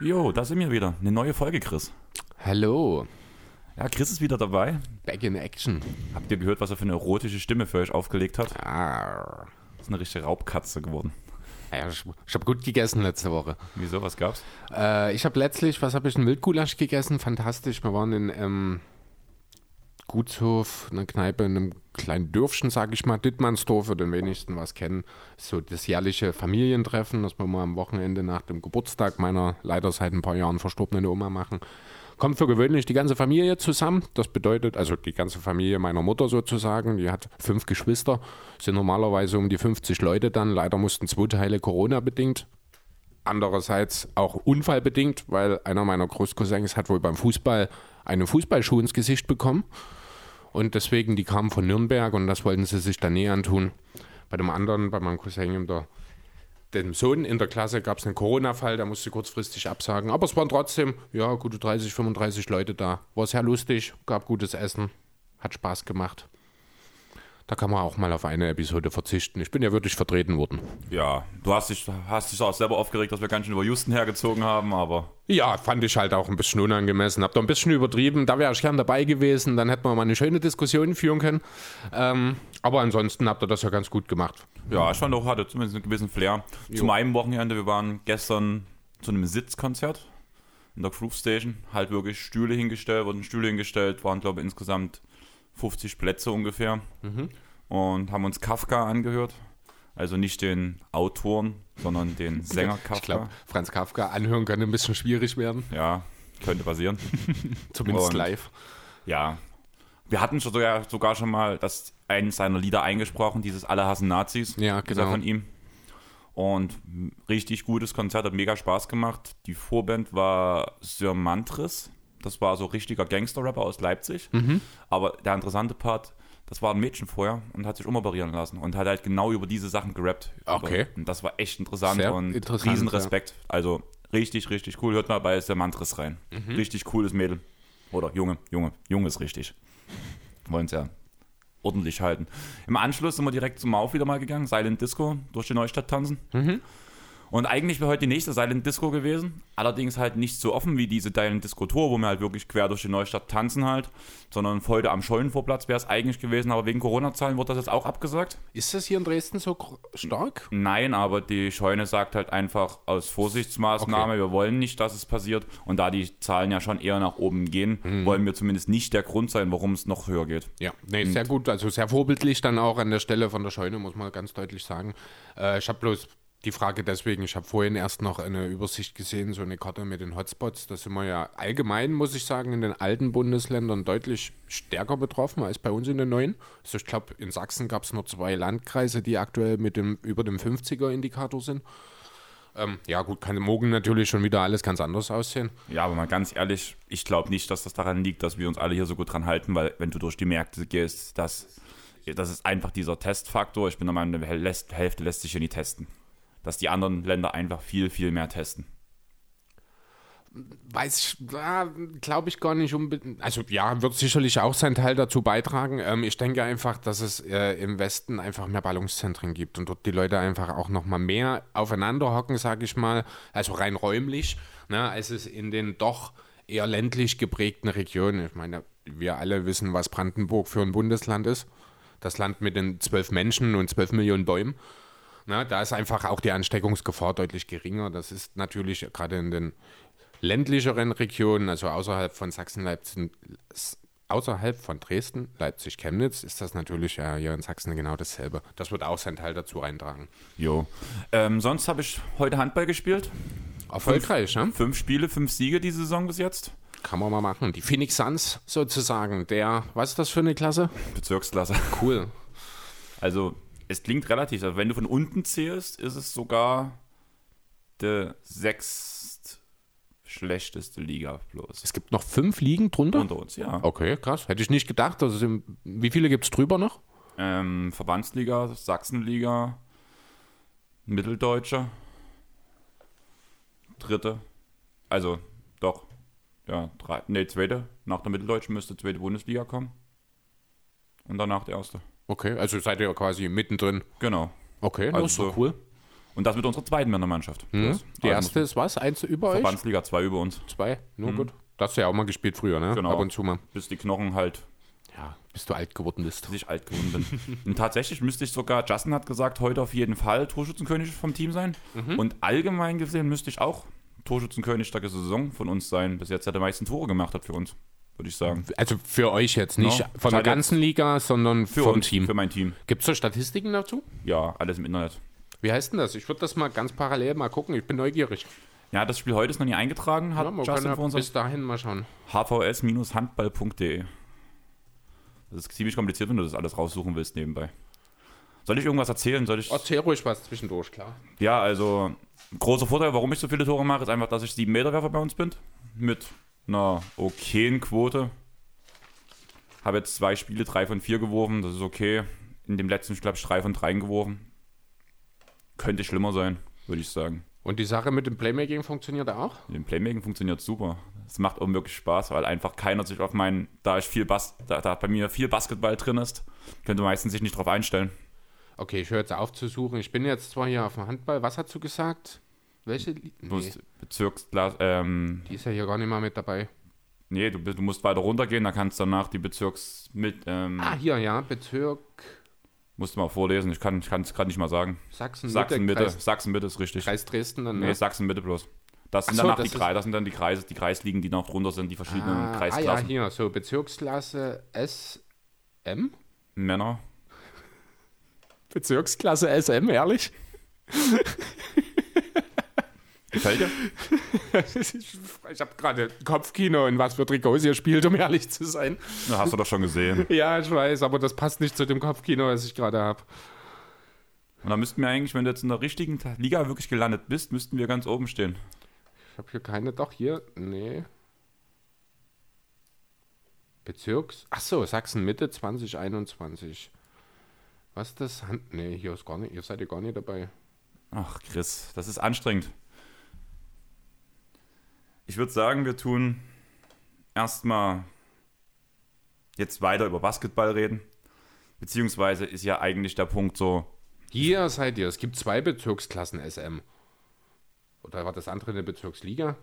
Jo, da sind wir wieder. Eine neue Folge, Chris. Hallo, Ja, Chris ist wieder dabei. back in action. Habt ihr gehört, was er für eine erotische Stimme für euch aufgelegt hat? Ah, Das ist eine richtige Raubkatze geworden. Ja, ich ich habe gut gegessen letzte Woche. Wieso, was gab's? Äh, ich habe letztlich, was habe ich, einen Wildgulasch gegessen, fantastisch. Wir waren in ähm, Gutshof, einer Kneipe in einem kleinen Dörfchen, sage ich mal, Dittmannsdorf, für den wenigsten was kennen. So das jährliche Familientreffen, das wir mal am Wochenende nach dem Geburtstag meiner leider seit ein paar Jahren verstorbenen Oma machen. Kommt für gewöhnlich die ganze Familie zusammen. Das bedeutet, also die ganze Familie meiner Mutter sozusagen, die hat fünf Geschwister, sind normalerweise um die 50 Leute dann. Leider mussten zwei Teile Corona-bedingt Andererseits auch unfallbedingt, weil einer meiner Großcousins hat wohl beim Fußball einen Fußballschuh ins Gesicht bekommen. Und deswegen, die kamen von Nürnberg und das wollten sie sich dann näher antun. Bei dem anderen, bei meinem Cousin, in der, dem Sohn in der Klasse, gab es einen Corona-Fall, der musste kurzfristig absagen. Aber es waren trotzdem, ja, gute 30, 35 Leute da. War sehr lustig, gab gutes Essen, hat Spaß gemacht. Da kann man auch mal auf eine Episode verzichten. Ich bin ja wirklich vertreten worden. Ja, du hast dich, hast dich auch selber aufgeregt, dass wir ganz schön über Houston hergezogen haben, aber Ja, fand ich halt auch ein bisschen unangemessen. Hab da ein bisschen übertrieben. Da wäre ich gern dabei gewesen. Dann hätten wir mal eine schöne Diskussion führen können. Ähm, aber ansonsten habt ihr das ja ganz gut gemacht. ja, ich fand auch, hatte zumindest einen gewissen Flair. Zu meinem Wochenende, wir waren gestern zu einem Sitzkonzert in der Groove Station. Halt wirklich Stühle hingestellt, wurden Stühle hingestellt, waren glaube ich insgesamt 50 Plätze ungefähr. Und haben uns Kafka angehört. Also nicht den Autoren, sondern den Sänger Kafka. Ich glaube, Franz Kafka anhören kann ein bisschen schwierig werden. Ja, könnte passieren. Zumindest Und- live. Ja. Wir hatten schon sogar, sogar schon mal das eines seiner Lieder eingesprochen, dieses Alle hassen Nazis. Ja, genau. von ihm. Und richtig gutes Konzert, hat mega Spaß gemacht. Die Vorband war Sir Mantris. Das war so richtiger Gangster-Rapper aus Leipzig. Mhm. Aber der interessante Part, das war ein Mädchen vorher und hat sich umoperieren lassen und hat halt genau über diese Sachen gerappt. Okay. Und das war echt interessant Sehr und interessant, riesen ja. Also richtig, richtig cool. Hört mal bei Sir Mantris rein. Mhm. Richtig cooles Mädel. Oder Junge, Junge, Junge ist richtig. Wollen es ja ordentlich halten. Im Anschluss sind wir direkt zum Mauf wieder mal gegangen, Silent Disco, durch die Neustadt tanzen. Mhm. Und eigentlich wäre heute die nächste Silent Disco gewesen, allerdings halt nicht so offen wie diese Silent Disco Tour, wo wir halt wirklich quer durch die Neustadt tanzen halt, sondern heute am Scheunenvorplatz wäre es eigentlich gewesen, aber wegen Corona-Zahlen wurde das jetzt auch abgesagt. Ist das hier in Dresden so stark? Nein, aber die Scheune sagt halt einfach aus Vorsichtsmaßnahme, wir wollen nicht, dass es passiert. Und da die Zahlen ja schon eher nach oben gehen, wollen wir zumindest nicht der Grund sein, warum es noch höher geht. Ja, nee, sehr gut. Also sehr vorbildlich dann auch an der Stelle von der Scheune, muss man ganz deutlich sagen. Äh, ich habe bloß die Frage deswegen, ich habe vorhin erst noch eine Übersicht gesehen, so eine Karte mit den Hotspots. Da sind wir ja allgemein, muss ich sagen, in den alten Bundesländern deutlich stärker betroffen als bei uns in den neuen. Also ich glaube, in Sachsen gab es nur zwei Landkreise, die aktuell mit dem über dem 50er-Indikator sind. Ähm, ja gut, kann morgen natürlich schon wieder alles ganz anders aussehen. Ja, aber mal ganz ehrlich, ich glaube nicht, dass das daran liegt, dass wir uns alle hier so gut dran halten, weil wenn du durch die Märkte gehst, das, das ist einfach dieser Testfaktor. Ich bin der Meinung, die Hälfte lässt sich hier nicht testen. Dass die anderen Länder einfach viel, viel mehr testen. Weiß ich, glaube ich gar nicht unbedingt. Also ja, wird sicherlich auch seinen Teil dazu beitragen. Ähm, ich denke einfach, dass es äh, im Westen einfach mehr Ballungszentren gibt und dort die Leute einfach auch noch mal mehr aufeinander hocken, sage ich mal, also rein räumlich, ne, als es in den doch eher ländlich geprägten Regionen. Ich meine, wir alle wissen, was Brandenburg für ein Bundesland ist. Das Land mit den zwölf Menschen und zwölf Millionen Bäumen. Na, da ist einfach auch die Ansteckungsgefahr deutlich geringer. Das ist natürlich gerade in den ländlicheren Regionen, also außerhalb von Sachsen, Leipzig, außerhalb von Dresden, Leipzig, Chemnitz, ist das natürlich ja hier in Sachsen genau dasselbe. Das wird auch seinen Teil dazu eintragen. Jo. Ähm, sonst habe ich heute Handball gespielt. Erfolgreich, ne? Fünf Spiele, fünf Siege die Saison bis jetzt. Kann man mal machen. Die Phoenix Suns sozusagen, der, was ist das für eine Klasse? Bezirksklasse. Cool. Also, es klingt relativ. Also, wenn du von unten zählst, ist es sogar der sechst schlechteste Liga bloß. Es gibt noch fünf Ligen drunter? Unter uns, ja. Okay, krass. Hätte ich nicht gedacht. Also, sind- wie viele gibt es drüber noch? Ähm, Verbandsliga, Sachsenliga, Mitteldeutsche, dritte. Also Doch. Ja, drei, nee, zweite. Nach der Mitteldeutschen müsste zweite Bundesliga kommen. Und danach die erste. Okay, also seid ihr quasi mittendrin. Genau. Okay, das Also ist so- cool. Und das mit unserer zweiten Männermannschaft. Mhm. Das- Die also erste ist was? Eins über euch? Verbandsliga 2 über uns. Zwei? Nur gut. Das hast du ja auch mal gespielt früher, ne? Genau. Ab und zu mal. Bis die Knochen halt Ja, bis du alt geworden bist. bis ich alt geworden bin. und tatsächlich müsste ich sogar, Justin hat gesagt, heute auf jeden Fall Torschützenkönig vom Team sein. Mhm. Und allgemein gesehen müsste ich auch Torschützenkönig der Saison von uns sein. Bis jetzt der die meisten Tore gemacht hat für uns, würde ich sagen. Also für euch jetzt nicht Ja, von der ganzen Liga, sondern Für vom uns, Team. für mein Team. Gibt es da Statistiken dazu? Ja, alles im Internet. Wie heißt denn das? Ich würde das mal ganz parallel mal gucken. Ich bin neugierig. Ja, das Spiel heute ist noch nie eingetragen, hat Ja, Justin für uns bis dahin mal schauen. hvs-handball.de. Das ist ziemlich kompliziert, wenn du das alles raussuchen willst nebenbei. Soll ich irgendwas erzählen? Soll ich? Erzähl ruhig was zwischendurch, klar. Ja, also großer Vorteil, warum ich so viele Tore mache, ist einfach, dass ich 7 Meter Werfer bei uns bin. Mit einer okayen Quote. Habe jetzt zwei Spiele, drei von vier geworfen, das ist okay. In dem letzten, ich glaube, drei von dreien geworfen. Könnte schlimmer sein, würde ich sagen. Und die Sache mit dem Playmaking funktioniert auch? Mit dem Playmaking funktioniert super. Es macht auch wirklich Spaß, weil einfach keiner sich auf meinen, da ich viel Bas da, da bei mir viel Basketball drin ist, könnte meistens sich nicht drauf einstellen. Okay, ich höre jetzt auf zu suchen. Ich bin jetzt zwar hier auf dem Handball. Was hast du gesagt? Welche? Nee, musst Bezirksklasse, ähm, die ist ja hier gar nicht mal mit dabei. nee, du, du musst weiter runtergehen, da kannst du danach die Bezirks mit, ähm, Ah, hier, ja. Bezirk musst du mal vorlesen, ich kann es gerade nicht mal sagen. Sachsen, Sachsen Mitte, Kreis, Sachsen ist richtig. Kreis Dresden dann. Nee, Ne? Sachsen Mitte bloß. Das sind so, danach die Kreise, das sind dann die Kreise, die Kreisligen, die noch drunter sind, die verschiedenen Ah, ah ja, Kreisklassen. hier. So, Bezirksklasse SM? Männer. Bezirksklasse SM, ehrlich? Gefällt dir? ich habe gerade Kopfkino in was für Trikots ihr spielt, um ehrlich zu sein. Ja, hast du doch schon gesehen. Ja, ich weiß, aber das passt nicht zu dem Kopfkino, was ich gerade habe. Und dann müssten wir eigentlich, wenn du jetzt in der richtigen Liga wirklich gelandet bist, müssten wir ganz oben stehen. Ich habe hier keine, doch hier, nee. Bezirks, ach so, Sachsen Mitte 2021. Was ist das? Nee, hier ist gar nicht, ihr seid ja gar nicht dabei. Ach, Chris, das ist anstrengend. Ich würde sagen, wir tun erstmal jetzt weiter über Basketball reden. Beziehungsweise ist ja eigentlich der Punkt so, Hier seid ihr, es gibt zwei Bezirksklassen SM. Oder war das andere eine Bezirksliga?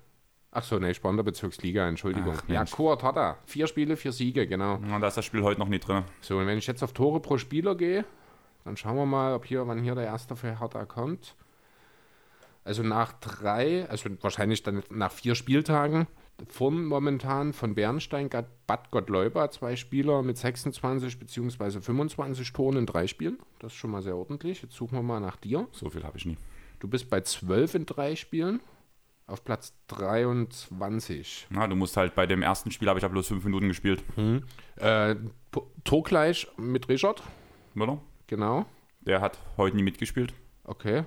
Ach so, nee, ich war in der Bezirksliga, Entschuldigung. Ach, ja. Kurt hat er. Vier Spiele, vier Siege, genau. na, da ist das Spiel heute noch nicht drin. So, und wenn ich jetzt auf Tore pro Spieler gehe, dann schauen wir mal, ob hier, wann hier der erste für Hertha kommt. Also nach drei, also wahrscheinlich dann nach vier Spieltagen, von momentan von Bernstein, Bad Gottläuber, zwei Spieler mit 26 bzw. 25 Toren in drei Spielen. Das ist schon mal sehr ordentlich. Jetzt suchen wir mal nach dir. So viel habe ich nie. Du bist bei 12 in drei Spielen. Auf Platz 23. Na, du musst halt bei dem ersten Spiel habe ich ja bloß fünf Minuten gespielt. Äh, Po- Torgleich mit Richard, Oder? genau. Der hat heute nie mitgespielt. Okay.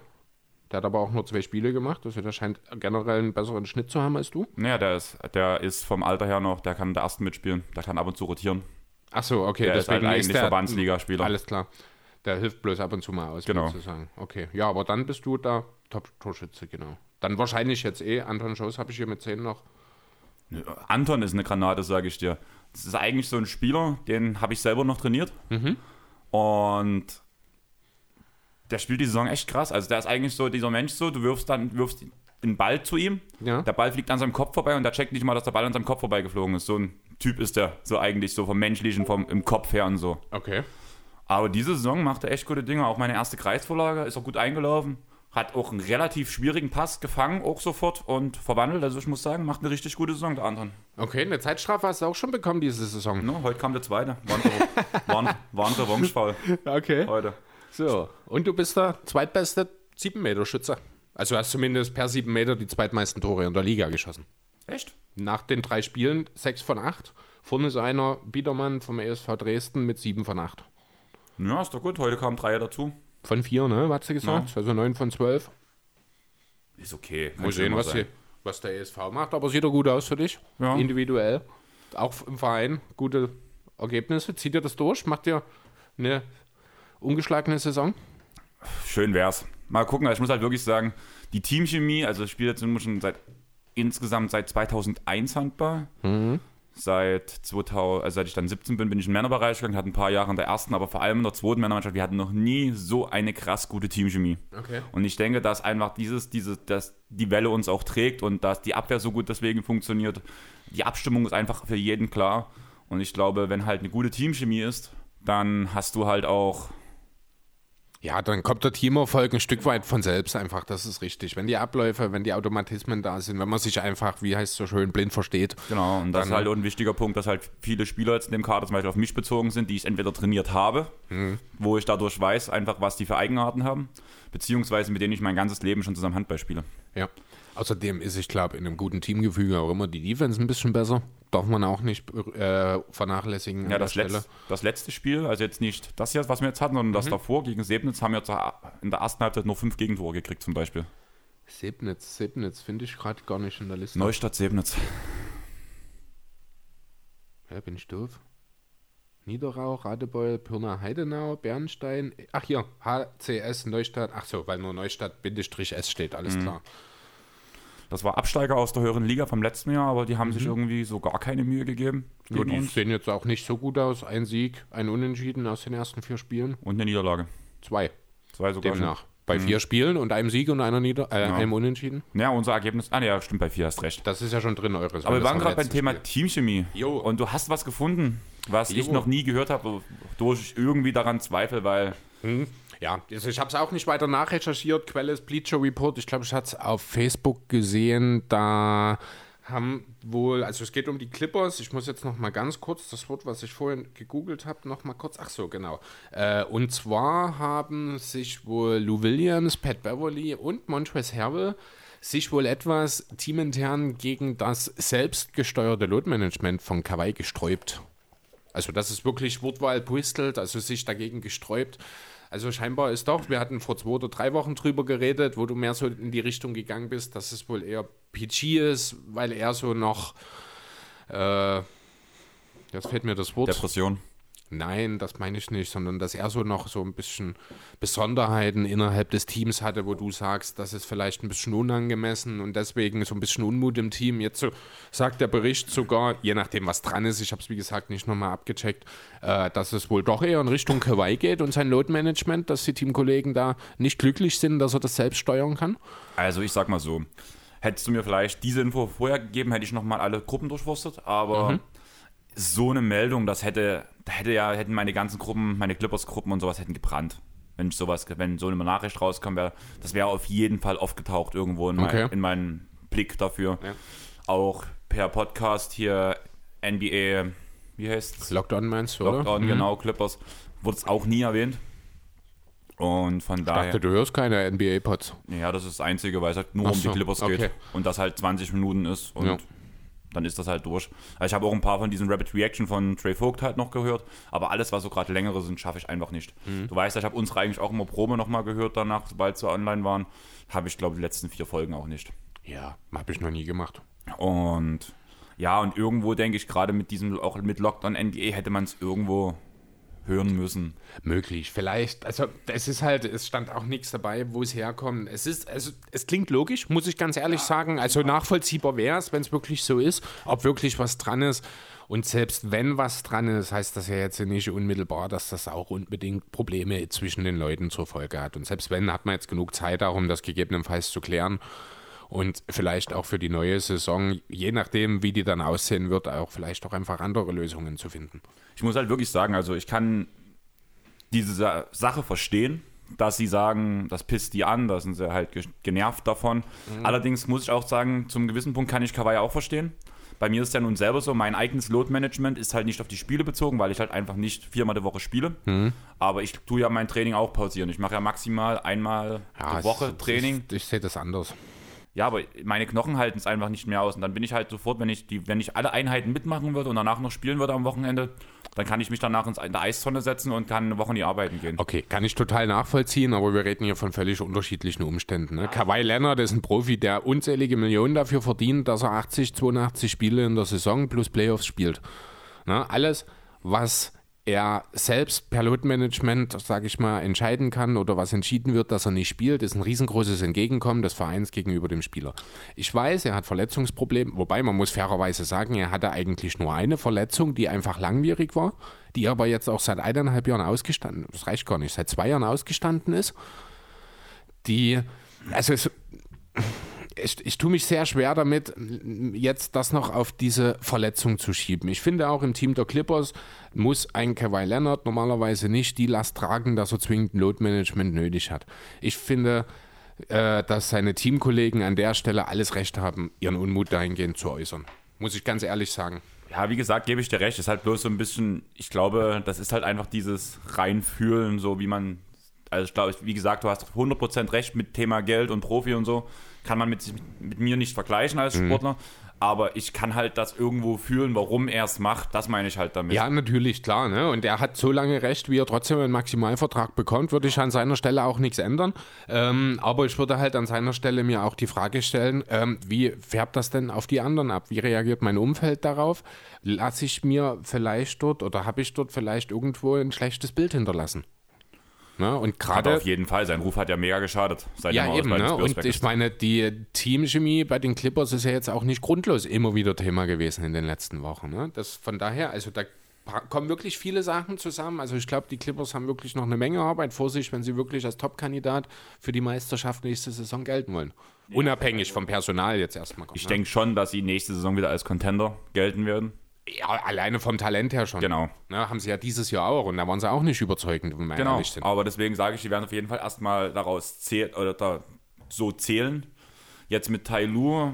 Der hat aber auch nur zwei Spiele gemacht. Also der scheint generell einen besseren Schnitt zu haben als du. Naja, der ist, der ist vom Alter her noch, der kann in der ersten mitspielen. Der kann ab und zu rotieren. Ach so, okay. Der ist halt eigentlich der, Verbandsligaspieler. Alles klar. Der hilft bloß ab und zu mal aus, Genau. sozusagen. Okay. Ja, aber dann bist du da Top-Torschütze, genau. Dann wahrscheinlich jetzt eh. Anton Schoß habe ich hier mit 10 noch. Anton ist eine Granate, sage ich dir. Das ist eigentlich so ein Spieler, den habe ich selber noch trainiert. Und der spielt die Saison echt krass. Also der ist eigentlich so dieser Mensch so, du wirfst dann wirfst den Ball zu ihm, Ja. der Ball fliegt an seinem Kopf vorbei und der checkt nicht mal, dass der Ball an seinem Kopf vorbeigeflogen ist. So ein Typ ist der, so eigentlich so vom menschlichen, vom im Kopf her und so. Okay. Aber diese Saison macht er echt gute Dinge. Auch meine erste Kreisvorlage ist auch gut eingelaufen. Hat auch einen relativ schwierigen Pass gefangen, auch sofort und verwandelt. Also ich muss sagen, macht eine richtig gute Saison, der Anton. Okay, eine Zeitstrafe hast du auch schon bekommen diese Saison. Ne, heute kam der zweite. War ein, war ein, war ein Revanche-Fall Okay. heute. So. Und du bist der zweitbeste 7-Meter-Schütze. Also hast zumindest per 7 Meter die zweitmeisten Tore in der Liga geschossen. Echt? Nach den drei Spielen 6 von 8. Vorne ist einer Biedermann vom ESV Dresden mit 7 von 8. Ja, ist doch gut. Heute kamen drei dazu. Von 4, ne? Was hast du gesagt? Also 9 von 12. Ist okay. Kann Mal sehen, was, die, was der ESV macht. Aber sieht doch gut aus für dich. Ja. Individuell. Auch im Verein. Gute Ergebnisse. Zieht ihr das durch? Macht ihr eine ungeschlagene Saison? Schön wär's. Mal gucken. Also ich muss halt wirklich sagen, die Teamchemie, also ich spiele jetzt schon seit insgesamt seit 2001 Handball. Seit 2000, also seit ich dann 17 bin, bin ich in den Männerbereich gegangen, hatte ein paar Jahre in der ersten, aber vor allem in der zweiten Männermannschaft. Wir hatten noch nie so eine krass gute Teamchemie. Okay. Und ich denke, dass einfach dieses, dieses, dass die Welle uns auch trägt und dass die Abwehr so gut deswegen funktioniert. Die Abstimmung ist einfach für jeden klar. Und ich glaube, wenn halt eine gute Teamchemie ist, dann hast du halt auch Ja, dann kommt der Teamerfolg ein Stück weit von selbst einfach, das ist richtig. Wenn die Abläufe, wenn die Automatismen da sind, wenn man sich einfach, wie heißt es so schön, blind versteht. Genau, und das ist halt auch ein wichtiger Punkt, dass halt viele Spieler jetzt in dem Kader zum Beispiel auf mich bezogen sind, die ich entweder trainiert habe, wo ich dadurch weiß, einfach was die für Eigenarten haben, beziehungsweise mit denen ich mein ganzes Leben schon zusammen Handball spiele. Ja. Außerdem ist, ich glaube, in einem guten Teamgefüge auch immer die Defense ein bisschen besser. Darf man auch nicht äh, vernachlässigen. Ja, das, Stelle. letz, das letzte Spiel, also jetzt nicht das hier, was wir jetzt hatten, sondern Mhm. das davor gegen Sebnitz, haben wir jetzt in der ersten Halbzeit nur fünf Gegentore gekriegt zum Beispiel. Sebnitz, Sebnitz finde ich gerade gar nicht in der Liste. Neustadt Sebnitz. Ja, bin ich doof? Niederau, Radebeul, Pirna, Heidenau, Bernstein. Ach hier, HCS Neustadt. Ach so, weil nur Neustadt Bindestrich S steht, Mhm. alles klar. Das war Absteiger aus der höheren Liga vom letzten Jahr, aber die haben sich irgendwie so gar keine Mühe gegeben Mhm. Ja, die uns. sehen jetzt auch nicht so gut aus. Ein Sieg, ein Unentschieden aus den ersten vier Spielen. Und eine Niederlage. Zwei, Zwei sogar schon. demnach. Bei vier Spielen und einem Sieg und einer Nieder äh, Ja. einem Unentschieden. Ja, unser Ergebnis. Ah, ja, stimmt, bei vier hast recht. Das ist ja schon drin, eures. Aber wir waren war gerade beim Thema Spiel. Teamchemie. Jo. Und du hast was gefunden, was ich Jo. noch nie gehört habe, wodurch ich irgendwie daran zweifle, weil Ja, also ich habe es auch nicht weiter nachrecherchiert. Quelle ist Bleacher Report. Ich glaube, ich hatte es auf Facebook gesehen. Da haben wohl, also es geht um die Clippers. Ich muss jetzt noch mal ganz kurz das Wort, was ich vorhin gegoogelt habe, noch mal kurz. Ach so, genau. Äh, und zwar haben sich wohl Lou Williams, Pat Beverly und Montrezl Harrell sich wohl etwas teamintern gegen das selbstgesteuerte Load-Management von Kawhi gesträubt. Also das ist wirklich Wortwahl bristelt, also sich dagegen gesträubt. Also scheinbar ist doch, wir hatten vor zwei oder drei Wochen drüber geredet, wo du mehr so in die Richtung gegangen bist, dass es wohl eher PG ist, weil er so noch, äh, jetzt fällt mir das Wort. Depression. Nein, das meine ich nicht, sondern dass er so noch so ein bisschen Besonderheiten innerhalb des Teams hatte, wo du sagst, das ist vielleicht ein bisschen unangemessen und deswegen so ein bisschen Unmut im Team. Jetzt so sagt der Bericht sogar, je nachdem, was dran ist, ich habe es wie gesagt nicht nochmal abgecheckt, äh, dass es wohl doch eher in Richtung Kawhi geht und sein Load-Management, dass die Teamkollegen da nicht glücklich sind, dass er das selbst steuern kann. Also ich sag mal so, hättest du mir vielleicht diese Info vorher gegeben, hätte ich nochmal alle Gruppen durchforstet, aber so eine Meldung, das hätte, da hätte ja, hätten meine ganzen Gruppen, meine Clippers-Gruppen und sowas hätten gebrannt. Wenn ich sowas, wenn so eine Nachricht rauskommt, wäre, das wäre auf jeden Fall aufgetaucht irgendwo in, Okay. mein, in meinen Blick dafür. Ja. Auch per Podcast hier NBA, wie heißt's? Lockdown meinst du, oder? Lockdown, genau, Clippers, wurde es auch nie erwähnt. Und von Ich daher. dachte, du hörst keine NBA-Pods. Ja, das ist das Einzige, weil es halt nur Ach um die so, Clippers okay. geht und das halt 20 Minuten ist und Ja. Dann ist das halt durch. Also ich habe auch ein paar von diesen Rapid Reaction von Trey Vogt halt noch gehört, aber alles, was so gerade längere sind, schaffe ich einfach nicht. Mhm. Du weißt ja, ich habe unsere eigentlich auch immer Probe nochmal gehört danach, sobald sie online waren. Habe ich, glaube die letzten vier Folgen auch nicht. Ja, habe ich noch nie gemacht. Und ja, und irgendwo denke ich, gerade mit diesem, auch mit Lockdown NBA hätte man es irgendwo hören müssen. Möglich, vielleicht. Also es ist halt, es stand auch nichts dabei, wo es herkommt. Es ist, also es klingt logisch, muss ich ganz ehrlich sagen. Also nachvollziehbar wäre es, wenn es wirklich so ist, ob wirklich was dran ist. Und selbst wenn was dran ist, heißt das ja jetzt nicht unmittelbar, dass das auch unbedingt Probleme zwischen den Leuten zur Folge hat. Und selbst wenn, hat man jetzt genug Zeit auch, um das gegebenenfalls zu klären. Und vielleicht auch für die neue Saison, je nachdem, wie die dann aussehen wird, auch vielleicht auch einfach andere Lösungen zu finden. Ich muss halt wirklich sagen, also ich kann diese Sa Sache verstehen, dass sie sagen, das pisst die an, da sind sie halt ge- genervt davon. Allerdings muss ich auch sagen, zum gewissen Punkt kann ich Kawaii auch verstehen. Bei mir ist es ja nun selber so, mein eigenes Load-Management ist halt nicht auf die Spiele bezogen, weil ich halt einfach nicht viermal die Woche spiele. Aber ich tue ja mein Training auch pausieren. Ich mache ja maximal einmal Ja, die Woche es- Training. Ich, ich sehe das anders. Ja, aber meine Knochen halten es einfach nicht mehr aus. Und dann bin ich halt sofort, wenn ich, die, wenn ich alle Einheiten mitmachen würde und danach noch spielen würde am Wochenende, dann kann ich mich danach in der Eistonne setzen und kann eine Woche in die Arbeiten gehen. Okay, kann ich total nachvollziehen, aber wir reden hier von völlig unterschiedlichen Umständen. Ne? Kawhi Leonard ist ein Profi, der unzählige Millionen dafür verdient, dass er 80, 82 Spiele in der Saison plus Playoffs spielt. Ne? Alles, was er selbst per Load-Management, sage ich mal, entscheiden kann oder was entschieden wird, dass er nicht spielt, ist ein riesengroßes Entgegenkommen des Vereins gegenüber dem Spieler. Ich weiß, er hat Verletzungsprobleme, wobei man muss fairerweise sagen, er hatte eigentlich nur eine Verletzung, die einfach langwierig war, die aber jetzt auch seit eineinhalb Jahren ausgestanden, das reicht gar nicht, seit zwei Jahren ausgestanden ist. Die, also es, ich, ich tue mich sehr schwer damit, jetzt das noch auf diese Verletzung zu schieben. Ich finde auch im Team der Clippers muss ein Kawhi Leonard normalerweise nicht die Last tragen, dass er zwingend Load Management nötig hat. Ich finde, äh, dass seine Teamkollegen an der Stelle alles Recht haben, ihren Unmut dahingehend zu äußern. Muss ich ganz ehrlich sagen. Ja, wie gesagt, gebe ich dir recht. Ist halt bloß so ein bisschen, ich glaube, das ist halt einfach dieses Reinfühlen, so wie man, also ich glaube, wie gesagt, du hast 100% recht mit Thema Geld und Profi und so kann man mit, mit mir nicht vergleichen als mhm. Sportler. Aber ich kann halt das irgendwo fühlen, warum er es macht. Das meine ich halt damit. Ja, natürlich, klar. Ne? Und er hat so lange recht, wie er trotzdem einen Maximalvertrag bekommt, würde ich an seiner Stelle auch nichts ändern. Ähm, aber ich würde halt an seiner Stelle mir auch die Frage stellen, ähm, wie färbt das denn auf die anderen ab? Wie reagiert mein Umfeld darauf? Lasse ich mir vielleicht dort oder habe ich dort vielleicht irgendwo ein schlechtes Bild hinterlassen? Ne? Und gerade auf jeden Fall, sein Ruf hat ja mega geschadet. ja, eben. Ne? Und ich meine, die Teamchemie bei den Clippers ist ja jetzt auch nicht grundlos immer wieder Thema gewesen in den letzten Wochen. Ne? Das von daher, also da kommen wirklich viele Sachen zusammen. Also ich glaube, die Clippers haben wirklich noch eine Menge Arbeit vor sich, wenn sie wirklich als Top-Kandidat für die Meisterschaft nächste Saison gelten wollen. Unabhängig vom Personal jetzt erstmal. Ich ne? denke schon, dass sie nächste Saison wieder als Contender gelten werden. Ja, alleine vom Talent her schon. Genau. Ja, haben sie ja dieses Jahr auch und da waren sie auch nicht überzeugend, wenn wir genau. ehrlich sind. Aber deswegen sage ich, die werden auf jeden Fall erstmal daraus zählen oder da so zählen. Jetzt mit Tai Lu,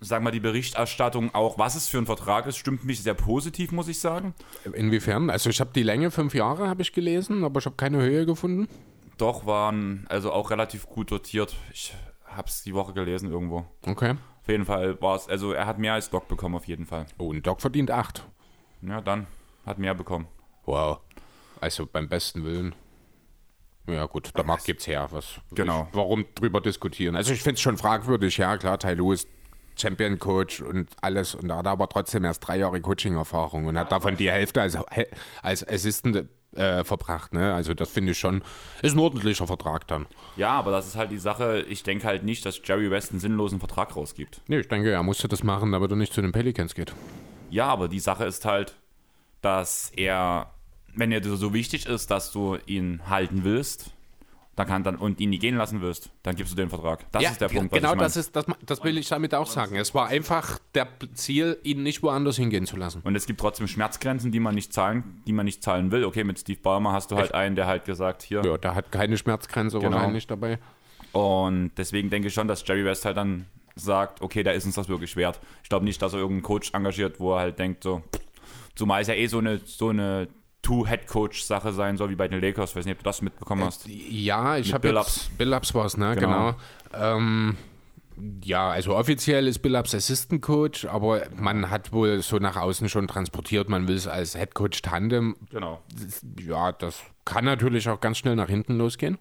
sag mal, die Berichterstattung auch, was es für ein Vertrag ist, stimmt mich sehr positiv, muss ich sagen. Inwiefern? Also ich habe die Länge fünf Jahre, habe ich gelesen, aber ich habe keine Höhe gefunden. Doch, waren also auch relativ gut dotiert. Ich habe es die Woche gelesen irgendwo. Okay. Auf jeden Fall war es, also er hat mehr als Doc bekommen, auf jeden Fall. Oh, und Doc verdient acht. Ja, dann hat mehr bekommen. Wow. Also beim besten Willen. Ja, gut, der Markt gibt's her. Was, genau. Ich, warum drüber diskutieren? Also ich finde es schon fragwürdig, ja, klar, Tai Lu ist Champion Coach und alles und hat aber trotzdem erst drei Jahre Coaching-Erfahrung und hat davon die Hälfte als, als Assistant äh, verbracht. Ne? Also das finde ich schon, ist ein ordentlicher Vertrag dann. Ja, aber das ist halt die Sache, ich denke halt nicht, dass Jerry West einen sinnlosen Vertrag rausgibt. Nee, ich denke, er musste das machen, damit er nicht zu den Pelicans geht. Ja, aber die Sache ist halt, dass er, wenn er dir so wichtig ist, dass du ihn halten willst, dann kann dann und ihn nie gehen lassen wirst, dann gibst du den Vertrag. Das ja, ist der Punkt. Genau, das ist das, das will ich damit auch sagen. Es war einfach der Ziel, ihn nicht woanders hingehen zu lassen. Und es gibt trotzdem Schmerzgrenzen, die man nicht zahlen, die man nicht zahlen will. Okay, mit Steve Ballmer hast du halt Echt? einen, der halt gesagt, hier. Ja, der hat keine Schmerzgrenze genau. wahrscheinlich dabei. Und deswegen denke ich schon, dass Jerry West halt dann sagt, okay, da ist uns das wirklich wert. Ich glaube nicht, dass er irgendeinen Coach engagiert, wo er halt denkt, so, zumal es ja eh so eine, so eine Two-Head-Coach-Sache sein soll, wie bei den Lakers. Ich weiß nicht, ob du das mitbekommen hast. Ja, ich habe jetzt Billups war es, ne? Genau. genau. Ähm, ja, also offiziell ist Billups Assistant Coach, aber man hat wohl so nach außen schon transportiert, man will es als Head Coach Tandem. Genau. Ja, das kann natürlich auch ganz schnell nach hinten losgehen.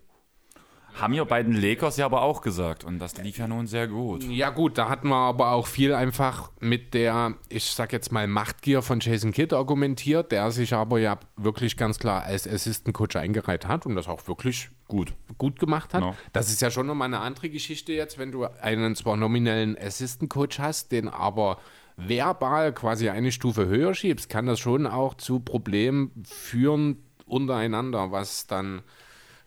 Haben ja bei den Lakers ja aber auch gesagt und das lief ja nun sehr gut. Ja gut, da hatten wir aber auch viel einfach mit der, ich sag jetzt mal, Machtgier von Jason Kidd argumentiert, der sich aber ja wirklich ganz klar als Assistant Coach eingereiht hat und das auch wirklich gut, gut gemacht hat. No. Das ist ja schon nochmal eine andere Geschichte jetzt, wenn du einen zwar nominellen Assistant Coach hast, den aber verbal quasi eine Stufe höher schiebst, kann das schon auch zu Problemen führen untereinander, was dann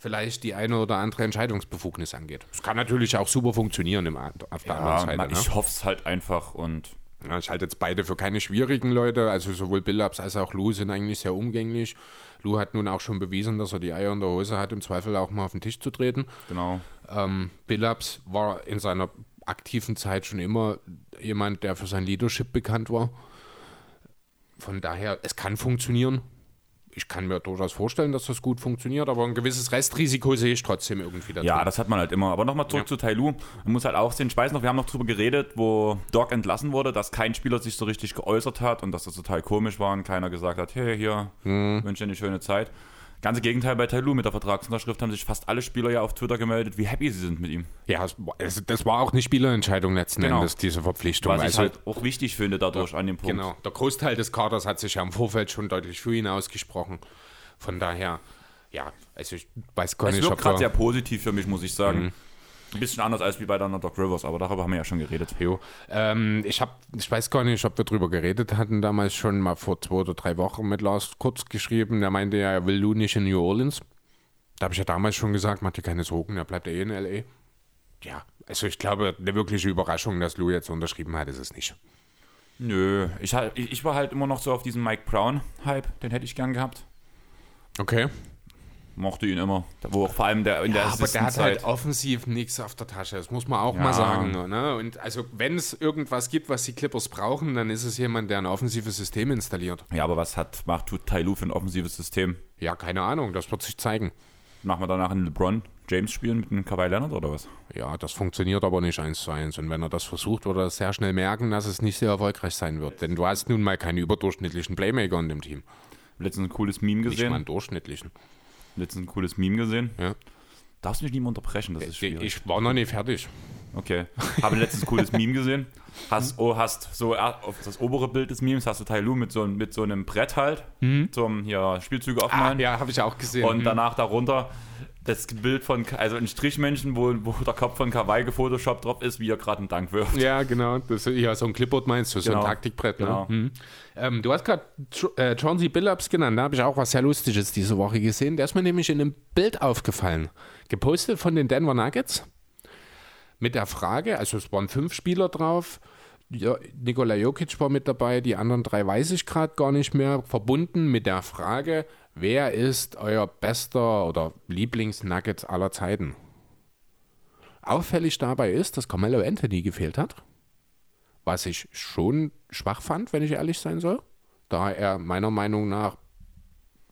vielleicht die eine oder andere Entscheidungsbefugnis angeht. Es kann natürlich auch super funktionieren im, auf der ja, anderen Seite. Man, ne? Ich hoffe es halt einfach und. Ja, ich halte jetzt beide für keine schwierigen Leute. Also sowohl Billups als auch Lou sind eigentlich sehr umgänglich. Lou hat nun auch schon bewiesen, dass er die Eier in der Hose hat, im Zweifel auch mal auf den Tisch zu treten. Genau. Ähm, Billups war in seiner aktiven Zeit schon immer jemand, der für sein Leadership bekannt war. Von daher, es kann funktionieren ich kann mir durchaus vorstellen, dass das gut funktioniert, aber ein gewisses Restrisiko sehe ich trotzdem irgendwie dazu. Ja, das hat man halt immer. Aber nochmal zurück ja. zu Tailu. Man muss halt auch sehen, ich weiß noch, wir haben noch drüber geredet, wo Doc entlassen wurde, dass kein Spieler sich so richtig geäußert hat und dass das total komisch war und keiner gesagt hat, hey, hier, hm. wünsche dir eine schöne Zeit. Ganze Gegenteil bei Tyloo mit der Vertragsunterschrift haben sich fast alle Spieler ja auf Twitter gemeldet, wie happy sie sind mit ihm. Ja, es, es, das war auch eine Spielerentscheidung letzten Genau. Endes, diese Verpflichtung. Was ich Also, halt auch wichtig finde dadurch an dem Punkt. genau, der Großteil des Kaders hat sich ja im Vorfeld schon deutlich für ihn ausgesprochen. Von daher, ja, also ich weiß gar Es nicht, wirkt ob gerade wir- sehr positiv für mich, muss ich sagen. Mhm. Ein bisschen anders als wie bei deiner Doc Rivers, aber darüber haben wir ja schon geredet. Jo. Ähm, ich, hab, ich weiß gar nicht, ob wir drüber geredet hatten, damals schon mal vor zwei oder drei Wochen mit Lars kurz geschrieben. Der meinte ja, er will Lou nicht in New Orleans. Da habe ich ja damals schon gesagt, mach dir keine Sorgen, er bleibt eh in L.A. Ja, also ich glaube, eine wirkliche Überraschung, dass Lou jetzt unterschrieben hat, ist es nicht. Nö, ich, ich ich war halt immer noch so auf diesen Mike Brown-Hype, den hätte ich gern gehabt. Okay. Mochte ihn immer. Wo auch vor allem der in der aber der hat halt offensiv nichts auf der Tasche, das muss man auch Ja. mal sagen. Ne? Und also wenn es irgendwas gibt, was die Clippers brauchen, dann ist es jemand, der ein offensives System installiert. Ja, aber was hat, macht tut Tai Lu für ein offensives System? Ja, keine Ahnung, das wird sich zeigen. Machen wir danach einen LeBron James spielen mit einem Kawhi Leonard oder was? Ja, das funktioniert aber nicht eins zu eins. Und wenn er das versucht, wird er sehr schnell merken, dass es nicht sehr erfolgreich sein wird. Denn du hast nun mal keine überdurchschnittlichen Playmaker in dem Team. Letztens ein cooles Meme Nicht mal gesehen. einen durchschnittlichen. Letztens ein cooles Meme gesehen. Ja. Darfst mich nicht mehr unterbrechen, das ist schwierig. Ich war noch nicht fertig. Okay. Habe letztens ein cooles Meme gesehen. Hast, oh, hast so er- auf das obere Bild des Memes hast du Tai Lu mit so, mit so einem Brett halt zum hier Spielzüge Ah, aufmalen. ja, habe ich auch gesehen. Und Mhm. danach darunter das Bild von, also ein Strichmännchen, wo, wo der Kopf von Kawaii gefotoshoppt drauf ist, wie er gerade einen Dank wirft. Ja, genau. Das, ja, so ein Clipboard meinst du, so Genau. ein Taktikbrett. Ne? Genau. Mhm. Ähm, du hast gerade äh, Chauncey Billups genannt. Da habe ich auch was sehr Lustiges diese Woche gesehen. Der ist mir nämlich in einem Bild aufgefallen. Gepostet von den Denver Nuggets. Mit der Frage, also es waren fünf Spieler drauf. Ja, Nikola Jokic war mit dabei, die anderen drei weiß ich gerade gar nicht mehr. Verbunden mit der Frage, wer ist euer bester oder Lieblings-Nuggets aller Zeiten? Auffällig dabei ist, dass Carmelo Anthony gefehlt hat. Was ich schon schwach fand, wenn ich ehrlich sein soll. Da er meiner Meinung nach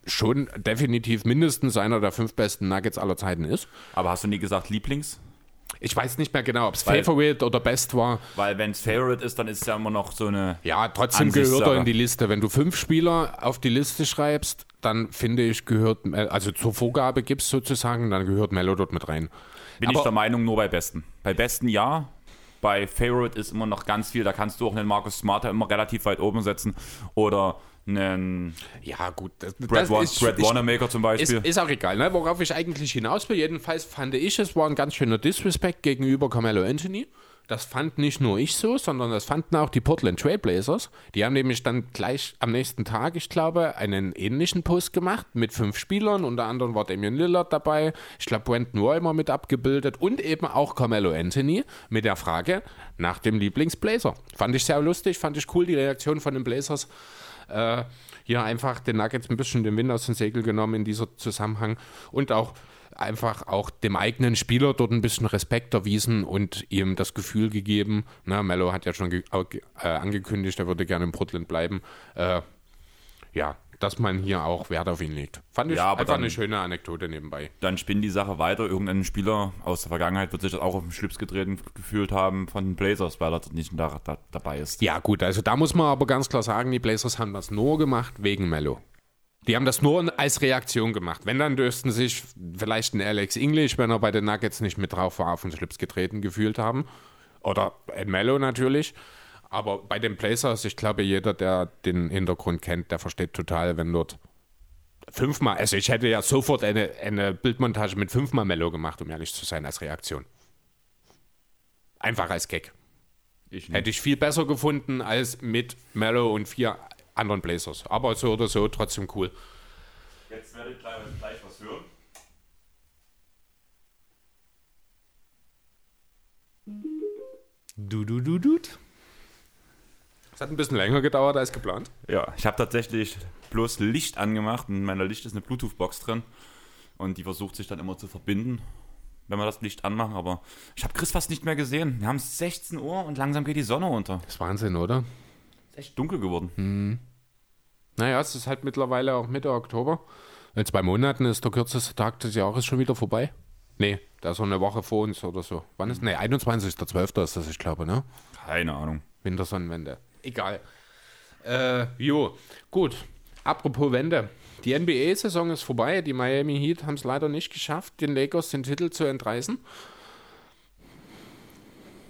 schon definitiv mindestens einer der fünf besten Nuggets aller Zeiten ist. Aber hast du nie gesagt Lieblings? Ich weiß nicht mehr genau, ob es Favorite oder Best war. Weil wenn es Favorite ist, dann ist es ja immer noch so eine. Ja, trotzdem gehört er in die Liste. Wenn du fünf Spieler auf die Liste schreibst, dann finde ich, gehört, also zur Vorgabe gibst sozusagen, dann gehört Mello dort mit rein. Bin ich Aber- der Meinung, nur bei Besten. Bei Besten ja. Bei Favorite ist immer noch ganz viel. Da kannst du auch einen Marcus Smarter immer relativ weit oben setzen. Oder einen Ja, gut. Das, Brad, das ist- Brad Wanamaker zum Ist, Beispiel. ist auch egal, ne? worauf ich eigentlich hinaus will. Jedenfalls fand ich, es war ein ganz schöner Disrespect gegenüber Carmelo Anthony. Das fand nicht nur ich so, sondern das fanden auch die Portland Trailblazers. Die haben nämlich dann gleich am nächsten Tag, ich glaube, einen ähnlichen Post gemacht mit fünf Spielern. Unter anderem war Damian Lillard dabei. Ich glaube, Brandon Roy war mit abgebildet und eben auch Carmelo Anthony mit der Frage nach dem Lieblingsblazer. Fand ich sehr lustig, fand ich cool, die Reaktion von den Blazers äh, hier einfach den Nuggets ein bisschen den Wind aus den Segel genommen in dieser Zusammenhang und auch einfach auch dem eigenen Spieler dort ein bisschen Respekt erwiesen und ihm das Gefühl gegeben, na, Mello hat ja schon äh, angekündigt, er würde gerne in Portland bleiben, äh, ja, dass man hier auch Wert auf ihn legt. Fand ich Ja, aber einfach dann- eine schöne Anekdote nebenbei. Dann spinnt die Sache weiter. Irgendein Spieler aus der Vergangenheit wird sich das auch auf den Schlips getreten gefühlt haben von den Blazers, weil er nicht da, da, dabei ist. Ja, gut, also da muss man aber ganz klar sagen, die Blazers haben das nur gemacht wegen Mello. Die haben das nur als Reaktion gemacht. Wenn, dann dürften sich vielleicht ein Alex English, wenn er bei den Nuggets nicht mit drauf war, auf den Schlips getreten gefühlt haben. Oder ein Mello natürlich. Aber bei den Blazers, ich glaube, jeder, der den Hintergrund kennt, der versteht total, wenn dort fünfmal, also ich hätte ja sofort eine, eine Bildmontage mit fünfmal Mello gemacht, um ehrlich zu sein, als Reaktion. Einfach als Gag. Ich. Hätte ich viel besser gefunden als mit Mello und vier anderen Blazers. Aber so oder so trotzdem cool. Jetzt werdet ihr gleich, gleich was hören. Du, du, du, du. Es hat ein bisschen länger gedauert als geplant. Ja, ich habe tatsächlich bloß Licht angemacht. In meiner Licht ist eine Bluetooth-Box drin. Und die versucht sich dann immer zu verbinden, wenn wir das Licht anmachen. Aber ich habe Chris fast nicht mehr gesehen. Wir haben 16 Uhr und langsam geht die Sonne unter. Das ist Wahnsinn, oder? Ist echt dunkel geworden. Naja, es ist halt mittlerweile auch Mitte Oktober. In zwei Monaten ist der kürzeste Tag des Jahres schon wieder vorbei. Nee, da ist noch eine Woche vor uns oder so. Wann ist? Nee, 21.12. ist das, ich glaube, ne? Keine Ahnung. Wintersonnenwende. Egal. Äh, jo, gut. Apropos Wende. Die NBA-Saison ist vorbei. Die Miami Heat haben es leider nicht geschafft, den Lakers den Titel zu entreißen.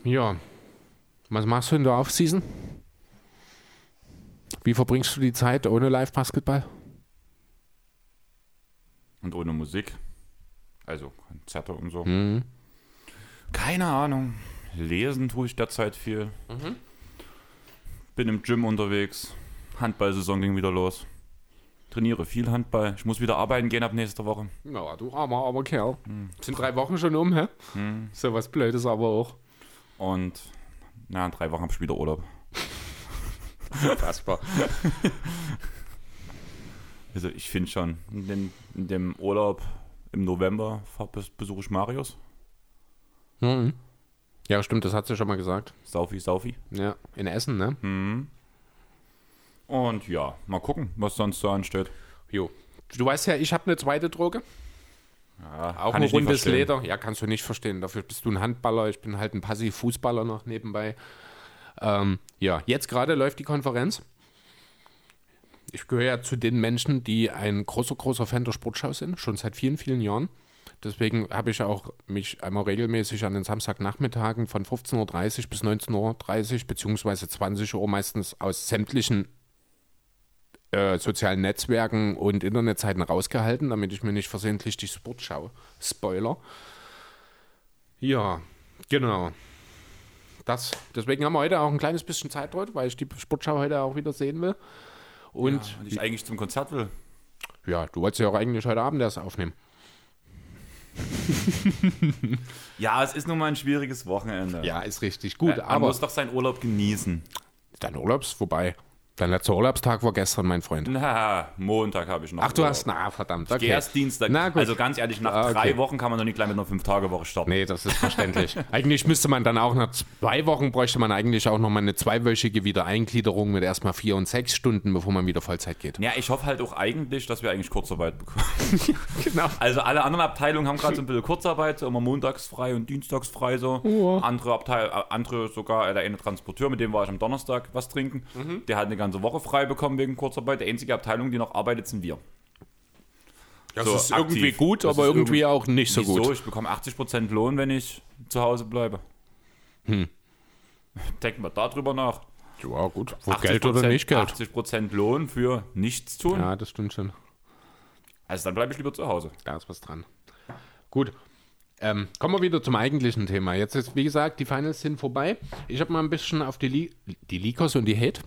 Ja. Was machst du in der Offseason? Wie verbringst du die Zeit ohne Live-Basketball? Und ohne Musik. Also Konzerte und so. Mhm. Keine Ahnung. Lesen tue ich derzeit viel. Mhm. Bin im Gym unterwegs. Handballsaison ging wieder los. Trainiere viel Handball. Ich muss wieder arbeiten gehen ab nächster Woche. Ja, du armer, armer Kerl. Sind drei Wochen schon um, hä? So was Blödes aber auch. Und na, in drei Wochen habe ich wieder Urlaub. Unfassbar. Also ich finde schon, in dem, in dem Urlaub im November besuche ich Marius. Mhm. Ja, stimmt, das hat sie schon mal gesagt. Saufi, Saufi. Ja, in Essen, ne? Und ja, mal gucken, was sonst so ansteht. Jo. Du weißt ja, ich habe eine zweite Droge. Ja, Auch ein nicht rundes. Leder. Ja, kannst du nicht verstehen. Dafür bist du ein Handballer. Ich bin halt ein Passiv-Fußballer noch nebenbei. Ähm, ja, jetzt gerade läuft die Konferenz. Ich gehöre ja zu den Menschen, die ein großer, großer Fan der Sportschau sind, schon seit vielen, vielen Jahren. Deswegen habe ich auch mich einmal regelmäßig an den Samstagnachmittagen von 15.30 Uhr bis 19.30 Uhr beziehungsweise 20 Uhr meistens aus sämtlichen äh, sozialen Netzwerken und Internetseiten rausgehalten, damit ich mir nicht versehentlich die Sportschau spoiler. Ja, genau. Das, deswegen haben wir heute auch ein kleines bisschen Zeitdruck, weil ich die Sportschau heute auch wieder sehen will. Und Und ich eigentlich zum Konzert will. ja, du wolltest ja auch eigentlich heute Abend erst aufnehmen. Ja, es ist nun mal ein schwieriges Wochenende. Ja, ist richtig gut, Man aber muss doch seinen Urlaub genießen. dein Urlaubs vorbei. Dein letzter Urlaubstag war gestern, mein Freund. Na, Montag habe ich noch. Ach, du Urlaub. hast, na, verdammt. Okay. erst Dienstag. Na gut. Also ganz ehrlich, nach Ah, okay. drei Wochen kann man doch nicht gleich mit einer Fünf-Tage-Woche starten. Nee, das ist verständlich. eigentlich müsste man dann auch nach zwei Wochen bräuchte man eigentlich auch noch mal eine zweiwöchige Wiedereingliederung mit erstmal vier und sechs Stunden, bevor man wieder Vollzeit geht. Ja, ich hoffe halt auch eigentlich, dass wir eigentlich Kurzarbeit bekommen. Genau. Also alle anderen Abteilungen haben gerade so ein bisschen Kurzarbeit, so immer montags frei und dienstags frei so. Ja. Andere Abteil, äh, andere sogar, äh, der eine Transporteur, mit dem war ich am Donnerstag was trinken. Mhm. Der hat eine ganze Woche frei bekommen wegen Kurzarbeit. Die einzige Abteilung, die noch arbeitet, sind wir. Das So, ist aktiv. irgendwie gut, Das aber irgendwie auch nicht so Wieso? gut. Ich bekomme 80% Lohn, wenn ich zu Hause bleibe. Hm. Denken wir darüber nach. Ja, gut. Wo Geld oder nicht Geld. 80% Lohn für nichts tun. Ja, das stimmt schon. Also dann bleibe ich lieber zu Hause. Da ist was dran. Gut. Ähm, kommen wir wieder zum eigentlichen Thema. Jetzt ist, wie gesagt, die Finals sind vorbei. Ich habe mal ein bisschen auf die, Li die Lakers und die Hate.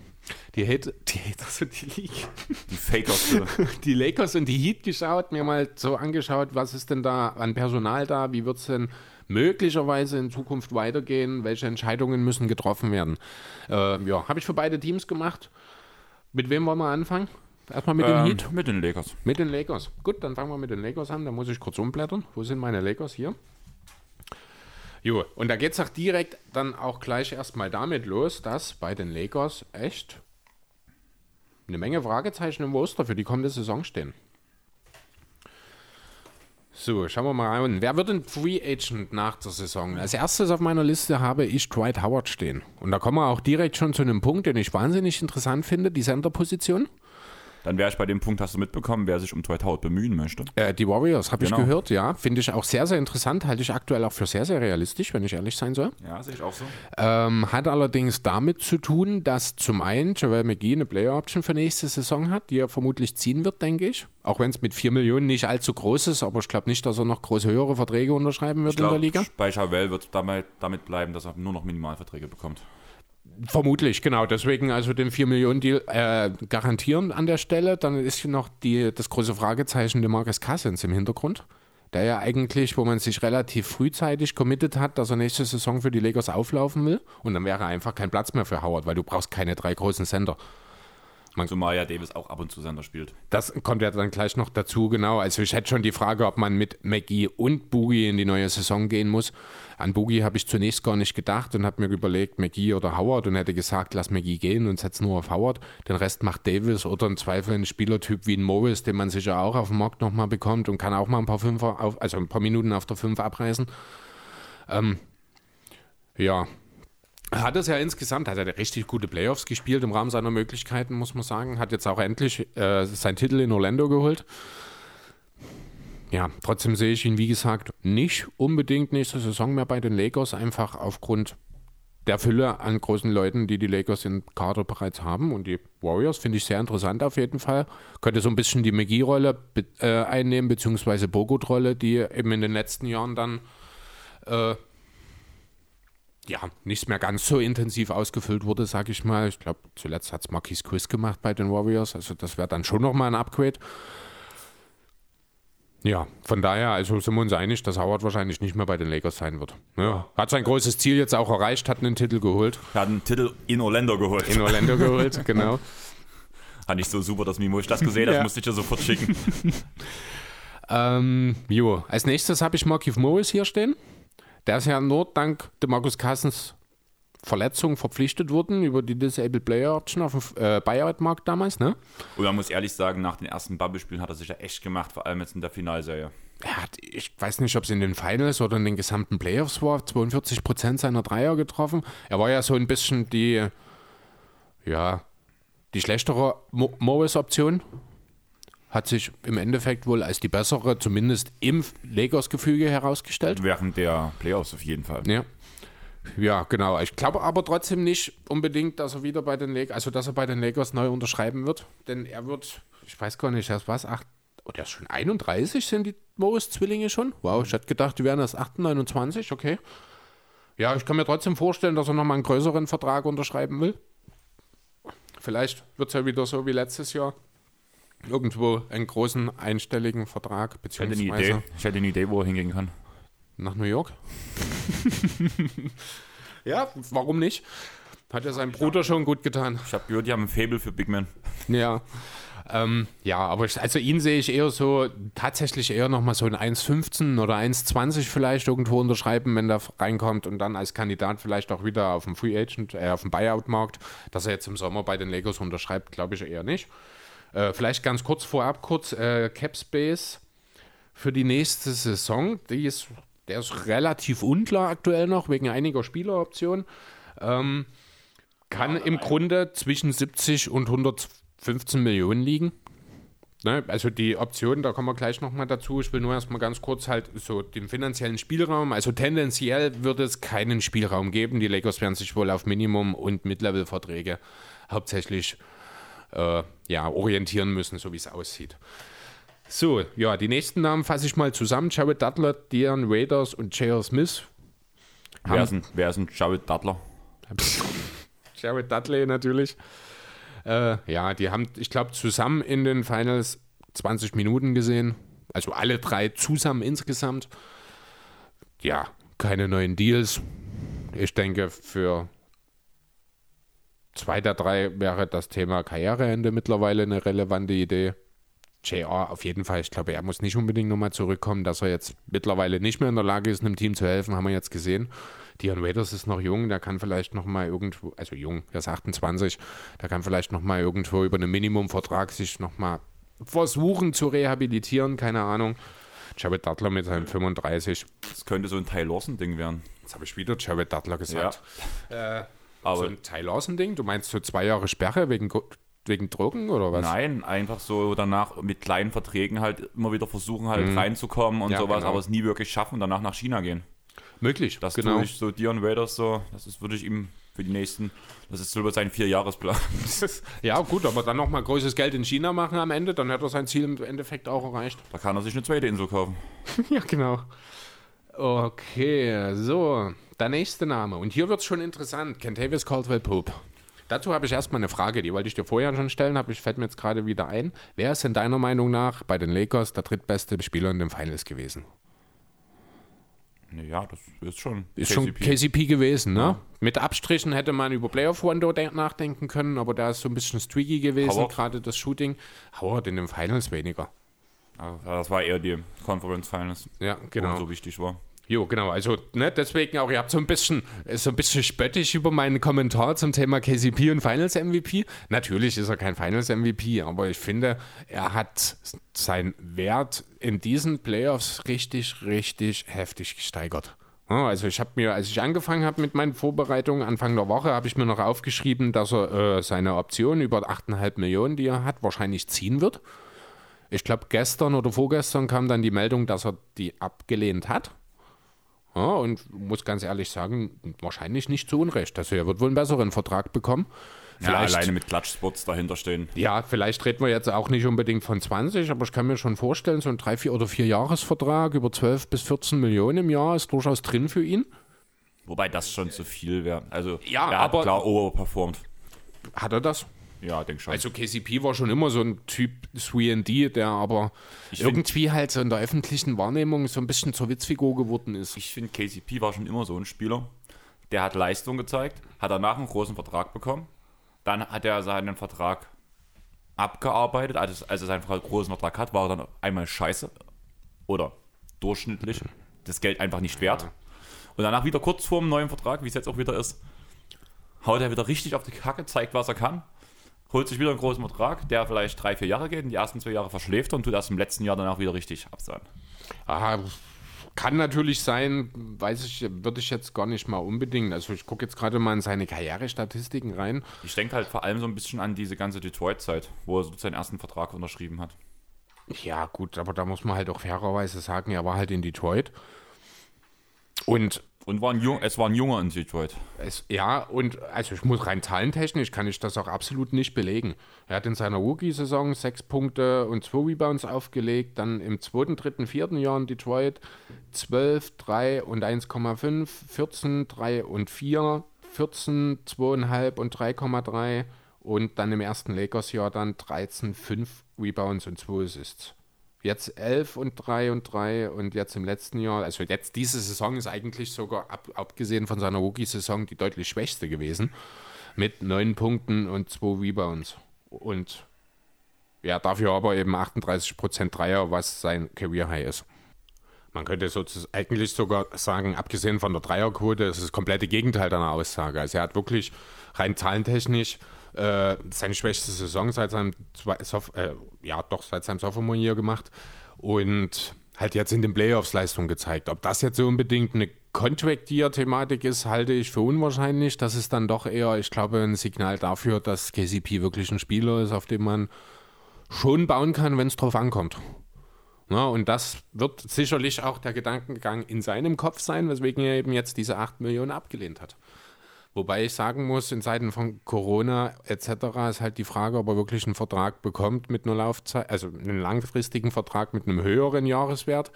Die Hate, die Haters und die League. Die Fakers. die Lakers und die Heat geschaut, mir mal so angeschaut, was ist denn da an Personal da, wie wird es denn möglicherweise in Zukunft weitergehen, welche Entscheidungen müssen getroffen werden. Äh, ja, habe ich für beide Teams gemacht. Mit wem wollen wir anfangen? Erstmal mit den ähm, Heat? mit den Lakers. Mit den Lakers. Gut, dann fangen wir mit den Lakers an. Da muss ich kurz umblättern. Wo sind meine Lakers hier? Jo, und da geht es auch direkt dann auch gleich erstmal damit los, dass bei den Lakers echt eine Menge Fragezeichen im Roster für die kommende Saison stehen. So, schauen wir mal rein. Wer wird denn Free Agent nach der Saison? Als erstes auf meiner Liste habe ich Dwight Howard stehen. Und da kommen wir auch direkt schon zu einem Punkt, den ich wahnsinnig interessant finde, die Center-Position. Dann wäre ich bei dem Punkt, hast du mitbekommen, wer sich um Dwight Howard bemühen möchte. Äh, die Warriors, habe ich Genau. gehört, ja. Finde ich auch sehr, sehr interessant. Halte ich aktuell auch für sehr, sehr realistisch, wenn ich ehrlich sein soll. Ja, sehe ich auch so. Ähm, hat allerdings damit zu tun, dass zum einen Javel McGee eine Player-Option für nächste Saison hat, die er vermutlich ziehen wird, denke ich. Auch wenn es mit 4 Millionen nicht allzu groß ist, aber ich glaube nicht, dass er noch große höhere Verträge unterschreiben wird Ich in der Liga. bei Chavel wird damit, damit bleiben, dass er nur noch Minimalverträge bekommt. Vermutlich, genau. Deswegen also den 4 Millionen Deal äh, garantieren an der Stelle. Dann ist hier noch die, das große Fragezeichen de Marcus Cousins im Hintergrund. Der ja eigentlich, wo man sich relativ frühzeitig committed hat, dass er nächste Saison für die Lakers auflaufen will. Und dann wäre einfach kein Platz mehr für Howard, weil du brauchst keine drei großen Center. Zumal ja Davis auch ab und zu Sender spielt. Das kommt ja dann gleich noch dazu, genau. Also ich hätte schon die Frage, ob man mit McGee und Boogie in die neue Saison gehen muss. An Boogie habe ich zunächst gar nicht gedacht und habe mir überlegt, McGee oder Howard und hätte gesagt, lass McGee gehen und setz nur auf Howard. Den Rest macht Davis oder im Zweifel ein Spielertyp wie ein Morris, den man sicher auch auf dem Markt nochmal bekommt und kann auch mal ein paar Fünfer auf, also ein paar Minuten auf der Fünf abreißen. Ähm, ja, hat es ja insgesamt, hat er richtig gute Playoffs gespielt im Rahmen seiner Möglichkeiten, muss man sagen. Hat jetzt auch endlich äh, seinen Titel in Orlando geholt. Ja, trotzdem sehe ich ihn, wie gesagt, nicht unbedingt nächste Saison mehr bei den Lakers, einfach aufgrund der Fülle an großen Leuten, die die Lakers im Kader bereits haben. Und die Warriors finde ich sehr interessant auf jeden Fall. Könnte so ein bisschen die McGee-Rolle äh, einnehmen, beziehungsweise Bogut-Rolle, die eben in den letzten Jahren dann äh, ja, nicht mehr ganz so intensiv ausgefüllt wurde, sage ich mal. Ich glaube, zuletzt hat es Marquis Chris gemacht bei den Warriors. Also das wäre dann schon nochmal ein Upgrade. Ja, von daher, also sind wir uns einig, dass Howard wahrscheinlich nicht mehr bei den Lakers sein wird. Ja, hat sein großes Ziel jetzt auch erreicht, hat einen Titel geholt. Er hat einen Titel in Orlando geholt. In Orlando geholt, genau. Fand ich so super, dass Mimo ich das gesehen habe, Ja. musste ich dir sofort schicken. Ähm, jo, als nächstes habe ich Markif Morris hier stehen. Der ist ja nur dank DeMarcus Cousins Verletzung verpflichtet worden über die Disabled Player Option auf dem äh, Buyout-Markt damals, ne? Und man muss ehrlich sagen, nach den ersten Bubble-Spielen hat er sich ja echt gemacht, vor allem jetzt in der Finalserie. Er hat, ich weiß nicht, ob es in den Finals oder in den gesamten Playoffs war, 42% seiner Dreier getroffen. Er war ja so ein bisschen die, ja, die schlechtere Mo Morris-Option. Hat sich im Endeffekt wohl als die bessere, zumindest im Lakers-Gefüge herausgestellt. Während der Playoffs auf jeden Fall. Ja. Ja, genau. Ich glaube aber trotzdem nicht unbedingt, dass er wieder bei den Lakers, also dass er bei den Lakers neu unterschreiben wird. Denn er wird, ich weiß gar nicht, erst was, acht, oder schon 31 sind die Morris-Zwillinge schon? Wow, ich hätte gedacht, die wären erst 8, 29, okay. Ja, ich kann mir trotzdem vorstellen, dass er nochmal einen größeren Vertrag unterschreiben will. Vielleicht wird es ja wieder so wie letztes Jahr. Irgendwo einen großen einstelligen Vertrag, Ich hätte eine beziehungsweise Idee, ich hätte eine Idee, wo er hingehen kann. nach New York. ja, warum nicht? Hat ja sein Bruder schon gut getan. Ich habe gehört, die haben ein Fable für Big Men. Ja. Ähm, ja, aber ich, also ihn sehe ich eher so, tatsächlich eher nochmal so ein 1,15 oder 1,20 vielleicht irgendwo unterschreiben, wenn der reinkommt und dann als Kandidat vielleicht auch wieder auf dem Free Agent, äh, auf dem Buyout-Markt, dass er jetzt im Sommer bei den Lakers unterschreibt, glaube ich eher nicht. Äh, vielleicht ganz kurz vorab, kurz äh, Cap Space für die nächste Saison, die ist, der ist relativ unklar aktuell noch, wegen einiger Spieleroptionen. Ähm, kann im Grunde zwischen 70 und 115 Millionen liegen. Ne, also die Option, da kommen wir gleich nochmal dazu. Ich will nur erstmal ganz kurz halt so den finanziellen Spielraum. Also tendenziell wird es keinen Spielraum geben. Die Lakers werden sich wohl auf Minimum- und Mid-Level-Verträge hauptsächlich äh, ja, orientieren müssen, so wie es aussieht. So, ja, die nächsten Namen fasse ich mal zusammen. Jared Dudley, Dion Raiders und J.R. Smith. Wer ist ein, wer ist ein Jared Dudler? Jared Dudley natürlich. Äh, ja, die haben, ich glaube, zusammen in den Finals 20 Minuten gesehen. Also alle drei zusammen insgesamt. Ja, keine neuen Deals. Ich denke, für zwei der drei wäre das Thema Karriereende mittlerweile eine relevante Idee. JR auf jeden Fall. Ich glaube, er muss nicht unbedingt nochmal zurückkommen, dass er jetzt mittlerweile nicht mehr in der Lage ist, einem Team zu helfen, haben wir jetzt gesehen. Dion Waiters ist noch jung, der kann vielleicht nochmal irgendwo, also jung, der ist 28, der kann vielleicht nochmal irgendwo über einen Minimumvertrag sich nochmal versuchen zu rehabilitieren, keine Ahnung. Jared Dudler mit seinen 35. Das könnte so ein Ty Lawson-Ding werden. Jetzt habe ich wieder Jared Dudler gesagt. so Aber ein Ty Lawson-Ding? Du meinst so zwei Jahre Sperre wegen, wegen Drogen oder was? nein, einfach so danach mit kleinen Verträgen halt immer wieder versuchen halt reinzukommen und Ja, sowas, genau. aber es nie wirklich schaffen und danach nach China gehen. Möglich, Das genau. tue ich so Dion Raiders so, das ist, würde ich ihm für die nächsten, das ist so über seinen Vierjahresplan. Ja, gut, aber dann nochmal großes Geld in China machen am Ende, dann hat er sein Ziel im Endeffekt auch erreicht. Da kann er sich eine zweite Insel kaufen. ja, genau. Okay, so, der nächste Name. Und hier wird es schon interessant. Kentavious Caldwell Pope. Dazu habe ich erstmal eine Frage, die wollte ich dir vorher schon stellen, ich fällt mir jetzt gerade wieder ein. Wer ist in deiner Meinung nach bei den Lakers der drittbeste Spieler in den Finals gewesen? Ja, das ist schon. Ist schon KCP gewesen, ne? Mit Abstrichen hätte man über Playoff de- nachdenken können, aber da ist so ein bisschen streaky gewesen, Howard. gerade das Shooting. Howard in den Finals weniger. Ja, das war eher die Conference Finals, Ja, genau. so wichtig war. Jo, genau. Also, ne, deswegen auch, ihr habt so ein bisschen, so ein bisschen spöttisch über meinen Kommentar zum Thema KCP und Finals MVP. Natürlich ist er kein Finals MVP, aber ich finde, er hat seinen Wert in diesen Playoffs richtig, richtig heftig gesteigert. Also ich habe mir, als ich angefangen habe mit meinen Vorbereitungen Anfang der Woche, habe ich mir noch aufgeschrieben, dass er äh, seine Option über 8,5 Millionen, die er hat, wahrscheinlich ziehen wird. Ich glaube, gestern oder vorgestern kam dann die Meldung, dass er die abgelehnt hat. Ja, und muss ganz ehrlich sagen, wahrscheinlich nicht zu Unrecht. Also er wird wohl einen besseren Vertrag bekommen. Ja, alleine mit Klatschspots dahinter stehen. Ja, vielleicht reden wir jetzt auch nicht unbedingt von 20, aber ich kann mir schon vorstellen, so ein 3, 4 oder 4 Jahresvertrag über 12 bis 14 Millionen im Jahr ist durchaus drin für ihn. Wobei das schon zu viel wäre. Also, Ja, er aber- hat klar overperformed. Hat er das? Ja, denk schon. Also KCP war schon immer so ein Typ 3D, der aber find- irgendwie halt so in der öffentlichen Wahrnehmung so ein bisschen zur Witzfigur geworden ist. ich finde, KCP war schon immer so ein Spieler. Der hat Leistung gezeigt, hat danach einen großen Vertrag bekommen. Dann hat er seinen Vertrag abgearbeitet. Als, als er seinen großen Vertrag hat, war er dann einmal scheiße oder durchschnittlich. Das Geld einfach nicht wert. Und danach wieder kurz vor dem neuen Vertrag, wie es jetzt auch wieder ist, haut er wieder richtig auf die Kacke, zeigt, was er kann. Holt sich wieder einen großen Vertrag, der vielleicht drei, vier Jahre geht und die ersten zwei Jahre verschläft er und tut erst im letzten Jahr danach wieder richtig absahen. Ah, kann natürlich sein, weiß ich, würde ich jetzt gar nicht mal unbedingt. Also ich gucke jetzt gerade mal in seine Karrierestatistiken rein. Ich denke halt vor allem so ein bisschen an diese ganze Detroit-Zeit, wo er so seinen ersten Vertrag unterschrieben hat. Ja, gut, aber da muss man halt auch fairerweise sagen, er war halt in Detroit. Und Und war ein Jung, es war ein Junger in Detroit. Es, ja, und also ich muss rein zahlentechnisch kann ich das auch absolut nicht belegen. Er hat in seiner Rookie-Saison sechs Punkte und zwei Rebounds aufgelegt, dann im zweiten, dritten, vierten Jahr in Detroit 12, 3 und 1,5, 14, 3 und 4, 14, 2,5 und 3,3 und dann im ersten Lakers-Jahr dann 13, 5 Rebounds und 2 Assists. Jetzt 11 und 3 und 3 und jetzt im letzten Jahr, also jetzt diese Saison ist eigentlich sogar, ab, abgesehen von seiner Rookie-Saison, die deutlich schwächste gewesen. Mit 9 Punkten und 2 Rebounds. Und ja, dafür aber eben 38% Dreier, was sein Career-High ist. Man könnte sozusagen eigentlich sogar sagen, abgesehen von der Dreierquote, ist das komplette Gegenteil deiner Aussage. Also er hat wirklich rein zahlentechnisch äh, seine schwächste Saison seit seinem zwei, äh, ja doch seit seinem Sophomore Year gemacht und halt jetzt in den Playoffs Leistung gezeigt. Ob das jetzt so unbedingt eine Contract Year Thematik ist, halte ich für unwahrscheinlich. Das ist dann doch eher, ich glaube, ein Signal dafür, dass KCP wirklich ein Spieler ist, auf den man schon bauen kann, wenn es drauf ankommt. Ja, und das wird sicherlich auch der Gedankengang in seinem Kopf sein, weswegen er eben jetzt diese 8 Millionen abgelehnt hat. Wobei ich sagen muss, in Zeiten von Corona etc. ist halt die Frage, ob er wirklich einen Vertrag bekommt mit einer Laufzeit, also einen langfristigen Vertrag mit einem höheren Jahreswert.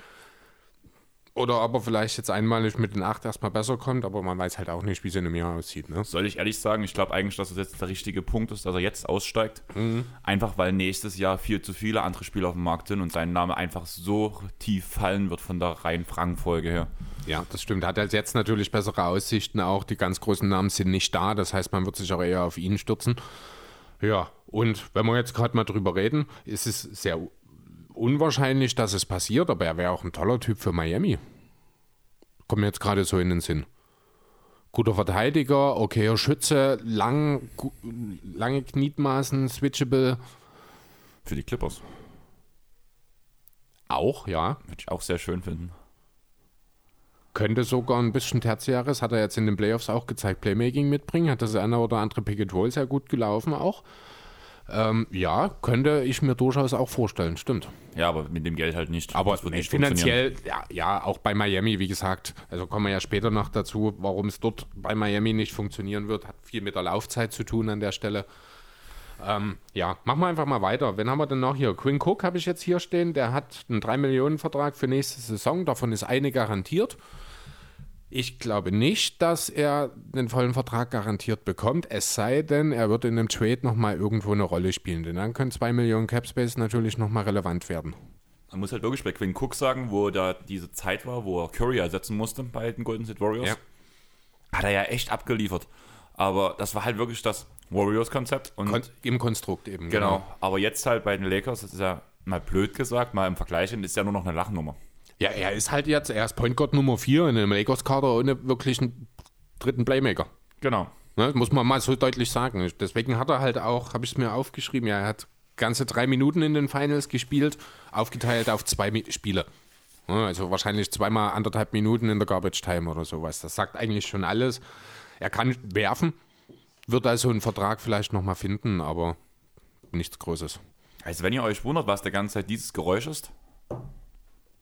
Oder ob er vielleicht jetzt einmalig mit den 8 erstmal besser kommt, aber man weiß halt auch nicht, wie es in einem Jahr aussieht. Ne? Soll ich ehrlich sagen, ich glaube eigentlich, dass das jetzt der richtige Punkt ist, dass er jetzt aussteigt. Einfach weil nächstes Jahr viel zu viele andere Spieler auf dem Markt sind und sein Name einfach so tief fallen wird von der reinen Frankenfolge her. Ja, das stimmt. Hat halt jetzt natürlich bessere Aussichten auch. Die ganz großen Namen sind nicht da. Das heißt, man wird sich auch eher auf ihn stürzen. Ja, und wenn wir jetzt gerade mal drüber reden, ist es sehr unwahrscheinlich, dass es passiert, aber er wäre auch ein toller Typ für Miami. Kommt mir jetzt gerade so in den Sinn. Guter Verteidiger, okayer Schütze, lang, lange Knietmaßen, switchable. Für die Clippers. Auch, ja. Würde ich auch sehr schön finden. Könnte sogar ein bisschen Tertiäres, hat er jetzt in den Playoffs auch gezeigt, Playmaking mitbringen, hat das eine oder andere Pick and Roll sehr gut gelaufen auch. Ähm, ja, könnte ich mir durchaus auch vorstellen, stimmt. Ja, aber mit dem Geld halt nicht. Aber nicht funktionieren. finanziell, ja, ja, auch bei Miami, wie gesagt, also kommen wir ja später noch dazu, warum es dort bei Miami nicht funktionieren wird, hat viel mit der Laufzeit zu tun an der Stelle. Ähm, ja, machen wir einfach mal weiter. Wen haben wir denn noch hier? Quinn Cook habe ich jetzt hier stehen, der hat einen 3-Millionen-Vertrag für nächste Saison, davon ist eine garantiert. Ich glaube nicht, dass er den vollen Vertrag garantiert bekommt, es sei denn, er wird in einem Trade nochmal irgendwo eine Rolle spielen, denn dann können 2 Millionen Capspace natürlich nochmal relevant werden. Man muss halt wirklich bei Quinn Cook sagen, wo da diese Zeit war, wo er Curry ersetzen musste bei den Golden State Warriors, Ja. hat er ja echt abgeliefert. Aber das war halt wirklich das Warriors-Konzept. Und Kon Im Konstrukt eben. genau. Aber jetzt halt bei den Lakers, das ist ja mal blöd gesagt, mal im Vergleich, ist ja nur noch eine Lachnummer. Ja, er ist halt jetzt, er ist Point Guard Nummer 4 in einem Lakers-Kader ohne wirklichen dritten Playmaker. Genau. Ne, muss man mal so deutlich sagen. Deswegen hat er halt auch, habe ich es mir aufgeschrieben, ja, er hat ganze drei Minuten in den Finals gespielt, aufgeteilt auf zwei Spiele. Also wahrscheinlich zweimal anderthalb Minuten in der Garbage Time oder sowas. Das sagt eigentlich schon alles. Er kann werfen, wird also einen Vertrag vielleicht nochmal finden, aber nichts Großes. Also wenn ihr euch wundert, was der ganze Zeit dieses Geräusch ist.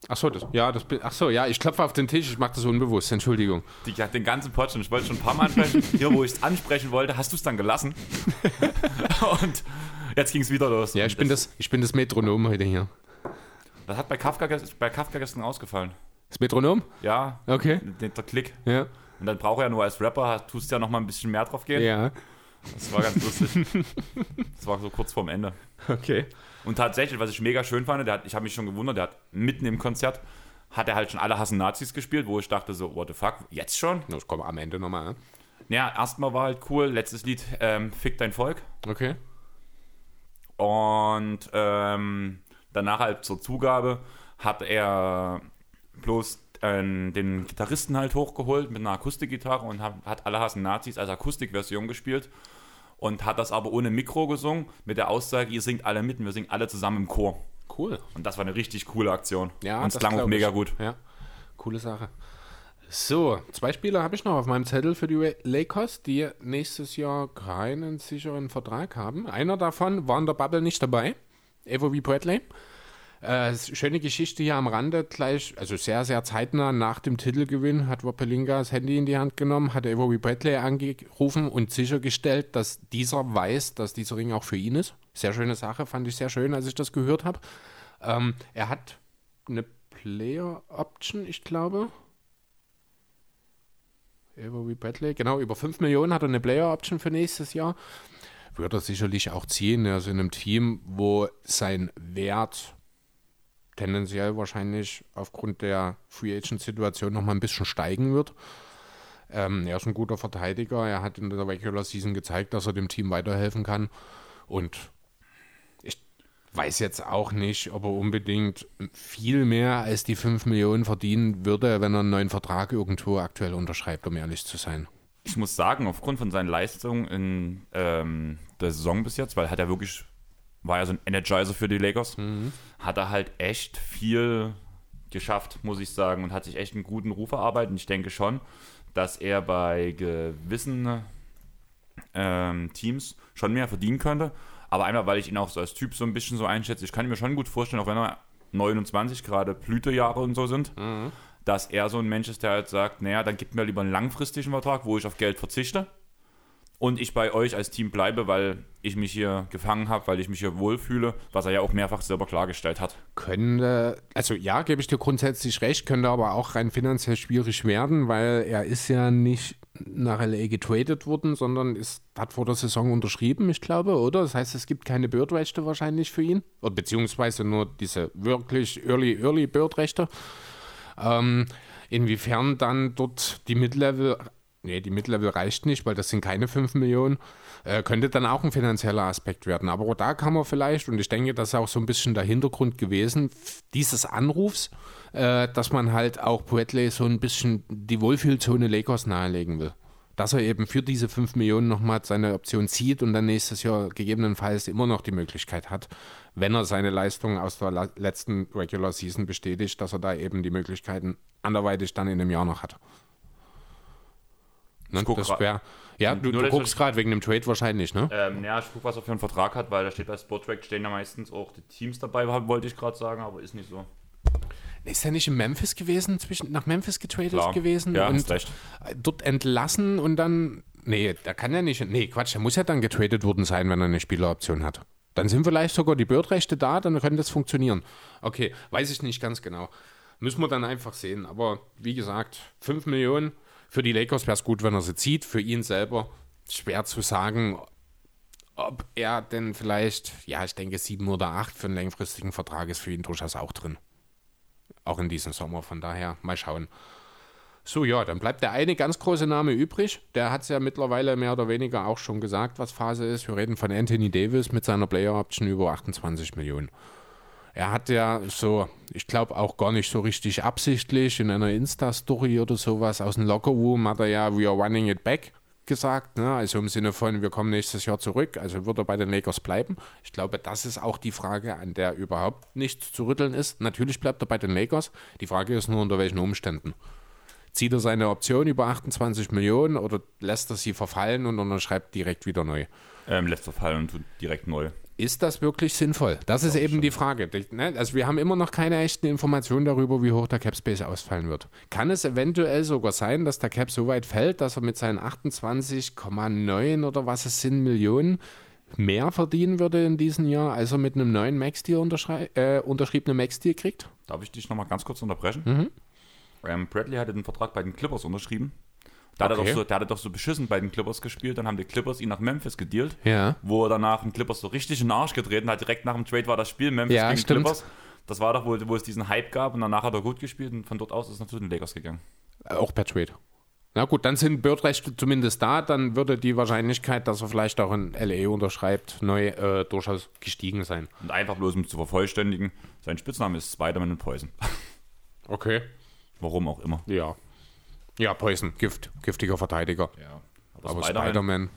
Achso, das, ja, das, ach so, ja, ich klopfe auf den Tisch, ich mache das unbewusst, Entschuldigung. Die, den ganzen Pod schon. Ich wollte schon ein paar Mal ansprechen. Hier, wo ich es ansprechen wollte, hast du es dann gelassen. Und jetzt ging es wieder los. Ja, ich bin, das, ich bin das Metronom heute hier. Das hat bei Kafka, bei Kafka gestern ausgefallen. Das Metronom? Ja. Okay. Der, der Klick. Ja. Und dann braucht er ja nur als Rapper, tust ja noch mal ein bisschen mehr drauf gehen. Ja. Das war ganz lustig. das war so kurz vorm Ende. Okay. Und tatsächlich, was ich mega schön fand, der hat, ich habe mich schon gewundert, der hat mitten im Konzert, hat er halt schon alle Hassen Nazis gespielt, wo ich dachte so, what the fuck, jetzt schon? Das kommt am Ende nochmal, ne? Ja, erstmal war halt cool, letztes Lied, ähm, Fick dein Volk. Okay. Und ähm, danach halt zur Zugabe hat er bloß äh, den Gitarristen halt hochgeholt mit einer Akustikgitarre und hat, hat alle Hassen Nazis als Akustikversion gespielt und hat das aber ohne Mikro gesungen mit der Aussage, ihr singt alle mit und wir singen alle zusammen im Chor. Cool. Und das war eine richtig coole Aktion. Ja, und es das klang auch mega ich. gut. Ja, coole Sache. So, zwei Spieler habe ich noch auf meinem Zettel für die Lakers, die nächstes Jahr keinen sicheren Vertrag haben. Einer davon war in der Bubble nicht dabei, Avery Bradley. Äh, schöne Geschichte hier am Rande gleich, also sehr, sehr zeitnah nach dem Titelgewinn hat Wapelinga das Handy in die Hand genommen, hat Avery Bradley angerufen und sichergestellt, dass dieser weiß, dass dieser Ring auch für ihn ist. Sehr schöne Sache, fand ich sehr schön, als ich das gehört habe. Ähm, er hat eine Player Option, ich glaube. Avery Bradley, genau, über 5 Millionen hat er eine Player Option für nächstes Jahr. Würde er sicherlich auch ziehen, also in einem Team, wo sein Wert tendenziell wahrscheinlich aufgrund der Free Agent Situation noch mal ein bisschen steigen wird. Ähm, er ist ein guter Verteidiger. Er hat in der Regular Season gezeigt, dass er dem Team weiterhelfen kann. Und ich weiß jetzt auch nicht, ob er unbedingt viel mehr als die 5 Millionen verdienen würde, wenn er einen neuen Vertrag irgendwo aktuell unterschreibt, um ehrlich zu sein. Ich muss sagen, aufgrund von seinen Leistungen in ähm, der Saison bis jetzt, weil hat er wirklich, war ja so ein Energizer für die Lakers, hat er halt echt viel geschafft, muss ich sagen, und hat sich echt einen guten Ruf erarbeitet. Und ich denke schon, dass er bei gewissen ähm, Teams schon mehr verdienen könnte. Aber einmal, weil ich ihn auch so als Typ so ein bisschen so einschätze, ich kann mir schon gut vorstellen, auch wenn er 29 gerade Blütejahre und so sind, dass er so ein Mensch ist, der halt sagt, naja, dann gibt mir lieber einen langfristigen Vertrag, wo ich auf Geld verzichte und ich bei euch als Team bleibe, weil ich mich hier gefangen habe, weil ich mich hier wohlfühle, was er ja auch mehrfach selber klargestellt hat. Könnte, also ja, gebe ich dir grundsätzlich recht, könnte aber auch rein finanziell schwierig werden, weil er ist ja nicht nach LA getradet worden, sondern ist, hat vor der Saison unterschrieben, ich glaube, oder? Das heißt, es gibt keine Bird-Rechte wahrscheinlich für ihn, oder beziehungsweise nur diese wirklich Early, Early Bird-Rechte. Ähm, inwiefern dann dort die Mid-Level, nee, die Mid-Level reicht nicht, weil das sind keine 5 Millionen, äh, könnte dann auch ein finanzieller Aspekt werden. Aber da kann man vielleicht, und ich denke, das ist auch so ein bisschen der Hintergrund gewesen, dieses Anrufs, äh, dass man halt auch Bradley so ein bisschen die Wohlfühlzone Lakers nahelegen will. Dass er eben für diese 5 Millionen nochmal seine Option zieht und dann nächstes Jahr gegebenenfalls immer noch die Möglichkeit hat, wenn er seine Leistung aus der letzten Regular Season bestätigt, dass er da eben die Möglichkeiten anderweitig dann in einem Jahr noch hat. Ne? guck Das wär, ja, du, du guckst gerade wegen dem Trade wahrscheinlich, ne? Ähm, ja, ich gucke, was er für einen Vertrag hat, weil da steht bei Sportrack, stehen ja meistens auch die Teams dabei, wollte ich gerade sagen, aber ist nicht so. Ist er nicht in Memphis gewesen, zwischen, nach Memphis getradet Klar. gewesen Ja, und dort entlassen und dann. Nee, da kann er nicht. Nee, Quatsch, der muss ja dann getradet worden sein, wenn er eine Spieleroption hat. Dann sind vielleicht sogar die Bird-Rechte da, dann könnte das funktionieren. Okay, weiß ich nicht ganz genau. Müssen wir dann einfach sehen. Aber wie gesagt, 5 Millionen für die Lakers wäre es gut, wenn er sie zieht. Für ihn selber schwer zu sagen, ob er denn vielleicht, ja, ich denke, 7 oder 8 für einen längfristigen Vertrag ist für ihn durchaus auch drin. Auch in diesem Sommer. Von daher mal schauen. So, ja, dann bleibt der eine ganz große Name übrig. Der hat es ja mittlerweile mehr oder weniger auch schon gesagt, was Phase ist. Wir reden von Anthony Davis mit seiner Player Option über 28 Millionen. Er hat ja so, ich glaube auch gar nicht so richtig absichtlich in einer Insta-Story oder sowas aus dem Lockerroom hat er ja We are running it back gesagt, ne? also im Sinne von, wir kommen nächstes Jahr zurück, also wird er bei den Lakers bleiben. Ich glaube, das ist auch die Frage, an der überhaupt nichts zu rütteln ist. Natürlich bleibt er bei den Lakers. Die Frage ist nur, unter welchen Umständen. Zieht er seine Option über 28 Millionen oder lässt er sie verfallen und unterschreibt direkt wieder neu? Ähm, lässt verfallen und direkt neu. Ist das wirklich sinnvoll? Das ist eben die Frage. Ne? Also wir haben immer noch keine echten Informationen darüber, wie hoch der Cap Space ausfallen wird. Kann es eventuell sogar sein, dass der Cap so weit fällt, dass er mit seinen 28,9 oder was es sind Millionen mehr verdienen würde in diesem Jahr, als er mit einem neuen Max-Deal äh, unterschriebenen Max-Deal kriegt? Darf ich dich nochmal ganz kurz unterbrechen? Mhm. Ähm, Bradley hatte den Vertrag bei den Clippers unterschrieben der, okay. hatte doch so, der hatte doch so beschissen bei den Clippers gespielt, dann haben die Clippers ihn nach Memphis gedealt, ja. wo er danach den Clippers so richtig in den Arsch getreten hat. Direkt nach dem Trade war das Spiel Memphis ja, gegen stimmt. Clippers. Das war doch, wo, wo es diesen Hype gab und danach hat er gut gespielt und von dort aus ist er zu den Lakers gegangen. Auch per Trade. Na gut, dann sind Bird-Rechte zumindest da, dann würde die Wahrscheinlichkeit, dass er vielleicht auch in LA unterschreibt, neu äh, durchaus gestiegen sein. Und einfach bloß um zu vervollständigen, sein Spitzname ist Spider-Man und Poison. Okay. Warum auch immer. Ja. Ja, Poison, Gift, giftiger Verteidiger. Ja. Aber, aber Spider-Man.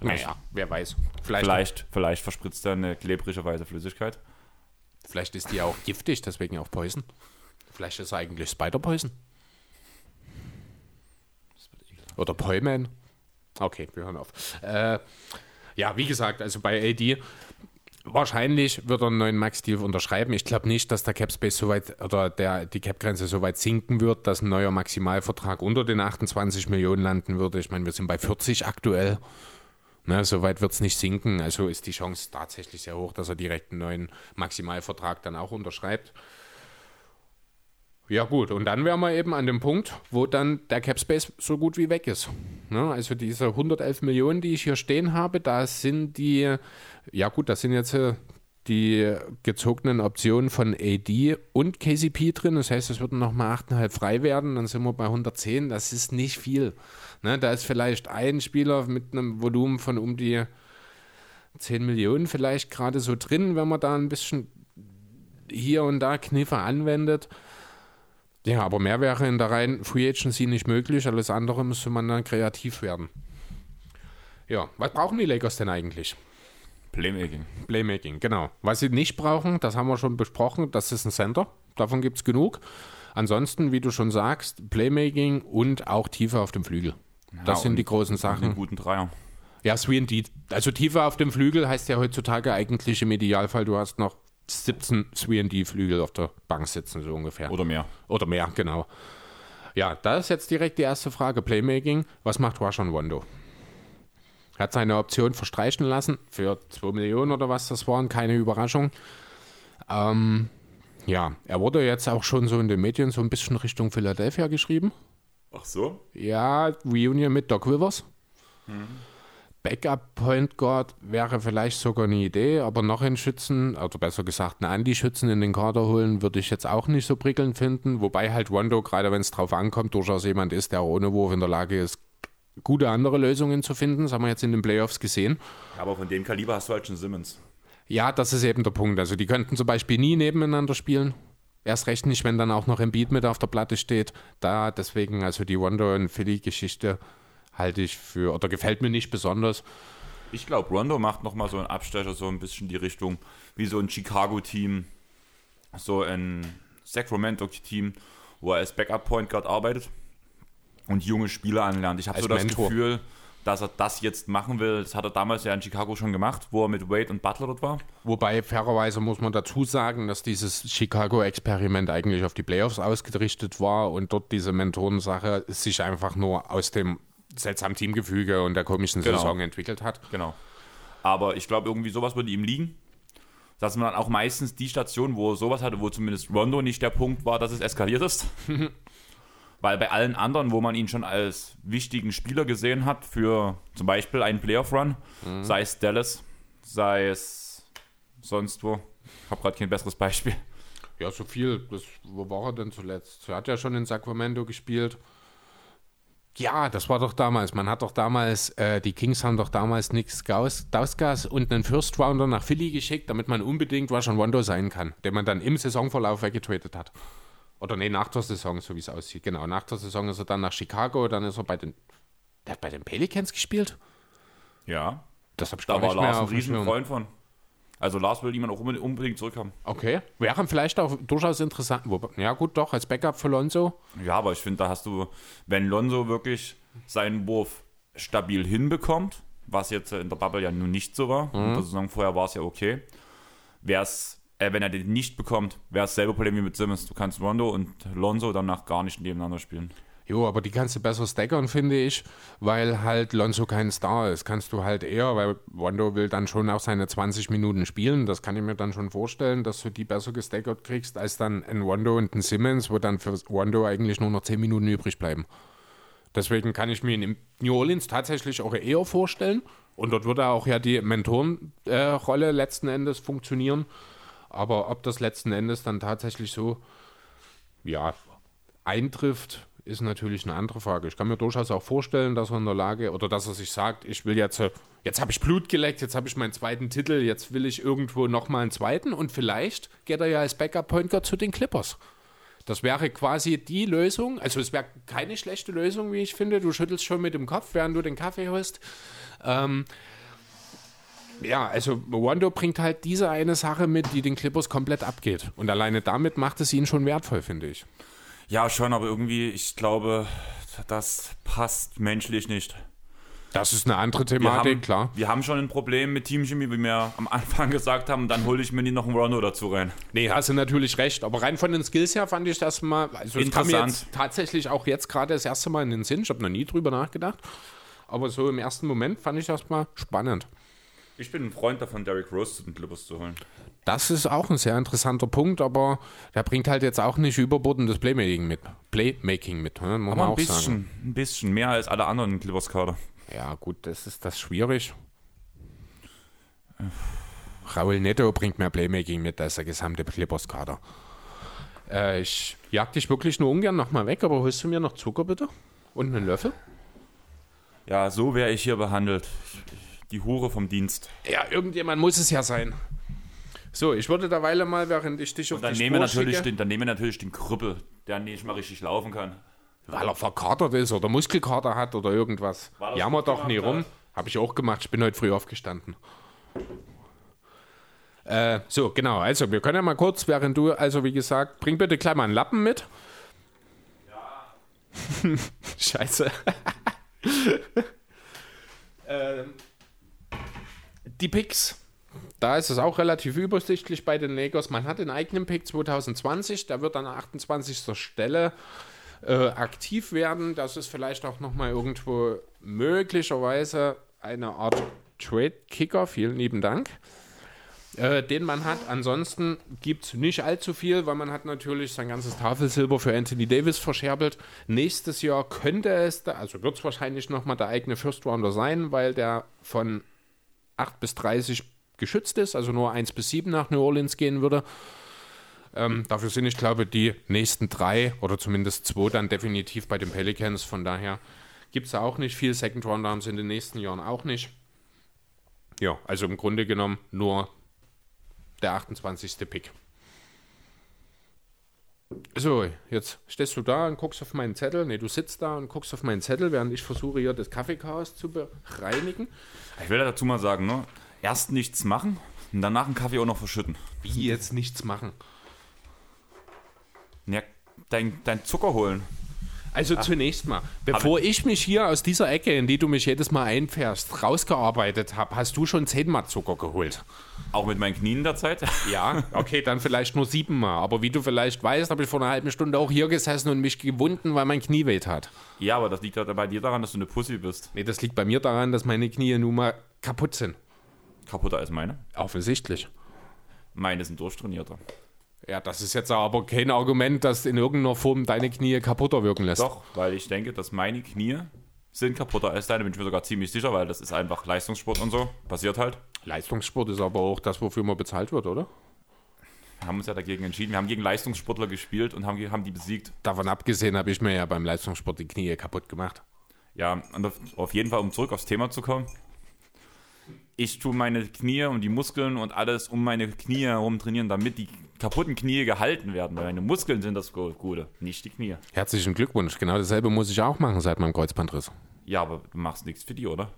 naja, wer weiß. Vielleicht, vielleicht, vielleicht verspritzen er eine klebrige weiße Flüssigkeit. Vielleicht ist die auch giftig, deswegen auch Poison. Vielleicht ist er eigentlich Spider-Poison. Oder Poyman. Okay, wir hören auf. Äh, ja, wie gesagt, also bei AD Wahrscheinlich wird er einen neuen Max-Deal unterschreiben. Ich glaube nicht, dass der Cap-Space so weit oder der, die Cap-Grenze so weit sinken wird, dass ein neuer Maximalvertrag unter den 28 Millionen landen würde. Ich meine, wir sind bei 40 aktuell. Ne, so weit wird es nicht sinken. Also ist die Chance tatsächlich sehr hoch, dass er direkt einen neuen Maximalvertrag dann auch unterschreibt. Ja gut, und dann wären wir eben an dem Punkt, wo dann der Capspace so gut wie weg ist. Ne? Also diese 111 Millionen, die ich hier stehen habe, da sind die, ja gut, das sind jetzt äh, die gezogenen Optionen von AD und KCP drin. Das heißt, es würden nochmal 8,5 frei werden, dann sind wir bei 110. Das ist nicht viel. Ne? Da ist vielleicht ein Spieler mit einem Volumen von um die 10 Millionen vielleicht gerade so drin, wenn man da ein bisschen hier und da Kniffe anwendet. Ja, aber mehr wäre in der reinen Free Agency nicht möglich. Alles andere müsste man dann kreativ werden. Ja, was brauchen die Lakers denn eigentlich? Playmaking. Playmaking, genau. Was sie nicht brauchen, das haben wir schon besprochen, das ist ein Center. Davon gibt es genug. Ansonsten, wie du schon sagst, Playmaking und auch Tiefe auf dem Flügel. Das ja, sind die großen Sachen. Einen guten Dreier. Ja, 3D. Also Tiefe auf dem Flügel heißt ja heutzutage eigentlich im Idealfall, du hast noch 17 3D-Flügel auf der Bank sitzen, so ungefähr. Oder mehr. Oder mehr, genau. Ja, da ist jetzt direkt die erste Frage: Playmaking. Was macht Rashan Wando? Hat seine Option verstreichen lassen für 2 Millionen oder was das waren, keine Überraschung. Ähm, ja, er wurde jetzt auch schon so in den Medien so ein bisschen Richtung Philadelphia geschrieben. Ach so? Ja, Reunion mit Doc Rivers. Mhm. Backup-Point Guard wäre vielleicht sogar eine Idee, aber noch einen Schützen, oder besser gesagt einen Anti-Schützen in den Kader holen, würde ich jetzt auch nicht so prickelnd finden. Wobei halt Rondo, gerade wenn es drauf ankommt, durchaus jemand ist, der ohne Wurf in der Lage ist, gute andere Lösungen zu finden. Das haben wir jetzt in den Playoffs gesehen. Aber von dem Kaliber hast du halt schon Simmons. Ja, das ist eben der Punkt. Also die könnten zum Beispiel nie nebeneinander spielen. Erst recht nicht, wenn dann auch noch ein Beat mit auf der Platte steht. Da deswegen, also die Rondo und Philly-Geschichte halte ich für, oder gefällt mir nicht besonders. Ich glaube, Rondo macht nochmal so einen Abstecher, so ein bisschen die Richtung wie so ein Chicago-Team, so ein Sacramento-Team, wo er als Backup-Point Guard arbeitet und junge Spieler anlernt. Ich habe so das Mentor. Gefühl, dass er das jetzt machen will. Das hat er damals ja in Chicago schon gemacht, wo er mit Wade und Butler dort war. Wobei, fairerweise muss man dazu sagen, dass dieses Chicago-Experiment eigentlich auf die Playoffs ausgerichtet war und dort diese Mentorensache sich einfach nur aus dem seltsamen Teamgefüge und der komischen genau. Saison entwickelt hat. Genau. Aber ich glaube, irgendwie sowas würde ihm liegen. Dass man auch meistens die Station, wo sowas hatte, wo zumindest Rondo nicht der Punkt war, dass es eskaliert ist. Weil bei allen anderen, wo man ihn schon als wichtigen Spieler gesehen hat, für zum Beispiel einen Playoff-Run, mhm. sei es Dallas, sei es sonst wo. Ich habe gerade kein besseres Beispiel. Ja, so viel. Das, wo war er denn zuletzt? Er hat ja schon in Sacramento gespielt. Ja, das war doch damals. Man hat doch damals, äh, die Kings haben doch damals Nick Dauskas und einen First Rounder nach Philly geschickt, damit man unbedingt Russian Rondo sein kann, den man dann im Saisonverlauf weggetradet hat. Oder nee, nach der Saison, so wie es aussieht. Genau, nach der Saison ist er dann nach Chicago, dann ist er bei den Der hat bei den Pelicans gespielt? Ja. Das habe ich Da gar war nicht mehr Lars ein auf dem riesen Schirm. Freund von. Also Lars will jemand auch unbedingt- zurückhaben. Okay. Wäre vielleicht auch durchaus interessant. Ja, gut, doch, als Backup für Lonzo. Ja, aber ich finde, da hast du, wenn Lonzo wirklich seinen Wurf stabil hinbekommt, was jetzt in der Bubble ja nun nicht so war, in der Saison vorher war es ja okay, wär's, äh, wenn er den nicht bekommt, wäre es selbe Problem wie mit Simmons. Du kannst Rondo und Lonzo danach gar nicht nebeneinander spielen. Jo, aber die kannst du besser stackern, finde ich, weil halt Lonzo kein Star ist. Kannst du halt eher, weil Rondo will dann schon auch seine 20 Minuten spielen. Das kann ich mir dann schon vorstellen, dass du die besser gestackert kriegst, als dann ein Rondo und ein Simmons, wo dann für Rondo eigentlich nur noch 10 Minuten übrig bleiben. Deswegen kann ich mir in New Orleans tatsächlich auch eher vorstellen. Und dort würde auch ja die Mentorenrolle letzten Endes funktionieren. Aber ob das letzten Endes dann tatsächlich so ja, eintrifft, ist natürlich eine andere Frage. Ich kann mir durchaus auch vorstellen, dass er in der Lage oder dass er sich sagt, ich will jetzt, jetzt habe ich Blut geleckt, jetzt habe ich meinen zweiten Titel, jetzt will ich irgendwo nochmal einen zweiten und vielleicht geht er ja als Backup-Point Guard zu den Clippers. Das wäre quasi die Lösung. Also es wäre keine schlechte Lösung, wie ich finde. Du schüttelst schon mit dem Kopf, während du den Kaffee holst. Ähm, ja, also Rondo bringt halt diese eine Sache mit, die den Clippers komplett abgeht. Und alleine damit macht es ihn schon wertvoll, finde ich. Ja, schon, aber irgendwie, ich glaube, das passt menschlich nicht. Das ist eine andere Wir Thematik, haben, klar. wir haben schon ein Problem mit Teamchemie, wie wir am Anfang gesagt haben, dann hole ich mir nie noch einen Rondo dazu rein. Nee, hast du natürlich recht. Aber rein von den Skills her fand ich das mal. Also es kam mir Interessant. jetzt tatsächlich auch jetzt gerade das erste Mal in den Sinn. Ich habe noch nie drüber nachgedacht. Aber so im ersten Moment fand ich das mal spannend. Ich bin ein Freund davon, Derrick Rose zu den Clippers zu holen. Das ist auch ein sehr interessanter Punkt, aber der bringt halt jetzt auch nicht überbordendes Playmaking mit. Playmaking mit, ne? muss Aber man ein auch sagen. bisschen, ein bisschen mehr als alle anderen Clippers-Kader. Ja, gut, das ist das schwierig. Raul Neto bringt mehr Playmaking mit als der gesamte Clippers-Kader. Äh, ich jag dich wirklich nur ungern nochmal weg, aber holst du mir noch Zucker bitte? Und einen Löffel? Ja, so wäre ich hier behandelt. Die Hure vom Dienst. Ja, irgendjemand muss es ja sein. So, ich würde derweil mal, während ich dich auf Und dann die nehmen, wir Spur natürlich schicke, den, dann nehmen wir natürlich den Krüppel, der nicht mal richtig laufen kann. weil er verkatert ist oder Muskelkater hat oder irgendwas. Jammer doch nie rum. Habe ich auch gemacht. Ich bin heute früh aufgestanden. Äh, so, genau. Also, wir können ja mal kurz, während du, also wie gesagt, bring bitte gleich mal einen Lappen mit. Ja. Scheiße. ähm, die Picks. Da ist es auch relativ übersichtlich bei den Lakers. Man hat den eigenen Pick 2020, der wird an 28. Stelle äh, aktiv werden. Das ist vielleicht auch nochmal irgendwo möglicherweise eine Art Trade-Kicker. Vielen lieben Dank. Äh, den man hat. Ansonsten gibt es nicht allzu viel, weil man hat natürlich sein ganzes Tafelsilber für Anthony Davis verscherbelt. Nächstes Jahr könnte es, da, also wird es wahrscheinlich nochmal der eigene First Rounder sein, weil der von 8 bis 30 geschützt ist, also nur 1 bis 7 nach New Orleans gehen würde. Ähm, dafür sind, ich glaube, die nächsten drei oder zumindest zwei dann definitiv bei den Pelicans. Von daher gibt es auch nicht viel. Second Rounder haben sie in den nächsten Jahren auch nicht. Ja, also im Grunde genommen nur der 28. Pick. So, jetzt stehst du da und guckst auf meinen Zettel. Ne, du sitzt da und guckst auf meinen Zettel, während ich versuche, hier das Kaffeechaos zu bereinigen. Ich will dazu mal sagen, ne? Erst nichts machen und danach einen Kaffee auch noch verschütten. Wie jetzt nichts machen. Ja, dein, dein Zucker holen. Also zunächst mal, bevor ich mich hier aus dieser Ecke, in die du mich jedes Mal einfährst, rausgearbeitet habe, hast du schon zehnmal Zucker geholt. Auch mit meinen Knien derzeit. Ja, okay, dann vielleicht nur siebenmal. Aber wie du vielleicht weißt, habe ich vor einer halben Stunde auch hier gesessen und mich gewunden, weil mein Knie weht hat. Ja, aber das liegt ja bei dir daran, dass du eine Pussy bist. Nee, das liegt bei mir daran, dass meine Knie nun mal kaputt sind. Kaputter als meine. Offensichtlich. Meine sind durchtrainierter. Ja, das ist jetzt aber kein Argument, das in irgendeiner Form deine Knie kaputter wirken lässt. Doch, weil ich denke, dass meine Knie sind kaputter als deine, bin ich mir sogar ziemlich sicher, weil das ist einfach Leistungssport und so. Passiert halt. Leistungssport ist aber auch das, wofür man bezahlt wird, oder? Wir haben uns ja dagegen entschieden. Wir haben gegen Leistungssportler gespielt und haben, haben die besiegt. Davon abgesehen habe ich mir ja beim Leistungssport die Knie kaputt gemacht. Ja, auf jeden Fall, um zurück aufs Thema zu kommen. Ich tue meine Knie und die Muskeln und alles um meine Knie herum trainieren, damit die kaputten Knie gehalten werden. Weil meine Muskeln sind das Gute, nicht die Knie. Herzlichen Glückwunsch. Genau dasselbe muss ich auch machen seit meinem Kreuzbandriss. Ja, aber du machst nichts für die, oder?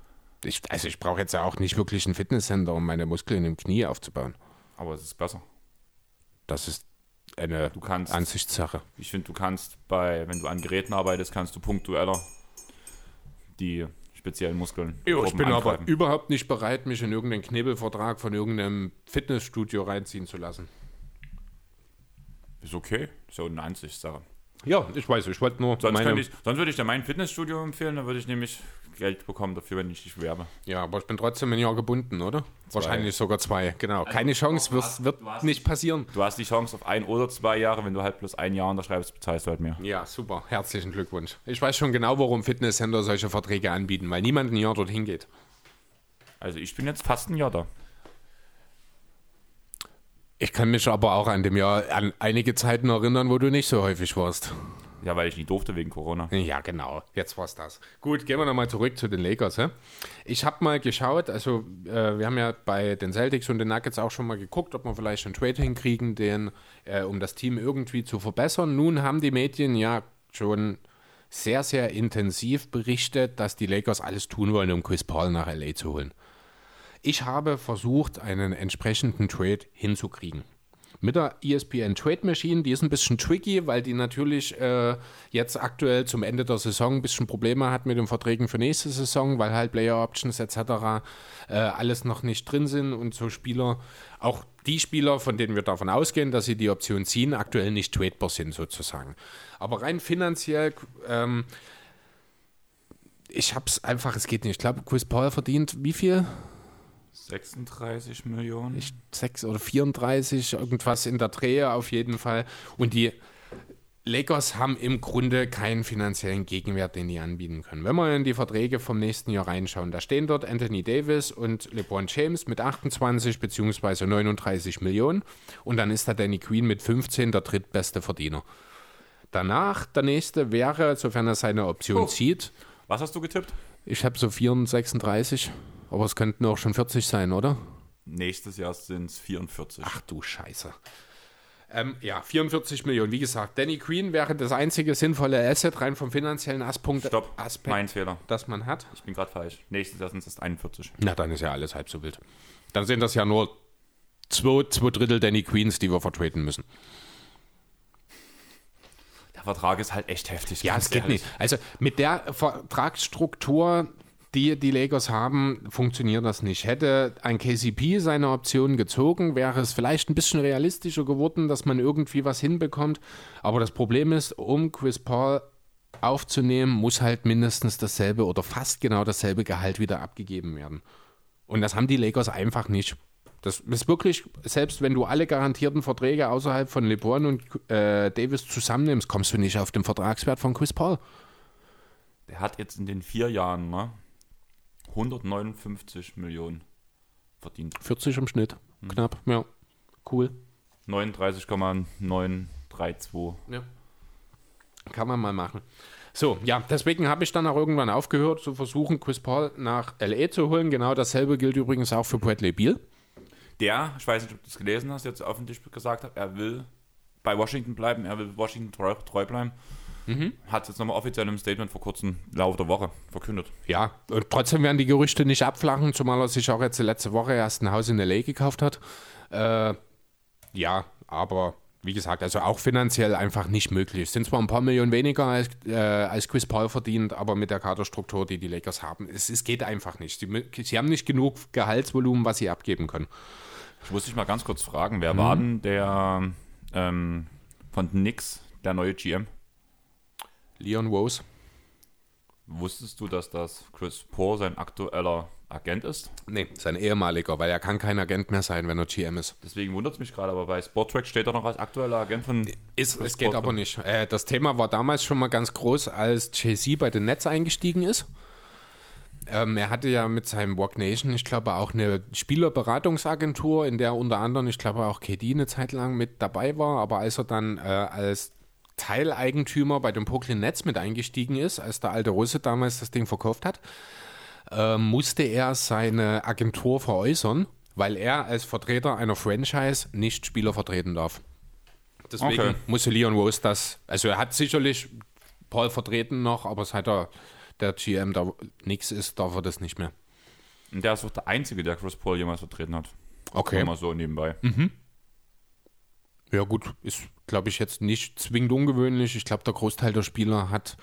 Ich, also ich brauche jetzt ja auch nicht wirklich ein Fitnesscenter, um meine Muskeln im Knie aufzubauen. Aber es ist besser. Das ist eine Du kannst, Ansichtssache. ich finde, du kannst bei, wenn du an Geräten arbeitest, kannst du punktueller die speziellen Muskeln. Ja, ich bin aber angreifen. überhaupt nicht bereit, mich in irgendeinen Knebelvertrag von irgendeinem Fitnessstudio reinziehen zu lassen. Ist okay. Ist ja eine Ansichtssache. Ja, ich weiß, ich wollte nur Sonst, meine... ich, sonst würde ich dir mein Fitnessstudio empfehlen, dann würde ich nämlich Geld bekommen dafür, wenn ich dich bewerbe. Ja, aber ich bin trotzdem ein Jahr gebunden, oder? Wahrscheinlich sogar zwei, genau. Keine Chance, wird, hast- wird hast- nicht passieren. Du hast die Chance auf ein oder zwei Jahre, wenn du halt plus ein Jahr unterschreibst, bezahlst du halt mehr. Ja, super. Herzlichen Glückwunsch. Ich weiß schon genau, warum Fitnesscenter solche Verträge anbieten, weil niemand ein Jahr dorthin geht. Also ich bin jetzt fast ein Jahr da. Ich kann mich aber auch an dem Jahr an einige Zeiten erinnern, wo du nicht so häufig warst. Ja, weil ich nie durfte wegen Corona. Ja, genau. Jetzt war's das. Gut, gehen wir nochmal zurück zu den Lakers. Hä? Ich habe mal geschaut, also äh, wir haben ja bei den Celtics und den Nuggets auch schon mal geguckt, ob wir vielleicht einen Trade hinkriegen, den, äh, um das Team irgendwie zu verbessern. Nun haben die Medien ja schon sehr, sehr intensiv berichtet, dass die Lakers alles tun wollen, um Chris Paul nach LA zu holen. Ich habe versucht, einen entsprechenden Trade hinzukriegen. Mit der ESPN Trade Machine, die ist ein bisschen tricky, weil die natürlich äh, jetzt aktuell zum Ende der Saison ein bisschen Probleme hat mit den Verträgen für nächste Saison, weil halt Player Options etc. Äh, alles noch nicht drin sind und so Spieler, auch die Spieler, von denen wir davon ausgehen, dass sie die Option ziehen, aktuell nicht tradebar sind sozusagen. Aber rein finanziell ähm, ich hab's einfach, es geht nicht. Ich glaube, Chris Paul verdient wie viel? 36 Millionen. Ich, 6 oder 34, irgendwas in der Drehe auf jeden Fall. Und die Lakers haben im Grunde keinen finanziellen Gegenwert, den die anbieten können. Wenn wir in die Verträge vom nächsten Jahr reinschauen, da stehen dort Anthony Davis und LeBron James mit 28 bzw. 39 Millionen und dann ist da Danny Queen mit 15 der drittbeste Verdiener. Danach, der nächste wäre, sofern er seine Option Oh. zieht, Was hast du getippt? ich habe so 34, 36, aber es könnten auch schon 40 sein, oder? Nächstes Jahr sind es 44. Ach du Scheiße. Ähm, ja, 44 Millionen. Wie gesagt, Danny Queen wäre das einzige sinnvolle Asset rein vom finanziellen Aspekt, Stopp, Aspekt mein Fehler. das man hat. Ich bin gerade falsch. Nächstes Jahr sind es 41. Na, dann ist ja alles halb so wild. Dann sind das ja nur zwei, zwei Drittel Danny Queens, die wir vertreten müssen. Der Vertrag ist halt echt heftig. Ja, es geht ehrlich. nicht. Also mit der Vertragsstruktur, die die Lakers haben, funktioniert das nicht. Hätte ein KCP seine Option gezogen, wäre es vielleicht ein bisschen realistischer geworden, dass man irgendwie was hinbekommt. Aber das Problem ist, um Chris Paul aufzunehmen, muss halt mindestens dasselbe oder fast genau dasselbe Gehalt wieder abgegeben werden. Und das haben die Lakers einfach nicht. Das ist wirklich, selbst wenn du alle garantierten Verträge außerhalb von LeBron und äh, Davis zusammennimmst, kommst du nicht auf den Vertragswert von Chris Paul. Der hat jetzt in den vier Jahren ne, 159 Millionen verdient. 40 im Schnitt, knapp, ja. Cool. 39,932. Ja. Kann man mal machen. So, ja, deswegen habe ich dann auch irgendwann aufgehört zu versuchen, Chris Paul nach LA zu holen. Genau dasselbe gilt übrigens auch für Bradley Beal. Der, ich weiß nicht, ob du es gelesen hast, jetzt öffentlich gesagt hat, er will bei Washington bleiben, er will Washington treu, treu bleiben. Hat es jetzt nochmal offiziell im Statement vor kurzem, Laufe der Woche, verkündet. Ja, und trotzdem werden die Gerüchte nicht abflachen, zumal er sich auch jetzt letzte Woche erst ein Haus in LA gekauft hat. Äh, ja, aber wie gesagt, also auch finanziell einfach nicht möglich. Es sind zwar ein paar Millionen weniger als, äh, als Chris Paul verdient, aber mit der Kaderstruktur, die die Lakers haben, es, es geht einfach nicht. Sie, sie haben nicht genug Gehaltsvolumen, was sie abgeben können. Ich muss dich mal ganz kurz fragen, wer war denn der ähm, von Knicks, der neue GM? Leon Rose? Wusstest du, dass das Chris Paul sein aktueller Agent ist? Nee, sein ehemaliger, weil er kann kein Agent mehr sein, wenn er GM ist. Deswegen wundert es mich gerade, aber bei Sportrack steht er noch als aktueller Agent von. Ist, es geht aber nicht. Äh, das Thema war damals schon mal ganz groß, als Jay-Z bei den Nets eingestiegen ist. Ähm, er hatte ja mit seinem Walk Nation, ich glaube, auch eine Spielerberatungsagentur, in der unter anderem, ich glaube, auch KD eine Zeit lang mit dabei war. Aber als er dann äh, als Teileigentümer bei den Brooklyn Nets mit eingestiegen ist, als der alte Russe damals das Ding verkauft hat, äh, musste er seine Agentur veräußern, weil er als Vertreter einer Franchise nicht Spieler vertreten darf. Deswegen Okay. musste Leon Rose das, also er hat sicherlich Paul vertreten noch, aber seit er der GM da nichts ist, darf er das nicht mehr. Und der ist auch der Einzige, der Chris Paul jemals vertreten hat. Okay. Mal so nebenbei. Ja, gut, ist, glaube ich, jetzt nicht zwingend ungewöhnlich. Ich glaube, der Großteil der Spieler hat,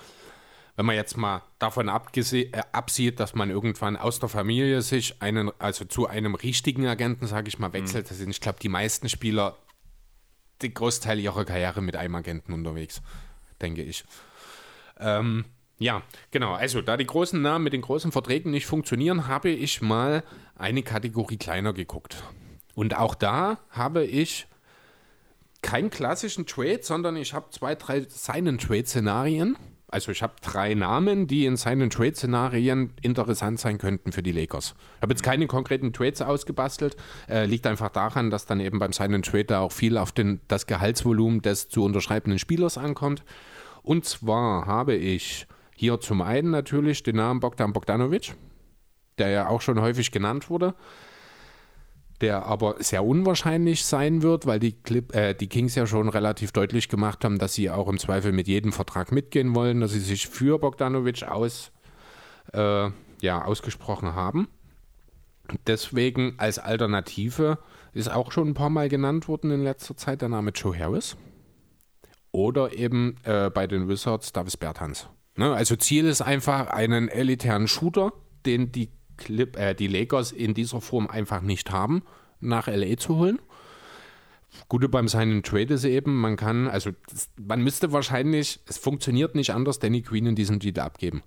wenn man jetzt mal davon abgese- äh, absieht, dass man irgendwann aus der Familie sich einen, also zu einem richtigen Agenten, sage ich mal, wechselt. Also ich glaube, die meisten Spieler, den Großteil ihrer Karriere mit einem Agenten unterwegs, denke ich. Ähm, ja, genau. Also, da die großen Namen mit den großen Verträgen nicht funktionieren, habe ich mal eine Kategorie kleiner geguckt. Und auch da habe ich keinen klassischen Trade, sondern ich habe zwei, drei Sign-and-Trade-Szenarien. Also ich habe drei Namen, die in Sign-and-Trade-Szenarien interessant sein könnten für die Lakers. Ich habe jetzt keine konkreten Trades ausgebastelt. Äh, liegt einfach daran, dass dann eben beim Sign-and-Trade da auch viel auf den, das Gehaltsvolumen des zu unterschreibenden Spielers ankommt. Und zwar habe ich hier zum einen natürlich den Namen Bogdan Bogdanovic, der ja auch schon häufig genannt wurde der aber sehr unwahrscheinlich sein wird, weil die, Clip, äh, die Kings ja schon relativ deutlich gemacht haben, dass sie auch im Zweifel mit jedem Vertrag mitgehen wollen, dass sie sich für Bogdanovic aus, äh, ja, ausgesprochen haben. Deswegen als Alternative ist auch schon ein paar Mal genannt worden in letzter Zeit der Name Joe Harris. Oder eben äh, bei den Wizards Davis Bertans. Ne? Also Ziel ist einfach, einen elitären Shooter, den die, Clip, äh, die Lakers in dieser Form einfach nicht haben, nach LA zu holen. Gute beim seinen Trade ist eben, man kann, also das, man müsste wahrscheinlich, es funktioniert nicht anders, Danny Queen in diesem Deal abgeben.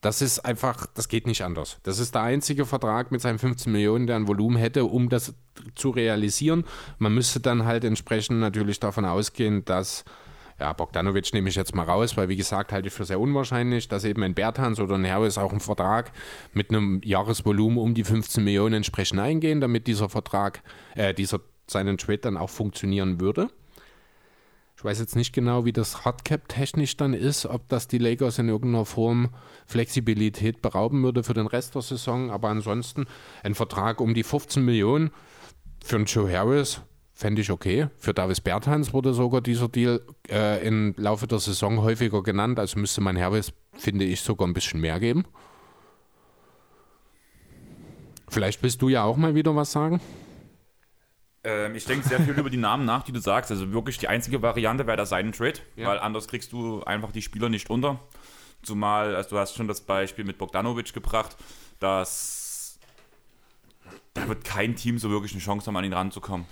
Das ist einfach, das geht nicht anders. Das ist der einzige Vertrag mit seinen 15 Millionen, der ein Volumen hätte, um das zu realisieren. Man müsste dann halt entsprechend natürlich davon ausgehen, dass, ja, Bogdanovic nehme ich jetzt mal raus, weil wie gesagt, halte ich für sehr unwahrscheinlich, dass eben ein Bertans oder ein Harris auch einen Vertrag mit einem Jahresvolumen um die 15 Millionen entsprechend eingehen, damit dieser Vertrag, äh, dieser seinen Trade dann auch funktionieren würde. Ich weiß jetzt nicht genau, wie das Hardcap technisch dann ist, ob das die Lakers in irgendeiner Form Flexibilität berauben würde für den Rest der Saison. Aber ansonsten ein Vertrag um die 15 Millionen für einen Joe Harris fände ich okay. Für Davis Bertans wurde sogar dieser Deal äh, im Laufe der Saison häufiger genannt. Also müsste man Harris, finde ich, sogar ein bisschen mehr geben. Vielleicht willst du ja auch mal wieder was sagen. Ähm, ich denke sehr viel über die Namen nach, die du sagst. Also wirklich die einzige Variante wäre der Sign Trade, Ja. weil anders kriegst du einfach die Spieler nicht unter. Zumal, also du hast schon das Beispiel mit Bogdanovic gebracht, dass da wird kein Team so wirklich eine Chance haben, an ihn ranzukommen.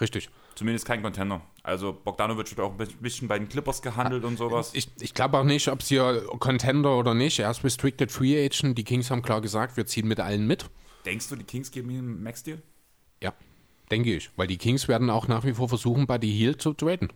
Richtig. Zumindest kein Contender. Also Bogdanovic wird auch ein bisschen bei den Clippers gehandelt und sowas. Ich, ich glaube auch nicht, ob es hier Contender oder nicht. Er ist Restricted Free Agent. Die Kings haben klar gesagt, wir ziehen mit allen mit. Denkst du, die Kings geben ihm einen Max-Deal? Ja, denke ich. Weil die Kings werden auch nach wie vor versuchen, Buddy Hield zu traden.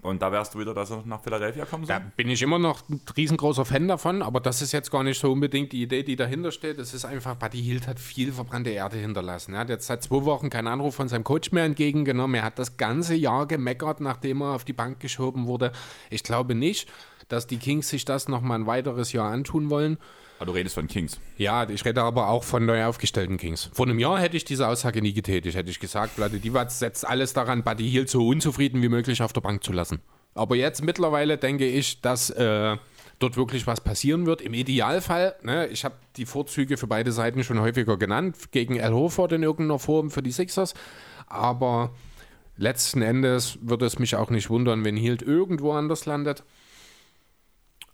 Und da wärst du wieder, dass er nach Philadelphia kommen soll? Da bin ich immer noch ein riesengroßer Fan davon, aber das ist jetzt gar nicht so unbedingt die Idee, die dahinter steht. Es ist einfach, Buddy Hield hat viel verbrannte Erde hinterlassen. Er hat jetzt seit zwei Wochen keinen Anruf von seinem Coach mehr entgegengenommen. Er hat das ganze Jahr gemeckert, nachdem er auf die Bank geschoben wurde. Ich glaube nicht, dass die Kings sich das nochmal ein weiteres Jahr antun wollen. Aber du redest von Kings. Ja, ich rede aber auch von neu aufgestellten Kings. Vor einem Jahr hätte ich diese Aussage nie getätigt. Hätte ich gesagt, Vlade Divac setzt alles daran, Buddy Hield so unzufrieden wie möglich auf der Bank zu lassen. Aber jetzt mittlerweile denke ich, dass äh, dort wirklich was passieren wird. Im Idealfall, ne, ich habe die Vorzüge für beide Seiten schon häufiger genannt, gegen Al Horford in irgendeiner Form für die Sixers. Aber letzten Endes würde es mich auch nicht wundern, wenn Hield irgendwo anders landet.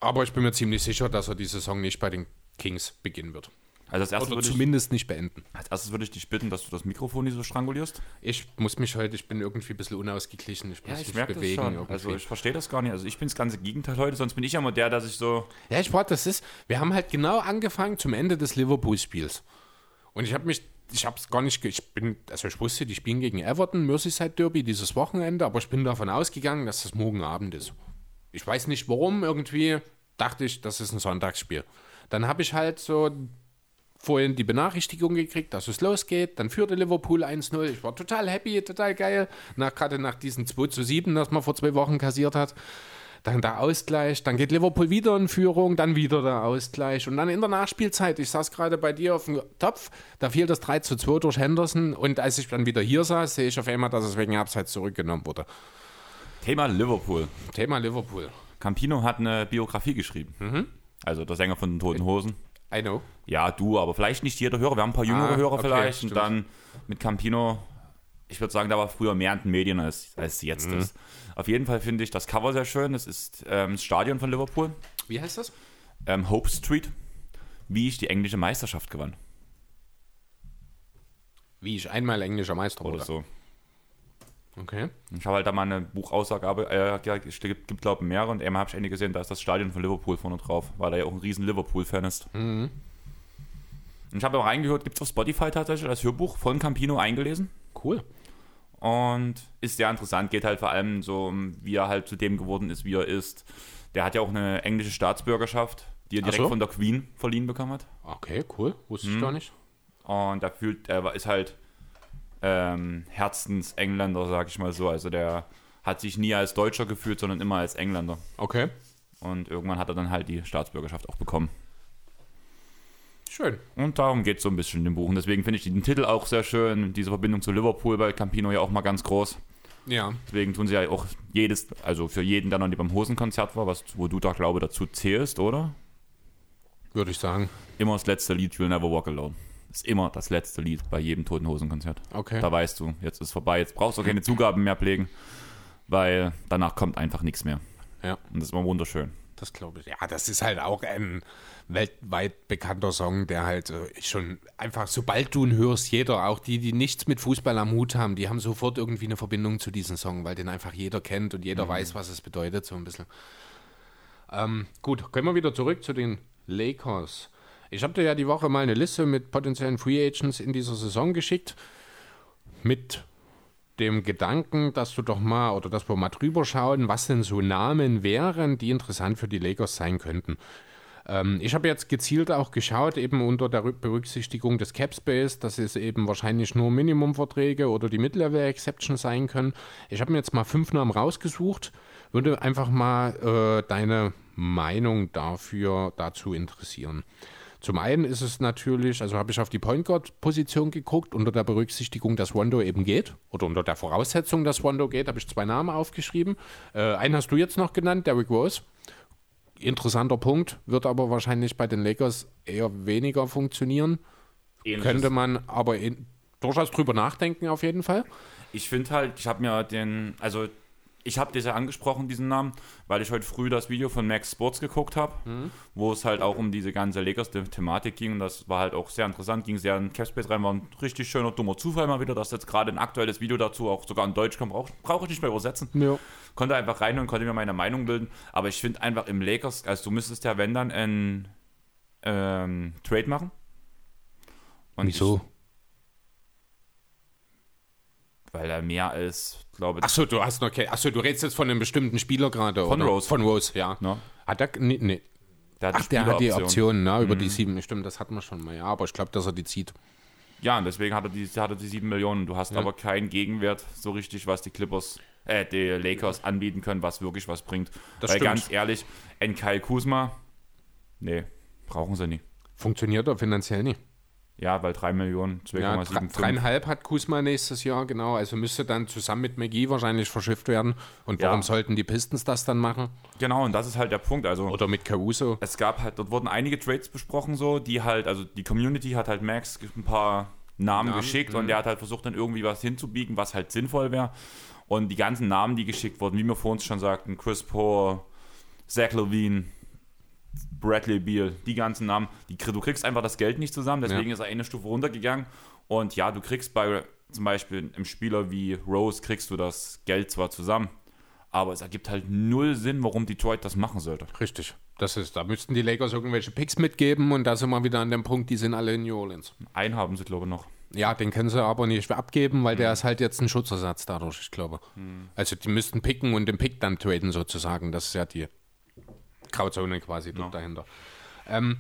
Aber ich bin mir ziemlich sicher, dass er die Saison nicht bei den Kings beginnen wird. Also als erstes, Oder würde ich, zumindest nicht beenden. als erstes würde ich dich bitten, dass du das Mikrofon nicht so strangulierst. Ich muss mich heute, ich bin irgendwie ein bisschen unausgeglichen. Ich muss mich merke bewegen. irgendwie. Also ich verstehe das gar nicht. Also ich bin das ganze Gegenteil heute, sonst bin ich ja immer der, dass ich so. ja, ich warte, das ist, wir haben halt genau angefangen zum Ende des Liverpool-Spiels. Und ich habe mich, ich habe es gar nicht, ich bin, also ich wusste, die spielen gegen Everton, Merseyside Derby dieses Wochenende, aber ich bin davon ausgegangen, dass das morgen Abend ist. Ich weiß nicht warum, irgendwie dachte ich, das ist ein Sonntagsspiel. Dann habe ich halt so vorhin die Benachrichtigung gekriegt, dass es losgeht. Dann führte Liverpool 1-0. Ich war total happy, total geil. Nach, gerade nach diesen 2 zu 7, das man vor zwei Wochen kassiert hat. Dann der Ausgleich, dann geht Liverpool wieder in Führung, dann wieder der Ausgleich. Und dann in der Nachspielzeit, ich saß gerade bei dir auf dem Topf, da fiel das 3 zu 2 durch Henderson. Und als ich dann wieder hier saß, sehe ich auf einmal, dass es wegen Abseits zurückgenommen wurde. Thema Liverpool. Thema Liverpool. Campino hat eine Biografie geschrieben. Also der Sänger von den Toten Hosen. I know. Ja, du, aber vielleicht nicht jeder Hörer. Wir haben ein paar jüngere Ah, Hörer okay, vielleicht. stimmt. Und dann mit Campino, ich würde sagen, da war früher mehr in den Medien als, als jetzt Mhm. ist. Auf jeden Fall finde ich das Cover sehr schön. Das ist ähm, das Stadion von Liverpool, Wie heißt das? ähm, Hope Street, wie ich die englische Meisterschaft gewann. Wie ich einmal englischer Meister Oder wurde. so. Okay. Ich habe halt da mal eine Buchaussage, äh, es gibt, glaube ich mehrere und einmal habe ich eine gesehen, da ist das Stadion von Liverpool vorne drauf, weil er ja auch ein riesen Liverpool-Fan ist. Mhm. Und ich habe auch reingehört, gibt es auf Spotify tatsächlich das Hörbuch von Campino eingelesen Cool. und ist sehr interessant, geht halt vor allem so, um, wie er halt zu dem geworden ist, wie er ist. Der hat ja auch eine englische Staatsbürgerschaft, die er direkt so. von der Queen verliehen bekommen hat. Okay, cool. Wusste Mhm. ich gar nicht. Und er fühlt, er ist halt ähm, Herzens-Engländer, sag ich mal so. Also der hat sich nie als Deutscher gefühlt, sondern immer als Engländer. Okay. Und irgendwann hat er dann halt die Staatsbürgerschaft auch bekommen. Schön. Und darum geht es so ein bisschen in dem Buch. Und deswegen finde ich den Titel auch sehr schön. Diese Verbindung zu Liverpool bei Campino ja auch mal ganz groß. Ja. Deswegen tun sie ja auch jedes, also für jeden, der noch nie beim Hosenkonzert war, was, wo du da glaube dazu zählst, oder? Würde ich sagen. Immer das letzte Lied, You'll Never Walk Alone. Ist immer das letzte Lied bei jedem Toten Hosenkonzert. Okay. Da weißt du, jetzt ist vorbei, jetzt brauchst du keine Zugaben mehr pflegen, weil danach kommt einfach nichts mehr. Ja. Und das ist immer wunderschön. Das glaube ich. Ja, das ist halt auch ein weltweit bekannter Song, der halt äh, schon einfach, sobald du ihn hörst, jeder, auch die, die nichts mit Fußball am Hut haben, die haben sofort irgendwie eine Verbindung zu diesem Song, weil den einfach jeder kennt und jeder weiß, was es bedeutet, so ein bisschen. Ähm, gut, kommen wir wieder zurück zu den Lakers. Ich habe dir ja die Woche mal eine Liste mit potenziellen Free Agents in dieser Saison geschickt. Mit dem Gedanken, dass du doch mal oder dass wir mal drüber schauen, was denn so Namen wären, die interessant für die Lakers sein könnten. Ähm, ich habe jetzt gezielt auch geschaut, eben unter der Rü- Berücksichtigung des Cap Space, dass es eben wahrscheinlich nur Minimumverträge oder die Mid-Level-Exception sein können. Ich habe mir jetzt mal fünf Namen rausgesucht, würde einfach mal äh, deine Meinung dafür dazu interessieren. Zum einen ist es natürlich, also habe ich auf die Point Guard Position geguckt, unter der Berücksichtigung, dass Rondo eben geht, oder unter der Voraussetzung, dass Rondo geht, habe ich zwei Namen aufgeschrieben. Äh, einen hast du jetzt noch genannt, Derrick Rose. Interessanter Punkt, wird aber wahrscheinlich bei den Lakers eher weniger funktionieren. Könnte man aber in, durchaus drüber nachdenken, auf jeden Fall. Ich finde halt, ich habe mir den, also ich habe das ja angesprochen, diesen Namen, weil ich heute früh das Video von Max Sports geguckt habe, wo es halt auch um diese ganze Lakers-Thematik ging und das war halt auch sehr interessant, ging sehr in Capspace rein, war ein richtig schöner, dummer Zufall mal wieder, dass jetzt gerade ein aktuelles Video dazu auch sogar in Deutsch kommt, brauche brauch ich nicht mehr übersetzen. Ja. Konnte einfach rein und konnte mir meine Meinung bilden, aber ich finde einfach im Lakers, also du müsstest ja, wenn dann, ein ähm, Trade machen. Und Wieso? Ich, weil er mehr als, glaube ich, Achso, du hast noch okay. Achso, du redest jetzt von einem bestimmten Spieler gerade. Von oder? Rose. Von Rose, ja. ne? Hat er. Nee, nee. Der hat Ach, der hat die Spieleroption. Option, ne, über die sieben. Stimmt, das hatten wir schon mal. Ja, aber ich glaube, dass er die zieht. Ja, und deswegen hat er die, hat er die 7 Millionen. Du hast Ja. aber keinen Gegenwert so richtig, was die Clippers, äh, die Lakers anbieten können, was wirklich was bringt. Das Weil stimmt. ganz ehrlich, ein Kyle Kuzma, nee, brauchen sie nie. Funktioniert er finanziell nicht. Ja, weil 3 Millionen, Ja, drei- 2,75. dreieinhalb hat Kusma nächstes Jahr, genau. Also müsste dann zusammen mit McGee wahrscheinlich verschifft werden. Und Ja. warum sollten die Pistons das dann machen? genau, und das ist halt der Punkt. Also, Oder mit Caruso? es gab halt, dort wurden einige Trades besprochen, so, die halt, also die Community hat halt Max ein paar Namen, Namen, geschickt mhm. und der hat halt versucht, dann irgendwie was hinzubiegen, was halt sinnvoll wäre. Und die ganzen Namen, die geschickt wurden, wie wir vorhin schon sagten, Chris Paul, Zach Levine, Bradley Beal, die ganzen Namen, die, du kriegst einfach das Geld nicht zusammen, deswegen ist er eine Stufe runtergegangen. Und ja, du kriegst bei zum Beispiel einem Spieler wie Rose, kriegst du das Geld zwar zusammen, aber es ergibt halt null Sinn, warum Detroit das machen sollte. Richtig. Das ist, da müssten die Lakers irgendwelche Picks mitgeben und da sind wir wieder an dem Punkt, die sind alle in New Orleans. Einen haben sie, glaube ich, noch. Ja, den können sie aber nicht abgeben, weil Hm. der ist halt jetzt ein Schutzersatz dadurch, ich glaube. Also die müssten picken und den Pick dann traden sozusagen. Das ist ja die Grauzone quasi dort dahinter. Ähm,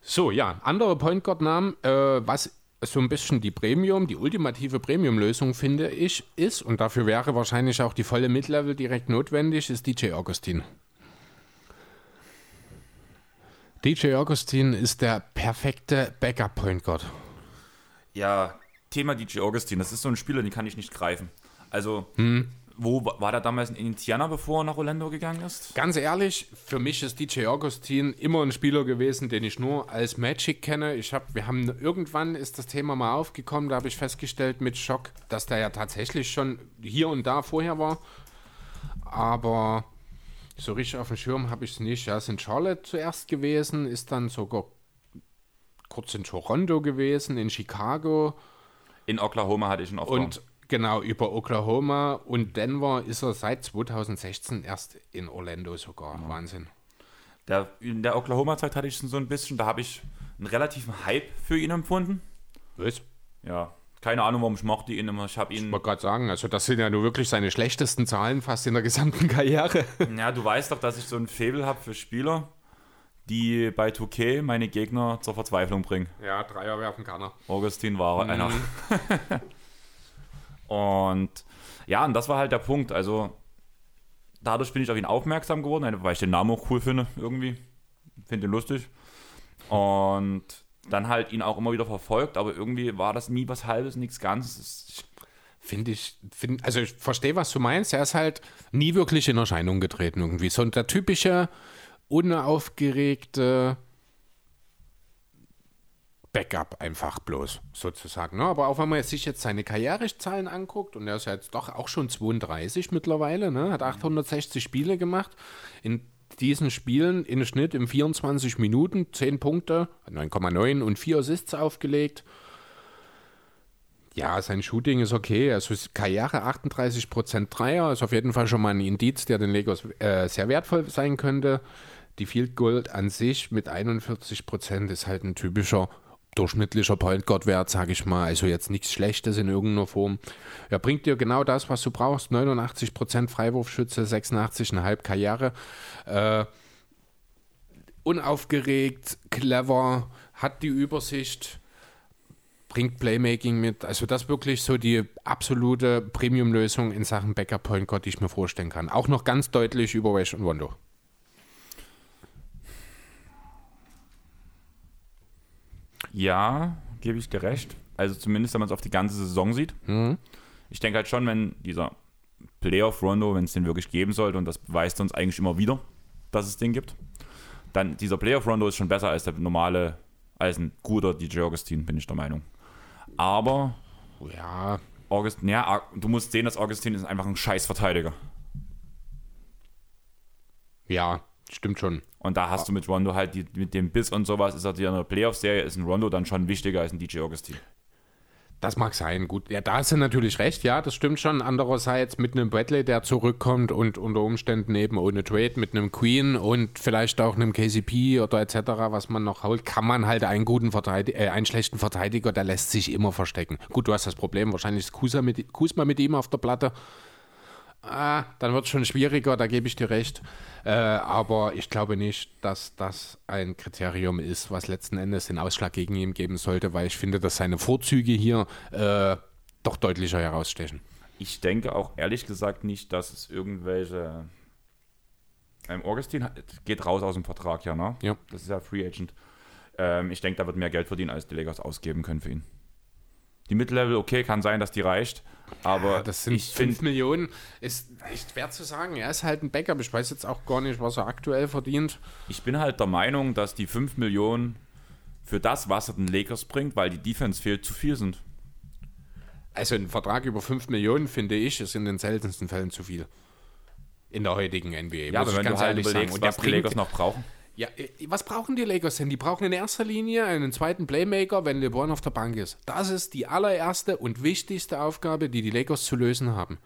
so, ja, andere Point Guard-Namen, äh, was so ein bisschen die Premium, die ultimative Premium-Lösung, finde ich, ist, und dafür wäre wahrscheinlich auch die volle Mid-Level direkt notwendig, ist DJ Augustin. DJ Augustin ist der perfekte Backup-Point Guard. Ja, Thema DJ Augustin, das ist so ein Spieler, den kann ich nicht greifen. Also, Wo war der damals in Indiana, bevor er nach Orlando gegangen ist? Ganz ehrlich, für mich ist DJ Augustin immer ein Spieler gewesen, den ich nur als Magic kenne. Ich hab, wir haben irgendwann ist das Thema mal aufgekommen, da habe ich festgestellt mit Schock, dass der ja tatsächlich schon hier und da vorher war. Aber so richtig auf dem Schirm habe ich es nicht. Er ist in Charlotte zuerst gewesen, ist dann sogar kurz in Toronto gewesen, in Chicago. In Oklahoma hatte ich ihn oft. Und genau, über Oklahoma und Denver ist er seit 2016 erst in Orlando sogar. Ja. Wahnsinn. Der, in der Oklahoma-Zeit hatte ich so ein bisschen, da habe ich einen relativen Hype für ihn empfunden. Was? Ja, keine Ahnung, warum ich mochte ihn immer. Ich habe ihn. Ich wollte gerade sagen, also das sind ja nur wirklich seine schlechtesten Zahlen fast in der gesamten Karriere. Ja, du weißt doch, dass ich so ein Faible habe für Spieler, die bei 2K meine Gegner zur Verzweiflung bringen. Ja, Dreier werfen kann er. Augustin war mhm. einer. und ja, und das war halt der Punkt. Also dadurch bin ich auf ihn aufmerksam geworden, weil ich den Namen auch cool finde, irgendwie. Finde ihn lustig. Und dann halt ihn auch immer wieder verfolgt, aber irgendwie war das nie was Halbes, nichts Ganzes. Finde ich, find, also ich verstehe, was du meinst. Er ist halt nie wirklich in Erscheinung getreten irgendwie. So der typische, unaufgeregte Backup einfach bloß, sozusagen. Ne? Aber auch wenn man sich jetzt seine Karrierezahlen anguckt, und er ist ja jetzt doch auch schon 32 mittlerweile, ne? hat 860 Spiele gemacht, in diesen Spielen im Schnitt in 24 Minuten 10 Punkte, 9,9 und 4 Assists aufgelegt. Ja, sein Shooting ist okay. Also Karriere 38% Dreier ist auf jeden Fall schon mal ein Indiz, der den Lakers äh, sehr wertvoll sein könnte. Die Field Gold an sich mit 41% ist halt ein typischer durchschnittlicher Point Guard Wert, sage ich mal. Also jetzt nichts Schlechtes in irgendeiner Form. Er bringt dir genau das, was du brauchst. 89% Freiwurfschütze, 86,5 Karriere. Äh, unaufgeregt, clever, hat die Übersicht, bringt Playmaking mit. Also das wirklich so die absolute Premium-Lösung in Sachen Backup Point Guard, die ich mir vorstellen kann. Auch noch ganz deutlich über Wesh und Wondo. Ja, gebe ich dir recht. Also zumindest, wenn man es auf die ganze Saison sieht. Mhm. Ich denke halt schon, wenn dieser Playoff-Rondo, wenn es den wirklich geben sollte, und das beweist uns eigentlich immer wieder, dass es den gibt, dann dieser Playoff-Rondo ist schon besser als der normale, als ein guter DJ Augustin, bin ich der Meinung. Aber, ja, Augustin, ja, du musst sehen, dass Augustin ist einfach ein Scheißverteidiger. Ja, Stimmt schon. Und da hast ja. du mit Rondo halt die, mit dem Biss und sowas, ist er in der Playoff-Serie, ist ein Rondo dann schon wichtiger als ein DJ Augustin. Das mag sein, gut. Ja, da hast du natürlich recht, ja, das stimmt schon. Andererseits mit einem Bradley, der zurückkommt und unter Umständen eben ohne Trade mit einem Queen und vielleicht auch einem KCP oder etc., was man noch holt, kann man halt einen guten Verteidiger, äh, einen schlechten Verteidiger, der lässt sich immer verstecken. Gut, du hast das Problem, wahrscheinlich ist Kusma mit, Kusma mit ihm auf der Platte. Ah, dann wird es schon schwieriger, da gebe ich dir recht. Äh, aber ich glaube nicht, dass das ein Kriterium ist, was letzten Endes den Ausschlag gegen ihn geben sollte, weil ich finde, dass seine Vorzüge hier äh, doch deutlicher herausstechen. Ich denke auch ehrlich gesagt nicht, dass es irgendwelche. Ähm, Augustin geht raus aus dem Vertrag, ja, ne? Ja. Das ist ja Free Agent. Ähm, ich denke, da wird mehr Geld verdienen, als die Lakers ausgeben können für ihn. Die Mittellevel, okay, kann sein, dass die reicht. Aber ja, das sind 5 Millionen. Ist echt schwer zu sagen. Er ist halt ein Backup. Ich weiß jetzt auch gar nicht, was er aktuell verdient. Ich bin halt der Meinung, dass die 5 Millionen für das, was er den Lakers bringt, weil die Defense fehlt, zu viel sind. Also ein Vertrag über 5 Millionen, finde ich, ist in den seltensten Fällen zu viel. In der heutigen NBA. Ja, aber wenn du halt überlegst, was die Lakers noch brauchen. Ja, äh, was brauchen die Lakers denn? Die brauchen in erster Linie einen zweiten Playmaker, wenn LeBron auf der Bank ist. Das ist die allererste und wichtigste Aufgabe, die die Lakers zu lösen haben.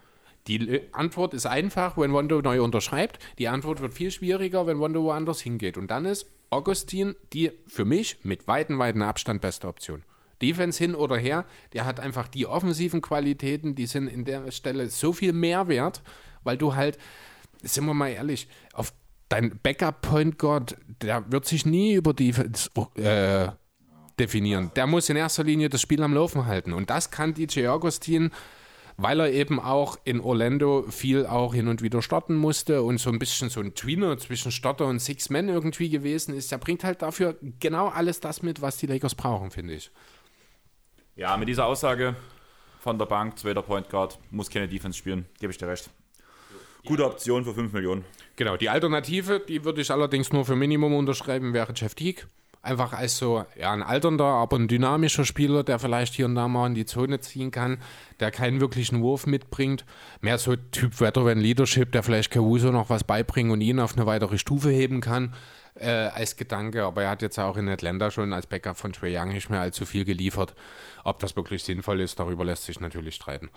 Die Antwort ist einfach, wenn Wondo neu unterschreibt. Die Antwort wird viel schwieriger, wenn Wondo woanders hingeht. Und dann ist Augustin die für mich mit weiten, weiten Abstand beste Option. Defense hin oder her, der hat einfach die offensiven Qualitäten, die sind in der Stelle so viel mehr wert, weil du halt, sind wir mal ehrlich, auf dein Backup-Point Guard, der wird sich nie über die äh, definieren. Der muss in erster Linie das Spiel am Laufen halten. Und das kann DJ Augustin, weil er eben auch in Orlando viel auch hin und wieder starten musste und so ein bisschen so ein Tweener zwischen Stotter und Six Men irgendwie gewesen ist. Der bringt halt dafür genau alles das mit, was die Lakers brauchen, finde ich. Ja, mit dieser Aussage von der Bank, zweiter Point Guard, muss keine Defense spielen, gebe ich dir recht. Gute Option für 5 Millionen. Genau, die Alternative, die würde ich allerdings nur für Minimum unterschreiben, wäre Jeff Teague. Einfach als so ja, ein alternder, aber ein dynamischer Spieler, der vielleicht hier und da mal in die Zone ziehen kann, der keinen wirklichen Wurf mitbringt. Mehr so Typ Veteran Leadership, der vielleicht Caruso noch was beibringen und ihn auf eine weitere Stufe heben kann äh, als Gedanke. Aber er hat jetzt auch in Atlanta schon als Backup von Trey Young nicht mehr allzu viel geliefert. Ob das wirklich sinnvoll ist, darüber lässt sich natürlich streiten.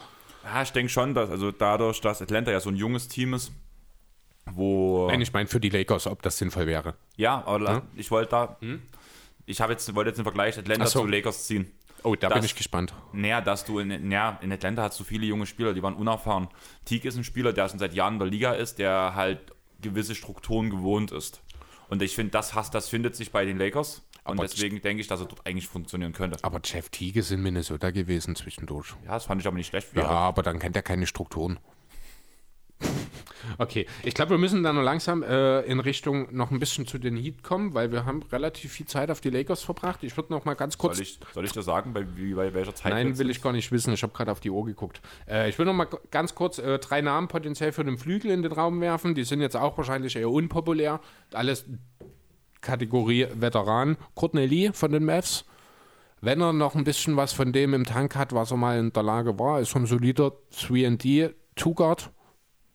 Ja, ich denke schon, dass also dadurch, dass Atlanta ja so ein junges Team ist, wo. Nein, ich meine für die Lakers, ob das sinnvoll wäre. Ja, aber hm? ich wollte da. Hm? Ich jetzt, wollte jetzt den Vergleich Atlanta so. zu Lakers ziehen. Oh, da dass, bin ich gespannt. Naja, dass du in, naja, in Atlanta hast du viele junge Spieler, die waren unerfahren. Teague ist ein Spieler, der schon seit Jahren in der Liga ist, der halt gewisse Strukturen gewohnt ist. Und ich finde, das, das findet sich bei den Lakers. Und aber deswegen denke ich, dass er dort eigentlich funktionieren könnte. Aber Jeff Teague ist in Minnesota gewesen zwischendurch. Ja, das fand ich aber nicht schlecht. Ja, aber dann kennt er keine Strukturen. Okay, ich glaube, wir müssen dann nur langsam äh, in Richtung noch ein bisschen zu den Heat kommen, weil wir haben relativ viel Zeit auf die Lakers verbracht. Ich würde noch mal ganz kurz. Soll ich, soll ich dir sagen, bei, bei welcher Zeit? Nein, will ich gar nicht wissen. Ich habe gerade auf die Uhr geguckt. Äh, ich will noch mal ganz kurz äh, drei Namen potenziell für den Flügel in den Raum werfen. Die sind jetzt auch wahrscheinlich eher unpopulär. Alles Kategorie Veteran. Courtney Lee von den Mavs. Wenn er noch ein bisschen was von dem im Tank hat, was er mal in der Lage war, ist ein solider 3D Two-Guard,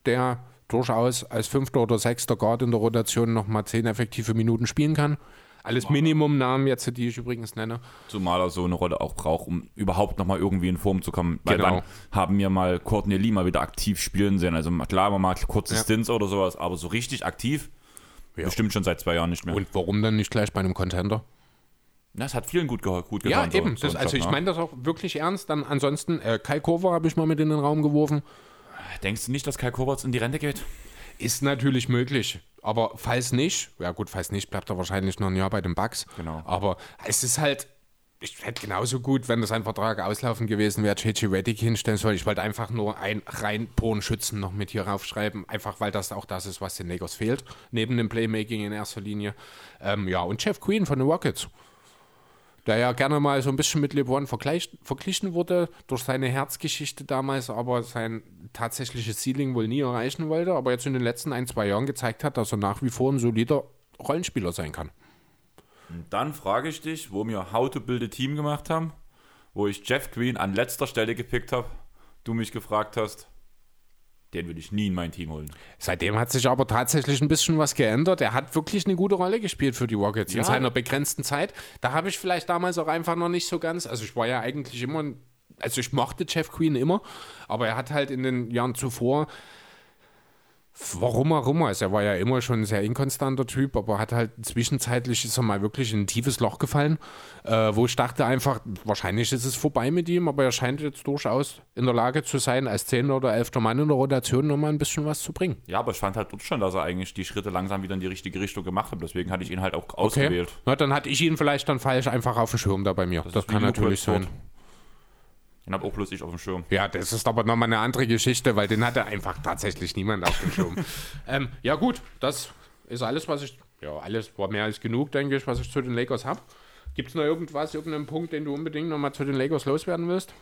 der durchaus als fünfter oder sechster Guard in der Rotation nochmal zehn effektive Minuten spielen kann. Alles Minimumnamen jetzt, die ich übrigens nenne. Zumal er so eine Rolle auch braucht, um überhaupt nochmal irgendwie in Form zu kommen. Weil genau. dann haben wir mal Courtney Lee mal wieder aktiv spielen sehen. Also klar, mal kurze ja. Stints oder sowas, aber so richtig aktiv ja. bestimmt schon seit zwei Jahren nicht mehr. Und warum dann nicht gleich bei einem Contender? Das hat vielen gut, ge gut getan. Ja, eben. So, das, also ich meine das auch wirklich ernst. Dann ansonsten, äh, Kai Kover habe ich mal mit in den Raum geworfen. Denkst du nicht, dass Kai Kovacs in die Rente geht? Ist natürlich möglich. Aber falls nicht, ja gut, falls nicht, bleibt er wahrscheinlich noch ein Jahr bei den Bucks. Genau. Aber es ist halt, ich hätte genauso gut, wenn das ein Vertrag auslaufen gewesen wäre, JJ Reddick hinstellen soll. Ich wollte einfach nur ein rein Schützen noch mit hier raufschreiben, einfach weil das auch das ist, was den Lakers fehlt, neben dem Playmaking in erster Linie. Ähm, ja, und Jeff Queen von den Rockets der ja gerne mal so ein bisschen mit LeBron verglichen wurde durch seine Herzgeschichte damals, aber sein tatsächliches Ceiling wohl nie erreichen wollte, aber jetzt in den letzten ein, zwei Jahren gezeigt hat, dass er nach wie vor ein solider Rollenspieler sein kann. Und dann frage ich dich, wo wir How to Build a Team gemacht haben, wo ich Jeff Green an letzter Stelle gepickt habe, du mich gefragt hast, den würde ich nie in mein Team holen. Seitdem hat sich aber tatsächlich ein bisschen was geändert. Er hat wirklich eine gute Rolle gespielt für die Rockets ja. in seiner begrenzten Zeit. Da habe ich vielleicht damals auch einfach noch nicht so ganz. Also ich war ja eigentlich immer, also ich mochte Jeff Queen immer, aber er hat halt in den Jahren zuvor Warum auch immer. Also er war ja immer schon ein sehr inkonstanter Typ, aber hat halt zwischenzeitlich ist er mal wirklich in ein tiefes Loch gefallen, äh, wo ich dachte einfach, wahrscheinlich ist es vorbei mit ihm, aber er scheint jetzt durchaus in der Lage zu sein, als 10. oder 11. Mann in der Rotation nochmal ein bisschen was zu bringen. Ja, aber ich fand halt dort schon, dass er eigentlich die Schritte langsam wieder in die richtige Richtung gemacht hat. Deswegen hatte ich ihn halt auch ausgewählt. Okay. Na, dann hatte ich ihn vielleicht dann falsch einfach auf dem Schirm da bei mir. Das, das kann natürlich sein. Dort. Den habe auch bloß ich auf dem Schirm. Ja, das ist aber nochmal eine andere Geschichte, weil den hatte einfach tatsächlich niemand auf dem Schirm. ähm, ja, gut, das ist alles, was ich. Ja, alles war mehr als genug, denke ich, was ich zu den Lakers habe. Gibt es noch irgendwas, irgendeinen Punkt, den du unbedingt nochmal zu den Lakers loswerden willst?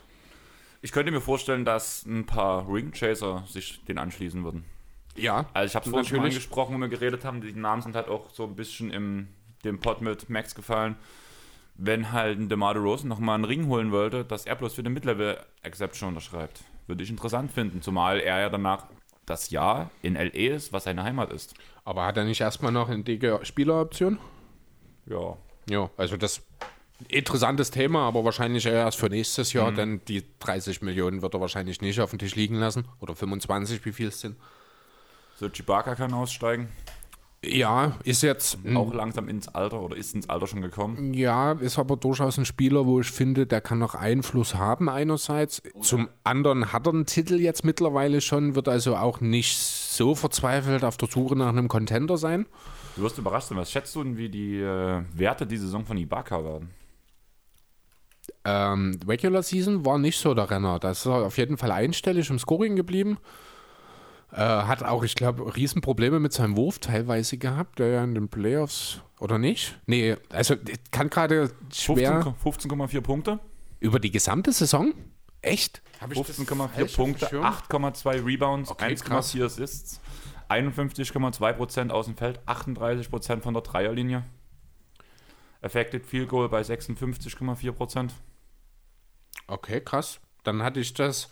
Ich könnte mir vorstellen, dass ein paar Ringchaser sich den anschließen würden. Ja. Also ich habe es vorhin schon angesprochen, wo wir geredet haben. Die Namen sind halt auch so ein bisschen im dem Pod mit Max gefallen wenn halt ein DeMar DeRozan nochmal einen Ring holen wollte, dass er bloß für den Mid-Level-Exception unterschreibt. Würde ich interessant finden, zumal er ja danach das Jahr in LE ist, was seine Heimat ist. Aber hat er nicht erstmal noch eine dicke Spieleroption? Ja. Ja, also das interessantes Thema, aber wahrscheinlich erst für nächstes Jahr, mhm. denn die 30 Millionen wird er wahrscheinlich nicht auf den Tisch liegen lassen. Oder 25, wie viel es sind. So, Chibaka kann aussteigen. Ja, ist jetzt. Auch langsam ins Alter oder ist ins Alter schon gekommen? Ja, ist aber durchaus ein Spieler, wo ich finde, der kann noch Einfluss haben, einerseits. Zum anderen hat er einen Titel jetzt mittlerweile schon, wird also auch nicht so verzweifelt auf der Suche nach einem Contender sein. Du wirst überrascht sein. Was schätzt du denn, wie die äh, Werte die Saison von Ibaka werden? Ähm, Regular Season war nicht so der Renner. Da ist er auf jeden Fall einstellig im Scoring geblieben. Äh, hat auch, ich glaube, Riesenprobleme mit seinem Wurf teilweise gehabt, der ja in den Playoffs, oder nicht? Nee, also kann gerade schwer. 15,4 Punkte. Über die gesamte Saison? Echt? Hab ich das 15,4 falsch auf dem Punkte, Schirm? 8,2 Rebounds, Okay, krass. 1,4 Assists, 51,2% aus dem Feld, 38% von der Dreierlinie. Affected Field Goal bei 56,4%. Okay, krass. Dann hatte ich das.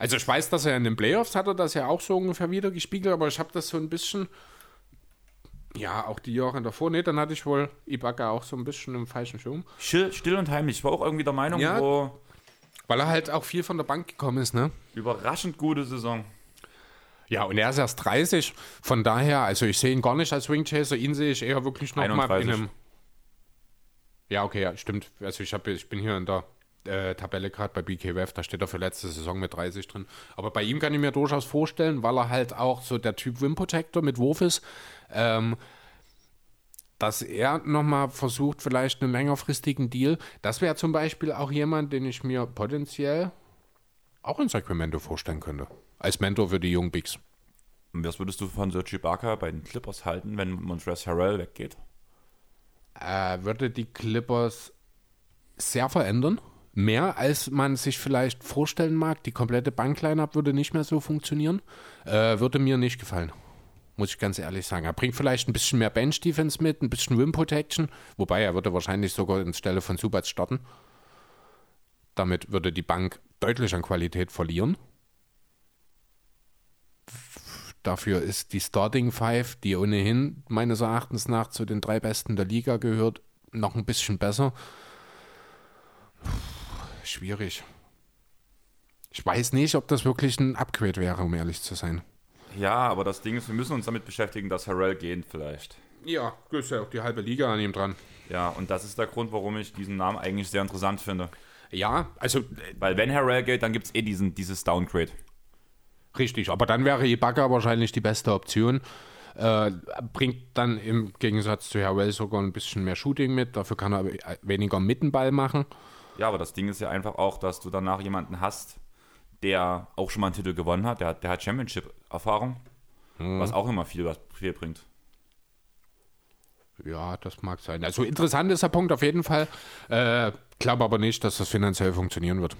Also ich weiß, dass er in den Playoffs hat er das ja auch so ungefähr wieder gespiegelt, aber ich habe das so ein bisschen. Ja, auch die Jahre davor. Nee, dann hatte ich wohl Ibaka auch so ein bisschen im falschen Schirm. Still, still und heimlich. Ich war auch irgendwie der Meinung, Ja. wo Weil er halt auch viel von der Bank gekommen ist, ne? überraschend gute Saison. Ja, und er ist erst 30. Von daher, also ich sehe ihn gar nicht als Wingchaser, ihn sehe ich eher wirklich noch mal in 31. einem. Ja, okay, ja, stimmt. Also ich, hab, ich bin hier in der äh, Tabelle gerade bei BKWF, da steht er für letzte Saison mit 30 drin. Aber bei ihm kann ich mir durchaus vorstellen, weil er halt auch so der Typ Wim Protector mit Wurf ist, ähm, dass er nochmal versucht, vielleicht einen längerfristigen Deal. Das wäre zum Beispiel auch jemand, den ich mir potenziell auch in Sacramento vorstellen könnte. Als Mentor für die jungen Bigs. Und was würdest du von Serge Ibaka bei den Clippers halten, wenn Montrezl Harrell weggeht? äh, würde die Clippers sehr verändern. Mehr als man sich vielleicht vorstellen mag. Die komplette Bankline-Up würde nicht mehr so funktionieren. Äh, würde mir nicht gefallen. Muss ich ganz ehrlich sagen. Er bringt vielleicht ein bisschen mehr Bench-Defense mit, ein bisschen Rim-Protection. Wobei er würde wahrscheinlich sogar anstelle von Subats starten. Damit würde die Bank deutlich an Qualität verlieren. Dafür ist die Starting Five, die ohnehin meines Erachtens nach zu den drei besten der Liga gehört, noch ein bisschen besser. Schwierig. Ich weiß nicht, ob das wirklich ein Upgrade wäre, um ehrlich zu sein. Ja, aber das Ding ist, wir müssen uns damit beschäftigen, dass Harrell gehen vielleicht. Ja, ist ja auch die halbe Liga an ihm dran. Ja, und das ist der Grund, warum ich diesen Namen eigentlich sehr interessant finde. Ja, also Weil wenn Harrell geht, dann gibt es eh diesen, dieses Downgrade. richtig. Aber dann wäre Ibaka wahrscheinlich die beste Option. Äh, bringt dann im Gegensatz zu Harrell sogar ein bisschen mehr Shooting mit. Dafür kann er weniger Mittenball machen. Ja, aber das Ding ist ja einfach auch, dass du danach jemanden hast, der auch schon mal einen Titel gewonnen hat. Der, hat- der hat Championship-Erfahrung, was auch immer viel, was viel bringt. Ja, das mag sein. Also interessant ist der Punkt auf jeden Fall. Äh, glaube aber nicht, dass das finanziell funktionieren wird.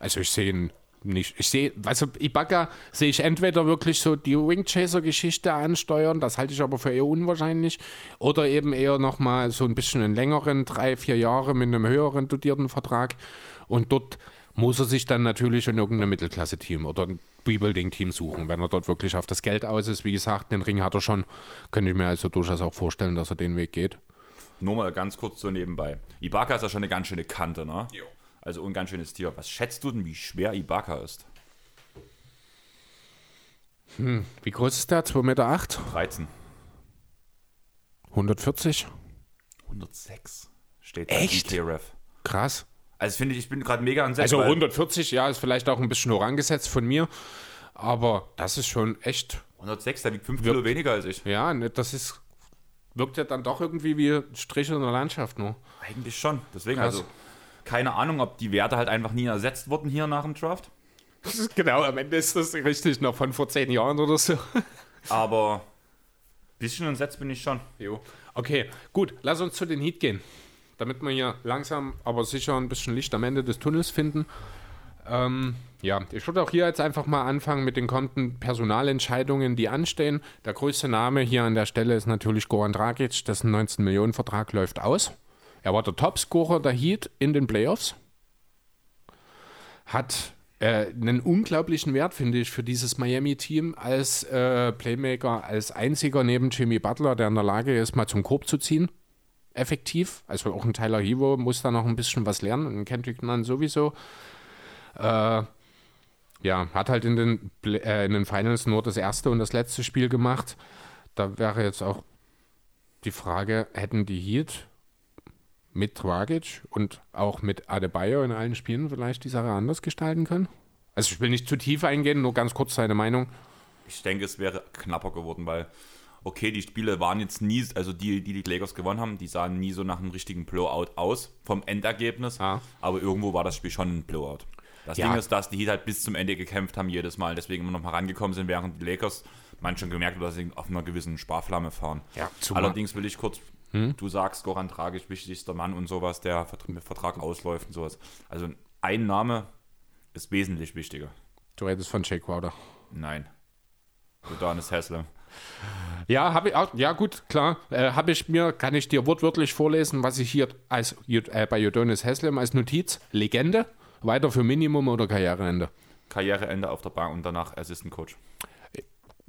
Also ich sehe ihn nicht. Ich sehe, also Ibaka sehe ich entweder wirklich so die Wingchaser-Geschichte ansteuern, das halte ich aber für eher unwahrscheinlich, oder eben eher nochmal so ein bisschen einen längeren, drei, vier Jahre mit einem höheren dotierten Vertrag. Und dort muss er sich dann natürlich in irgendein Mittelklasse-Team oder ein Rebuilding-Team suchen, wenn er dort wirklich auf das Geld aus ist. Wie gesagt, den Ring hat er schon. Könnte ich mir also durchaus auch vorstellen, dass er den Weg geht. Nur mal ganz kurz so nebenbei. Ibaka ist ja schon eine ganz schöne Kante, ne? Jo. Also ein ganz schönes Tier. Was schätzt du denn, wie schwer Ibaka ist? Wie groß ist der? 2,8 Meter? 8? 13. 140? 106 steht Echt? Ref. Krass. Also finde ich, ich bin gerade mega entsetzt. Also weil- 140, ja, ist vielleicht auch ein bisschen hoch angesetzt von mir. Aber das ist schon echt, 106, der wiegt 5 Kilo weniger als ich. ja, ne, das ist, wirkt ja dann doch irgendwie wie ein Strich in der Landschaft nur. Eigentlich schon. Deswegen, Krass. also keine Ahnung, ob die Werte halt einfach nie ersetzt wurden hier nach dem Draft. genau, am Ende ist das richtig noch von vor zehn Jahren oder so. Aber ein bisschen entsetzt bin ich schon. Jo. Okay, gut, lass uns zu den Heat gehen. Damit wir hier langsam, aber sicher ein bisschen Licht am Ende des Tunnels finden. Ähm, ja, ich würde auch hier jetzt einfach mal anfangen mit den kommenden Personalentscheidungen, die anstehen. Der größte Name hier an der Stelle ist natürlich Goran Dragic, dessen 19-Millionen-Vertrag läuft aus. Er war der Topscorer der Heat in den Playoffs. Hat äh, einen unglaublichen Wert, finde ich, für dieses Miami-Team als äh, Playmaker, als einziger neben Jimmy Butler, der in der Lage ist, mal zum Korb zu ziehen. Effektiv. Also auch ein Tyler Hero muss da noch ein bisschen was lernen und Kendrick Nunn sowieso. Äh, ja, hat halt in den, äh, in den Finals nur das erste und das letzte Spiel gemacht. Da wäre jetzt auch die Frage, hätten die Heat mit Dragic und auch mit Adebayo in allen Spielen vielleicht die Sache anders gestalten können? Also ich will nicht zu tief eingehen, nur ganz kurz seine Meinung. Ich denke, es wäre knapper geworden, weil, okay, die Spiele waren jetzt nie, also die, die die Lakers gewonnen haben, die sahen nie so nach einem richtigen Blowout aus vom Endergebnis, Ah. aber irgendwo war das Spiel schon ein Blowout. Das Ja. Ding ist, dass die Heat halt bis zum Ende gekämpft haben jedes Mal, deswegen immer noch mal rangekommen sind, während die Lakers man schon gemerkt hat, dass sie auf einer gewissen Sparflamme fahren. Ja, Allerdings will ich kurz, du sagst, Goran Dragic, wichtigster Mann und sowas, der mit Vertrag ausläuft und sowas. Also ein Name ist wesentlich wichtiger. Du redest von Jake Crowder. Nein. Udonis Haslem. Ja, habe ich auch, ja gut, klar, äh, habe ich mir, kann ich dir wortwörtlich vorlesen, was ich hier als äh, bei Udonis Haslem als Notiz, Legende, weiter für Minimum oder Karriereende. Karriereende auf der Bank und danach Assistant Coach.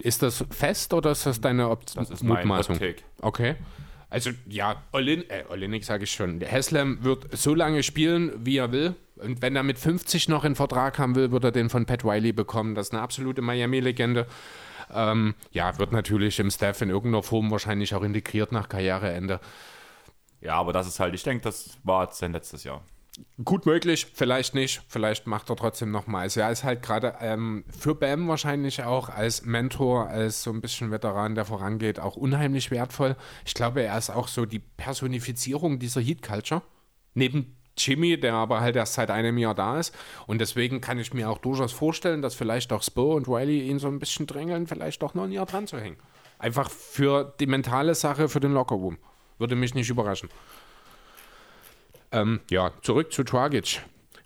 Ist das fest oder ist das deine Op Das ist mein Hot Take. Okay. Also ja, Olin, äh, Olinik sage ich schon. Haslam wird so lange spielen, wie er will. Und wenn er mit 50 noch einen Vertrag haben will, wird er den von Pat Wiley bekommen. Das ist eine absolute Miami-Legende. Ähm, ja, wird natürlich im Staff in irgendeiner Form wahrscheinlich auch integriert nach Karriereende. Ja, aber das ist halt, ich denke, das war sein letztes Jahr. Gut möglich, vielleicht nicht. Vielleicht macht er trotzdem nochmal. Also er ist halt gerade ähm, für Bam wahrscheinlich auch als Mentor, als so ein bisschen Veteran, der vorangeht, auch unheimlich wertvoll. Ich glaube, er ist auch so die Personifizierung dieser Heat-Culture. Neben Jimmy, der aber halt erst seit einem Jahr da ist. Und deswegen kann ich mir auch durchaus vorstellen, dass vielleicht auch Spo und Riley ihn so ein bisschen drängeln, vielleicht doch noch ein Jahr dran zu hängen. Einfach für die mentale Sache, für den Lockerroom. Würde mich nicht überraschen. Ähm, ja, zurück zu Dragic.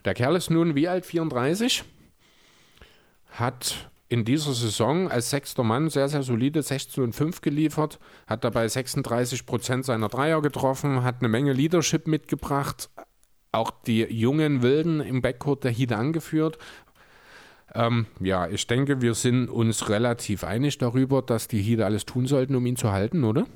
Der Kerl ist nun wie alt? 34? Hat in dieser Saison als sechster Mann sehr, sehr solide 16 und 5 geliefert, hat dabei 36 Prozent seiner Dreier getroffen, hat eine Menge Leadership mitgebracht, auch die jungen Wilden im Backcourt der Heat angeführt. Ähm, ja, ich denke, wir sind uns relativ einig darüber, dass die Heat alles tun sollten, um ihn zu halten, oder?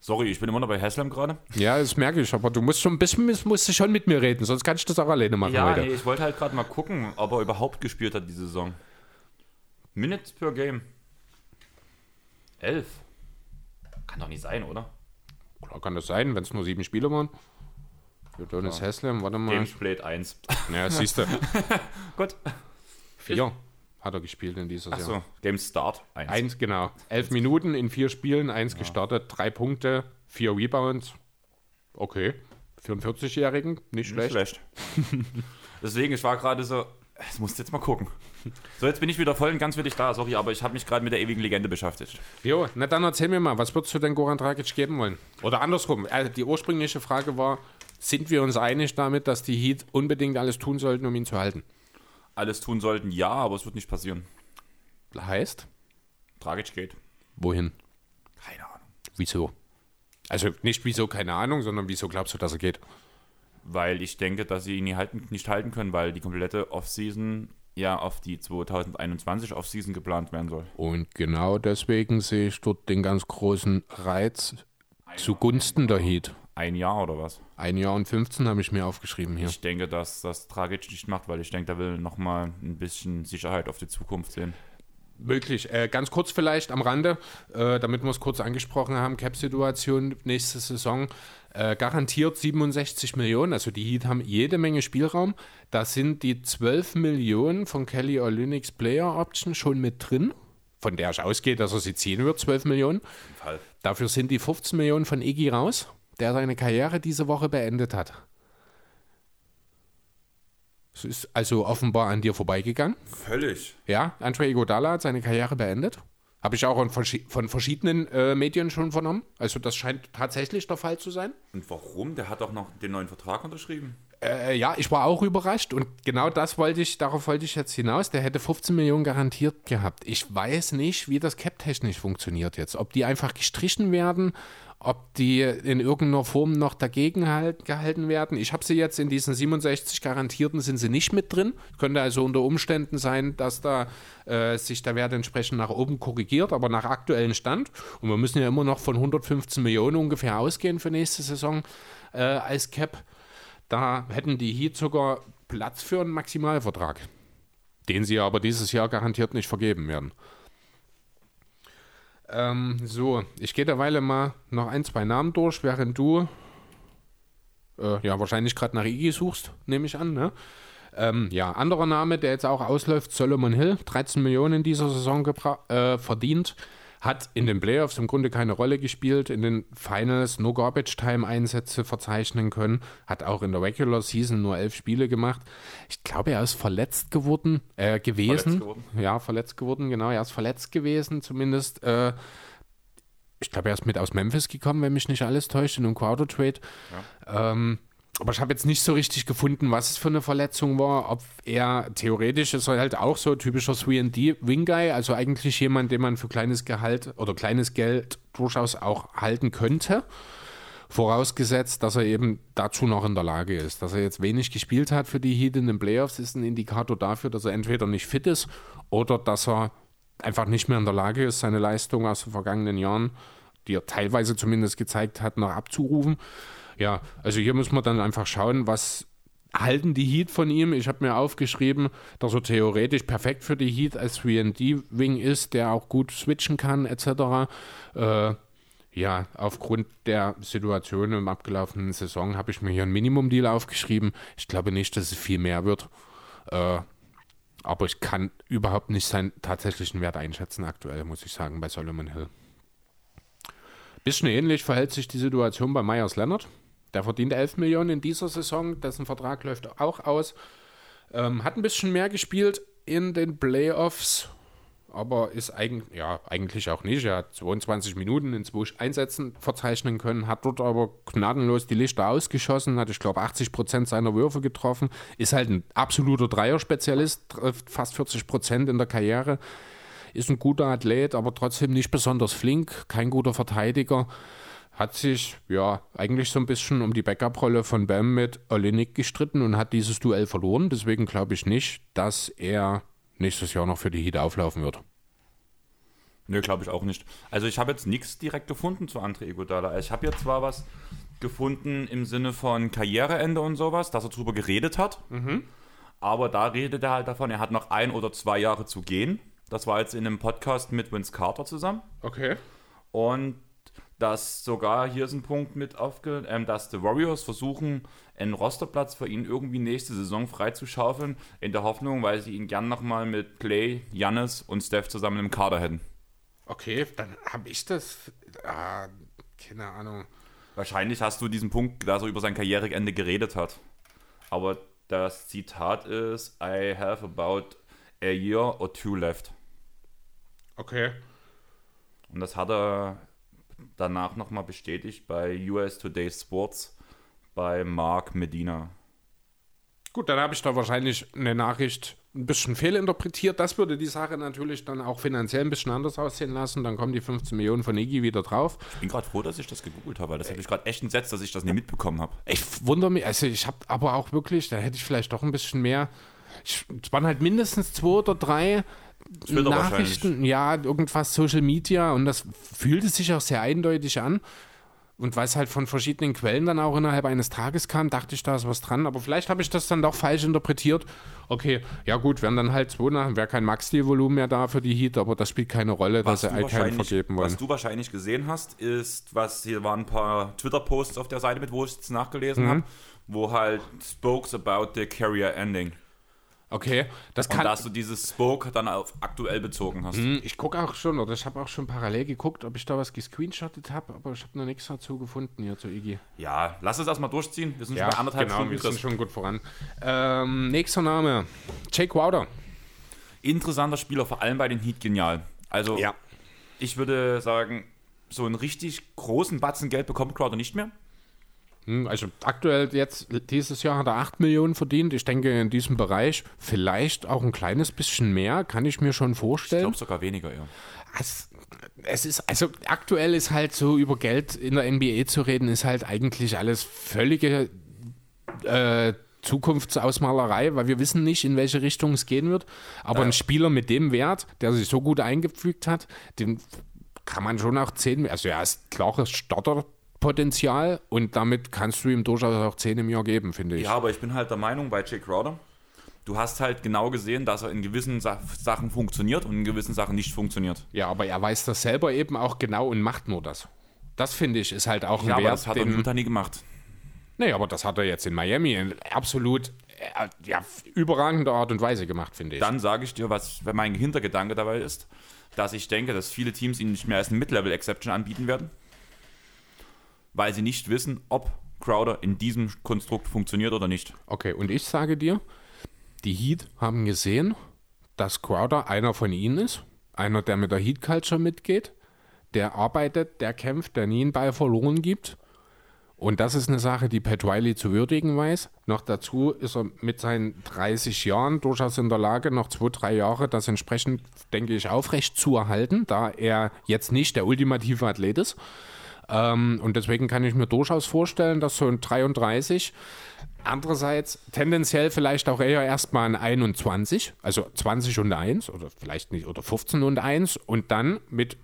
Sorry, ich bin immer noch bei Haslam gerade. Ja, das merke ich, aber du musst schon ein bisschen musst du schon mit mir reden, sonst kann ich das auch alleine machen Ja, heute. nee, ich wollte halt gerade mal gucken, ob er überhaupt gespielt hat diese Saison. Minutes per Game. Elf. Kann doch nicht sein, oder? Klar kann das sein, wenn es nur sieben Spiele waren. Jodonis Haslam, warte mal. Games played 1. Ja, siehst du. Gut. Vier hat er gespielt in dieser Saison. Achso, Game Start 1. Eins, genau. Elf Minuten in vier Spielen, eins gestartet, drei Punkte, vier Rebounds. Okay. Für einen 40-Jährigen, nicht Nicht schlecht. schlecht. Deswegen, ich war gerade so, das musst du jetzt mal gucken. So, jetzt bin ich wieder voll und ganz für dich da, sorry, aber ich habe mich gerade mit der ewigen Legende beschäftigt. Jo, na dann erzähl mir mal, was würdest du denn Goran Dragic geben wollen? Oder andersrum, äh, die ursprüngliche Frage war, sind wir uns einig damit, dass die Heat unbedingt alles tun sollten, um ihn zu halten? Alles tun sollten, ja, aber es wird nicht passieren. Heißt? Dragic geht. Wohin? Keine Ahnung. Wieso? Also nicht wieso, keine Ahnung, sondern wieso glaubst du, dass er geht? Weil ich denke, dass sie ihn nie halten, nicht halten können, weil die komplette Offseason ja auf die 2021 Offseason geplant werden soll. Und genau deswegen sehe ich dort den ganz großen Reiz zugunsten der Heat. Ein Jahr oder was? Ein Jahr und 15 habe ich mir aufgeschrieben hier. Ich denke, dass das Dragic nicht macht, weil ich denke, der will nochmal ein bisschen Sicherheit auf die Zukunft sehen. Möglich. Äh, ganz kurz vielleicht am Rande, äh, damit wir es kurz angesprochen haben, Cap-Situation nächste Saison. Äh, garantiert 67 Millionen, also die Heat haben jede Menge Spielraum. Da sind die 12 Millionen von Kelly Olynyk's Player Option schon mit drin, von der ich ausgehe, dass er sie ziehen wird, 12 Millionen. Dafür sind die 15 Millionen von Iggy raus, der seine Karriere diese Woche beendet hat. Es ist also offenbar an dir vorbeigegangen. Völlig. Ja, Andre Iguodala hat seine Karriere beendet. Habe ich auch von, verschi- von verschiedenen äh, Medien schon vernommen. Also das scheint tatsächlich der Fall zu sein. Und warum? Der hat doch noch den neuen Vertrag unterschrieben. Äh, ja, ich war auch überrascht und genau das wollte ich, darauf wollte ich jetzt hinaus. Der hätte 15 Millionen garantiert gehabt. Ich weiß nicht, wie das Cap-technisch funktioniert jetzt. Ob die einfach gestrichen werden, ob die in irgendeiner Form noch dagegen halt, gehalten werden. Ich habe sie jetzt in diesen 67 garantierten sind sie nicht mit drin. Könnte also unter Umständen sein, dass da äh, sich der Wert entsprechend nach oben korrigiert, aber nach aktuellem Stand. Und wir müssen ja immer noch von 115 Millionen ungefähr ausgehen für nächste Saison äh, als Cap. Da hätten die Heat sogar Platz für einen Maximalvertrag, den sie aber dieses Jahr garantiert nicht vergeben werden. Ähm, so, ich gehe derweil mal noch ein, zwei Namen durch, während du äh, ja wahrscheinlich gerade nach Iggy suchst, nehme ich an. Ne? Ähm, ja, anderer Name, der jetzt auch ausläuft, Solomon Hill, 13 Millionen in dieser Saison äh, verdient. Hat in den Playoffs im Grunde keine Rolle gespielt, in den Finals nur Garbage-Time-Einsätze verzeichnen können, hat auch in der Regular Season nur elf Spiele gemacht. Ich glaube, er ist verletzt geworden, äh, gewesen. Verletzt geworden. Ja, verletzt geworden, genau, er ist verletzt gewesen, zumindest. Äh, ich glaube, er ist mit aus Memphis gekommen, wenn mich nicht alles täuscht, in einem Crowder-Trade. Ähm, aber ich habe jetzt nicht so richtig gefunden, was es für eine Verletzung war. Ob er theoretisch ist er halt auch so typischer 3D-Wing-Guy, also eigentlich jemand, den man für kleines Gehalt oder kleines Geld durchaus auch halten könnte. Vorausgesetzt, dass er eben dazu noch in der Lage ist. Dass er jetzt wenig gespielt hat für die Heat in den Playoffs, ist ein Indikator dafür, dass er entweder nicht fit ist oder dass er einfach nicht mehr in der Lage ist, seine Leistung aus den vergangenen Jahren, die er teilweise zumindest gezeigt hat, noch abzurufen. Ja, also hier muss man dann einfach schauen, was halten die Heat von ihm. Ich habe mir aufgeschrieben, dass er theoretisch perfekt für die Heat als 3D-Wing ist, der auch gut switchen kann, etc. Äh, ja, aufgrund der Situation im abgelaufenen Saison habe ich mir hier ein Minimum-Deal aufgeschrieben. Ich glaube nicht, dass es viel mehr wird. Äh, aber ich kann überhaupt nicht seinen tatsächlichen Wert einschätzen aktuell, muss ich sagen, bei Solomon Hill. Bisschen ähnlich verhält sich die Situation bei Myers Leonard. Der verdient 11 Millionen in dieser Saison, dessen Vertrag läuft auch aus. Ähm, hat ein bisschen mehr gespielt in den Playoffs, aber ist eigentlich, ja, eigentlich auch nicht. Er hat 22 Minuten in zwei Einsätzen verzeichnen können, hat dort aber gnadenlos die Lichter ausgeschossen, hat, ich glaube, 80 Prozent seiner Würfe getroffen, ist halt ein absoluter Dreier-Spezialist, trifft fast 40 Prozent in der Karriere, ist ein guter Athlet, aber trotzdem nicht besonders flink, kein guter Verteidiger. Hat sich ja eigentlich so ein bisschen um die Backup-Rolle von Bam mit Olinik gestritten und hat dieses Duell verloren. Deswegen glaube ich nicht, dass er nächstes Jahr noch für die Heat auflaufen wird. Nö, glaube ich auch nicht. Also ich habe jetzt nichts direkt gefunden zu André Iguodala. Ich habe jetzt zwar was gefunden im Sinne von Karriereende und sowas, dass er drüber geredet hat. Mhm. Aber da redet er halt davon, er hat noch ein oder zwei Jahre zu gehen. Das war jetzt in einem Podcast mit Vince Carter zusammen. Okay. Und dass sogar, hier ist ein Punkt mit aufge, ähm, dass die Warriors versuchen, einen Rosterplatz für ihn irgendwie nächste Saison freizuschaufeln, in der Hoffnung, weil sie ihn gern nochmal mit Clay, Jannis und Steph zusammen im Kader hätten. Okay, dann habe ich das, ah, keine Ahnung. Wahrscheinlich hast du diesen Punkt, dass er über sein Karriereende geredet hat. Aber das Zitat ist, I have about a year or two left. Okay. Und das hat er danach nochmal bestätigt bei US Today Sports bei Mark Medina. Gut, dann habe ich da wahrscheinlich eine Nachricht ein bisschen fehlinterpretiert. Das würde die Sache natürlich dann auch finanziell ein bisschen anders aussehen lassen. Dann kommen die 15 Millionen von Iggy wieder drauf. Ich bin gerade froh, dass ich das gegoogelt habe, weil das hätte ich gerade echt entsetzt, dass ich das nie mitbekommen habe. Ich wundere mich, also ich habe aber auch wirklich, da hätte ich vielleicht doch ein bisschen mehr. Es waren halt mindestens zwei oder drei Twitter Nachrichten, ja, irgendwas Social Media und das fühlte sich auch sehr eindeutig an. Und weil es halt von verschiedenen Quellen dann auch innerhalb eines Tages kam, dachte ich, da ist was dran. Aber vielleicht habe ich das dann doch falsch interpretiert. Okay, ja gut, wären dann halt zwei nach, wäre kein Max-Deal-Volumen mehr da für die Heat, aber das spielt keine Rolle, was dass sie keinen vergeben wollen. Was du wahrscheinlich gesehen hast, ist, was hier waren ein paar Twitter-Posts auf der Seite mit, wo ich es nachgelesen mhm. habe, wo halt spokes about the carrier ending. Okay, das kann. Und dass du dieses Spoke dann auf aktuell bezogen hast. Mhm, ich gucke auch schon, oder ich habe auch schon parallel geguckt, ob ich da was gescreenshottet habe, aber ich habe noch nichts dazu gefunden hier zu Iggy. Ja, lass es erstmal durchziehen. Wir sind ja, schon bei anderthalb genau, Stunden. Wir sind schon gut voran. Ähm, nächster Name: Jake Wouter. Interessanter Spieler, vor allem bei den Heat genial. Also, ja. ich würde sagen, so einen richtig großen Batzen Geld bekommt Crowder nicht mehr. Hm, also aktuell jetzt, dieses Jahr hat er 8 Millionen verdient. Ich denke in diesem Bereich vielleicht auch ein kleines bisschen mehr, kann ich mir schon vorstellen. Ich glaube sogar weniger, ja. Es, es ist, also aktuell ist halt so über Geld in der NBA zu reden, ist halt eigentlich alles völlige äh, Zukunftsausmalerei, weil wir wissen nicht, in welche Richtung es gehen wird. Aber ja. ein Spieler mit dem Wert, der sich so gut eingefügt hat, den kann man schon auch 10, also er ist klares Starter Potenzial und damit kannst du ihm durchaus auch 10 im Jahr geben, finde ich. Ja, aber ich bin halt der Meinung bei Jake Crowder, du hast halt genau gesehen, dass er in gewissen Sa Sachen funktioniert und in gewissen Sachen nicht funktioniert. Ja, aber er weiß das selber eben auch genau und macht nur das. Das finde ich ist halt auch ein ja, Wert. Aber das hat er in Utah nie gemacht. Nee, aber das hat er jetzt in Miami in absolut äh, ja, überragender Art und Weise gemacht, finde ich. Dann sage ich dir, was mein Hintergedanke dabei ist, dass ich denke, dass viele Teams ihn nicht mehr als eine Mid-Level-Exception anbieten werden weil sie nicht wissen, ob Crowder in diesem Konstrukt funktioniert oder nicht. Okay, und ich sage dir, die Heat haben gesehen, dass Crowder einer von ihnen ist, einer, der mit der Heat Culture mitgeht, der arbeitet, der kämpft, der nie einen Ball verloren gibt. Und das ist eine Sache, die Pat Riley zu würdigen weiß. Noch dazu ist er mit seinen 30 Jahren durchaus in der Lage, noch zwei, drei Jahre das entsprechend, denke ich, aufrecht zu erhalten, da er jetzt nicht der ultimative Athlet ist. Ähm, und deswegen kann ich mir durchaus vorstellen, dass so ein 33 andererseits tendenziell vielleicht auch eher erstmal ein 21, also 20 und 1 oder vielleicht nicht, oder 15 und 1 und dann mit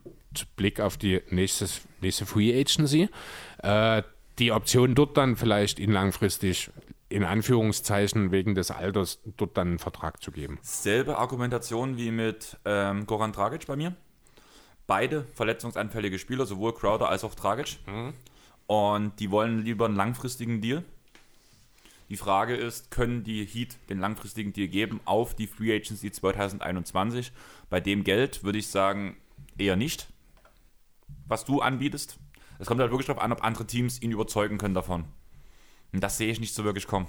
Blick auf die nächstes, nächste Free Agency äh, die Option dort dann vielleicht ihn langfristig in Anführungszeichen wegen des Alters dort dann einen Vertrag zu geben. Selbe Argumentation wie mit ähm, Goran Dragic bei mir. Beide verletzungsanfällige Spieler, sowohl Crowder als auch Dragic. Mhm. Und die wollen lieber einen langfristigen Deal. Die Frage ist, können die Heat den langfristigen Deal geben auf die Free Agency 2021? Bei dem Geld würde ich sagen, eher nicht. Was du anbietest, es kommt halt wirklich darauf an, ob andere Teams ihn überzeugen können davon. Und das sehe ich nicht so wirklich kommen.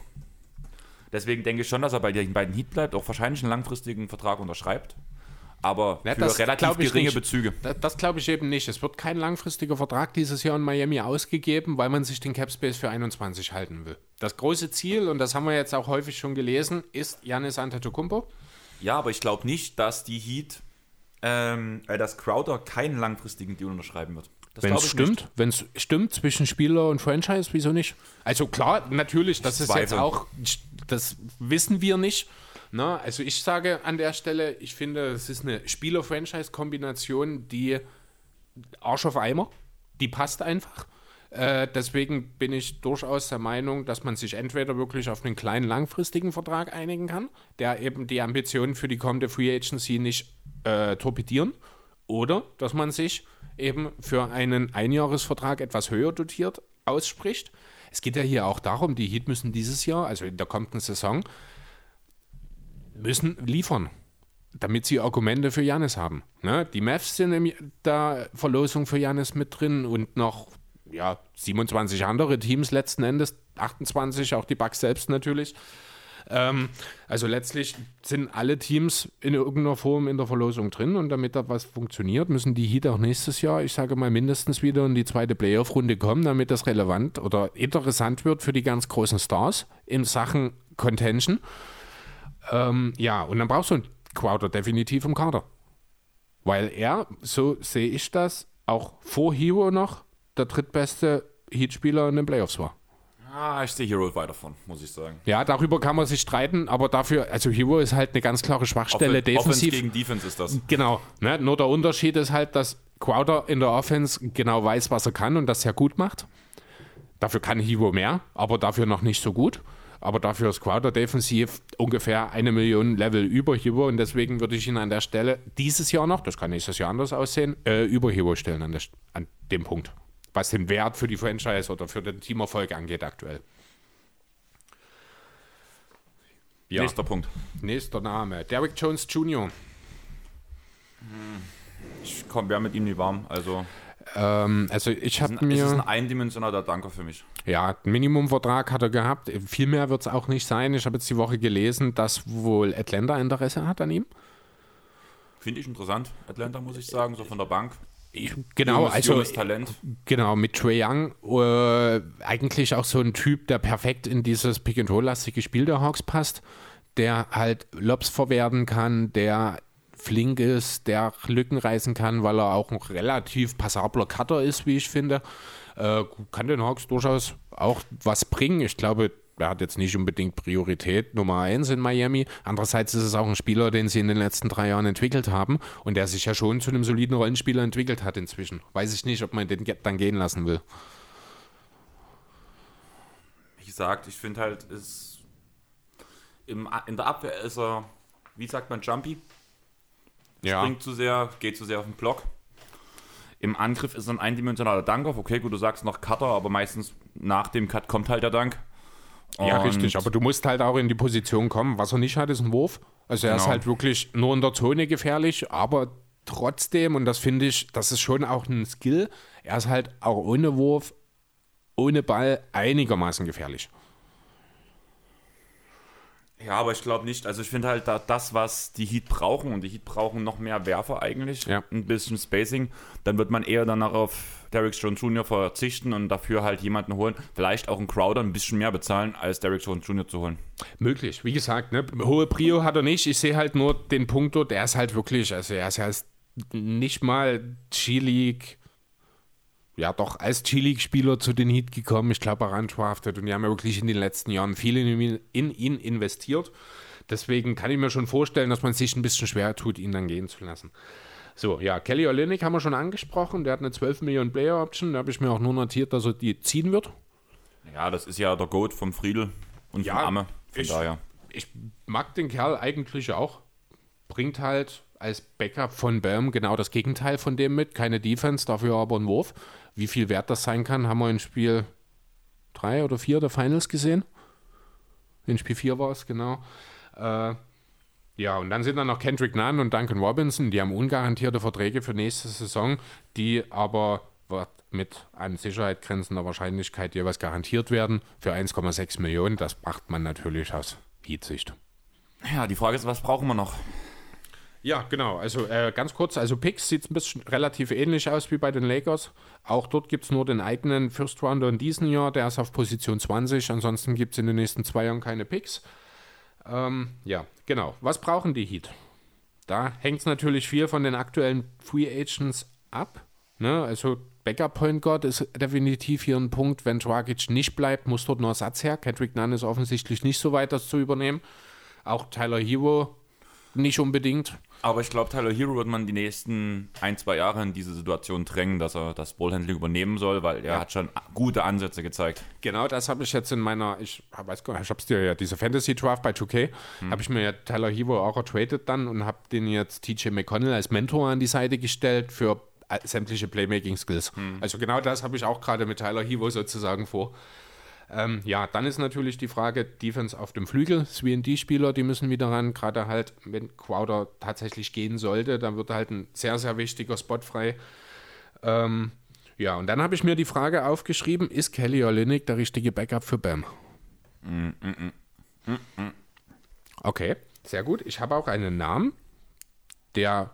Deswegen denke ich schon, dass er bei den beiden Heat bleibt, auch wahrscheinlich einen langfristigen Vertrag unterschreibt. Aber ja, für relativ geringe nicht. Bezüge. Das, das glaube ich eben nicht. Es wird kein langfristiger Vertrag dieses Jahr in Miami ausgegeben, weil man sich den Cap Space für 21 halten will. Das große Ziel, und das haben wir jetzt auch häufig schon gelesen, ist Janis Antetokounmpo. Ja, aber ich glaube nicht, dass die Heat, ähm, äh, dass Crowder keinen langfristigen Deal unterschreiben wird. Wenn es stimmt, wenn es stimmt zwischen Spieler und Franchise, wieso nicht? Also klar, natürlich, das ist jetzt auch, das wissen wir nicht. Na, ne? also ich sage an der Stelle, ich finde, es ist eine Spieler-Franchise-Kombination, die Arsch auf Eimer, die passt einfach. Äh, deswegen bin ich durchaus der Meinung, dass man sich entweder wirklich auf einen kleinen langfristigen Vertrag einigen kann, der eben die Ambitionen für die kommende Free Agency nicht äh, torpedieren, oder dass man sich eben für einen Einjahresvertrag etwas höher dotiert ausspricht. Es geht ja hier auch darum, die Heat müssen dieses Jahr, also in der kommenden Saison, müssen liefern, damit sie Argumente für Janis haben. Ne? Die Mavs sind in der Verlosung für Janis mit drin und noch ja, 27 andere Teams letzten Endes, 28, auch die Bucks selbst natürlich. Ähm, also letztlich sind alle Teams in irgendeiner Form in der Verlosung drin und damit da was funktioniert, müssen die Heat auch nächstes Jahr, ich sage mal, mindestens wieder in die zweite Playoff-Runde kommen, damit das relevant oder interessant wird für die ganz großen Stars in Sachen Contention. Ähm, ja, und dann brauchst du einen Crowder definitiv im Kader. Weil er, so sehe ich das, auch vor Hero noch der drittbeste Heat-Spieler in den Playoffs war. Ah, ich sehe Hero weit davon, muss ich sagen. Ja, darüber kann man sich streiten, aber dafür, also Hero ist halt eine ganz klare Schwachstelle Offen, defensiv. Offense gegen Defense ist das. Genau. Ne? Nur der Unterschied ist halt, dass Crowder in der Offense genau weiß, was er kann und das sehr gut macht. Dafür kann Hero mehr, aber dafür noch nicht so gut. Aber dafür ist Crowder defensiv ungefähr eine Million Level über Hero und deswegen würde ich ihn an der Stelle dieses Jahr noch, das kann nächstes Jahr anders aussehen, äh, über Hero stellen an, der, an dem Punkt was den Wert für die Franchise oder für den Teamerfolg angeht aktuell. Ja. Nächster Punkt. Nächster Name. Derrick Jones Jr. Ich komme ja mit ihm nie warm. Also, ähm, also ich habe mir. Das ist ein eindimensionaler Danke für mich. Ja, Minimumvertrag hat er gehabt. Viel mehr wird es auch nicht sein. Ich habe jetzt die Woche gelesen, dass wohl Atlanta Interesse hat an ihm. Finde ich interessant. Atlanta, muss ich sagen, so von der Bank. Ich, genau, junges, also junges Talent. Genau, mit Trey Young äh, eigentlich auch so ein Typ, der perfekt in dieses Pick-and-Roll-lastige Spiel der Hawks passt, der halt Lobs verwerten kann, der flink ist, der Lücken reißen kann, weil er auch ein relativ passabler Cutter ist, wie ich finde. Äh, kann den Hawks durchaus auch was bringen. Ich glaube, er hat jetzt nicht unbedingt Priorität Nummer eins in Miami. Andererseits ist es auch ein Spieler, den sie in den letzten drei Jahren entwickelt haben und der sich ja schon zu einem soliden Rollenspieler entwickelt hat inzwischen. Weiß ich nicht, ob man den dann gehen lassen will. Wie gesagt, ich finde halt, ist in der Abwehr ist er, wie sagt man, jumpy. Ja. Springt zu sehr, geht zu sehr auf den Block. Im Angriff ist ein eindimensionaler Dank Okay, gut, du sagst noch Cutter, aber meistens nach dem Cut kommt halt der Dank. Ja, richtig, aber du musst halt auch in die Position kommen. Was er nicht hat, ist ein Wurf. Also er genau. ist halt wirklich nur in der Zone gefährlich, aber trotzdem, und das finde ich, das ist schon auch ein Skill, er ist halt auch ohne Wurf, ohne Ball einigermaßen gefährlich. Ja, aber ich glaube nicht. Also ich finde halt da, das, was die Heat brauchen, und die Heat brauchen noch mehr Werfer eigentlich, Ja. ein bisschen Spacing, dann wird man eher danach auf Derrick Jones Jr. verzichten und dafür halt jemanden holen, vielleicht auch einen Crowder ein bisschen mehr bezahlen, als Derrick Jones Jr. zu holen. Möglich. Wie gesagt, ne, hohe Prio hat er nicht. Ich sehe halt nur den Punkt der ist halt wirklich, also er ist als nicht mal G-League, ja doch als G-League-Spieler zu den Heat gekommen. Ich glaube, er undrafted und die haben ja wirklich in den letzten Jahren viel in ihn, in ihn investiert. Deswegen kann ich mir schon vorstellen, dass man sich ein bisschen schwer tut, ihn dann gehen zu lassen. So, ja, Kelly Olynyk haben wir schon angesprochen. Der hat eine 12 Millionen Player Option. Da habe ich mir auch nur notiert, dass er die ziehen wird. Ja, das ist ja der Goat vom Friedel und Ja, vom Amme. Von ich- daher. ich mag den Kerl eigentlich auch. Bringt halt als Backup von Bam genau das Gegenteil von dem mit. Keine Defense, dafür aber ein Wurf. Wie viel wert das sein kann, haben wir in Spiel 3 oder 4 der Finals gesehen. In Spiel 4 war es, genau. Äh, ja, und dann sind dann noch Kendrick Nunn und Duncan Robinson, die haben ungarantierte Verträge für nächste Saison, die aber mit an Sicherheit grenzender Wahrscheinlichkeit jeweils garantiert werden für 1,6 Millionen. Das macht man natürlich aus Heat-Sicht. Ja, die Frage ist, was brauchen wir noch? Ja, genau. Also äh, ganz kurz, also Picks sieht ein bisschen relativ ähnlich aus wie bei den Lakers. Auch dort gibt es nur den eigenen First Rounder in diesem Jahr, der ist auf Position 20. Ansonsten gibt es in den nächsten zwei Jahren keine Picks. Ähm, ja, genau. Was brauchen die Heat? Da hängt es natürlich viel von den aktuellen Free Agents ab. Ne? Also Backup Point Guard ist definitiv hier ein Punkt. Wenn Dragic nicht bleibt, muss dort noch Ersatz her. Kendrick Nunn ist offensichtlich nicht so weit, das zu übernehmen. Auch Tyler Hero nicht unbedingt. Aber ich glaube, Tyler Hero wird man die nächsten ein, zwei Jahre in diese Situation drängen, dass er das Ballhandling übernehmen soll, weil er hat schon gute Ansätze gezeigt. Genau, das habe ich jetzt in meiner, ich weiß gar nicht, ich habe es dir ja, diese Fantasy Draft bei 2K, habe ich mir ja Tyler Hero auch ertradet dann und habe den jetzt TJ McConnell als Mentor an die Seite gestellt für äh, sämtliche Playmaking-Skills. Also genau das habe ich auch gerade mit Tyler Hero sozusagen vor. Ähm, ja, dann ist natürlich die Frage, Defense auf dem Flügel, 3D-Spieler, die müssen wieder ran, gerade halt, wenn Crowder tatsächlich gehen sollte, dann wird halt ein sehr, sehr wichtiger Spot frei. Ähm, ja, und dann habe ich mir die Frage aufgeschrieben, ist Kelly Olynyk der richtige Backup für Bam? Okay, sehr gut. Ich habe auch einen Namen, der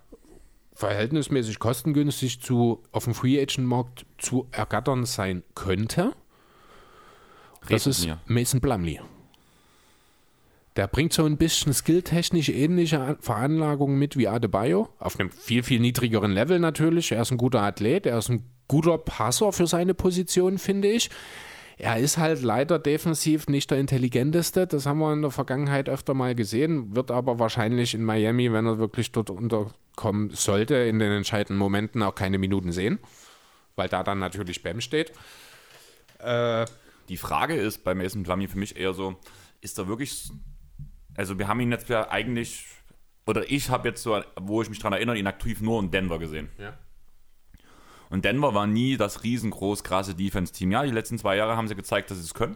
verhältnismäßig kostengünstig zu, auf dem Free Agent Markt zu ergattern sein könnte. Das ist mir. Mason Plumlee. Der bringt so ein bisschen skilltechnisch ähnliche An- Veranlagungen mit wie Adebayo. Auf einem viel, viel niedrigeren Level natürlich. Er ist ein guter Athlet, er ist ein guter Passer für seine Position, finde ich. Er ist halt leider defensiv nicht der intelligenteste. Das haben wir in der Vergangenheit öfter mal gesehen. Wird aber wahrscheinlich in Miami, wenn er wirklich dort unterkommen sollte, in den entscheidenden Momenten auch keine Minuten sehen. Weil da dann natürlich Bam steht. Die Frage ist bei Mason Plumlee für mich eher so, ist er wirklich, also wir haben ihn jetzt ja eigentlich, oder ich habe jetzt so, wo ich mich dran erinnere, ihn aktiv nur in Denver gesehen. Ja. Und Denver war nie das riesengroß krasse Defense-Team. Ja, die letzten zwei Jahre haben sie gezeigt, dass sie es können.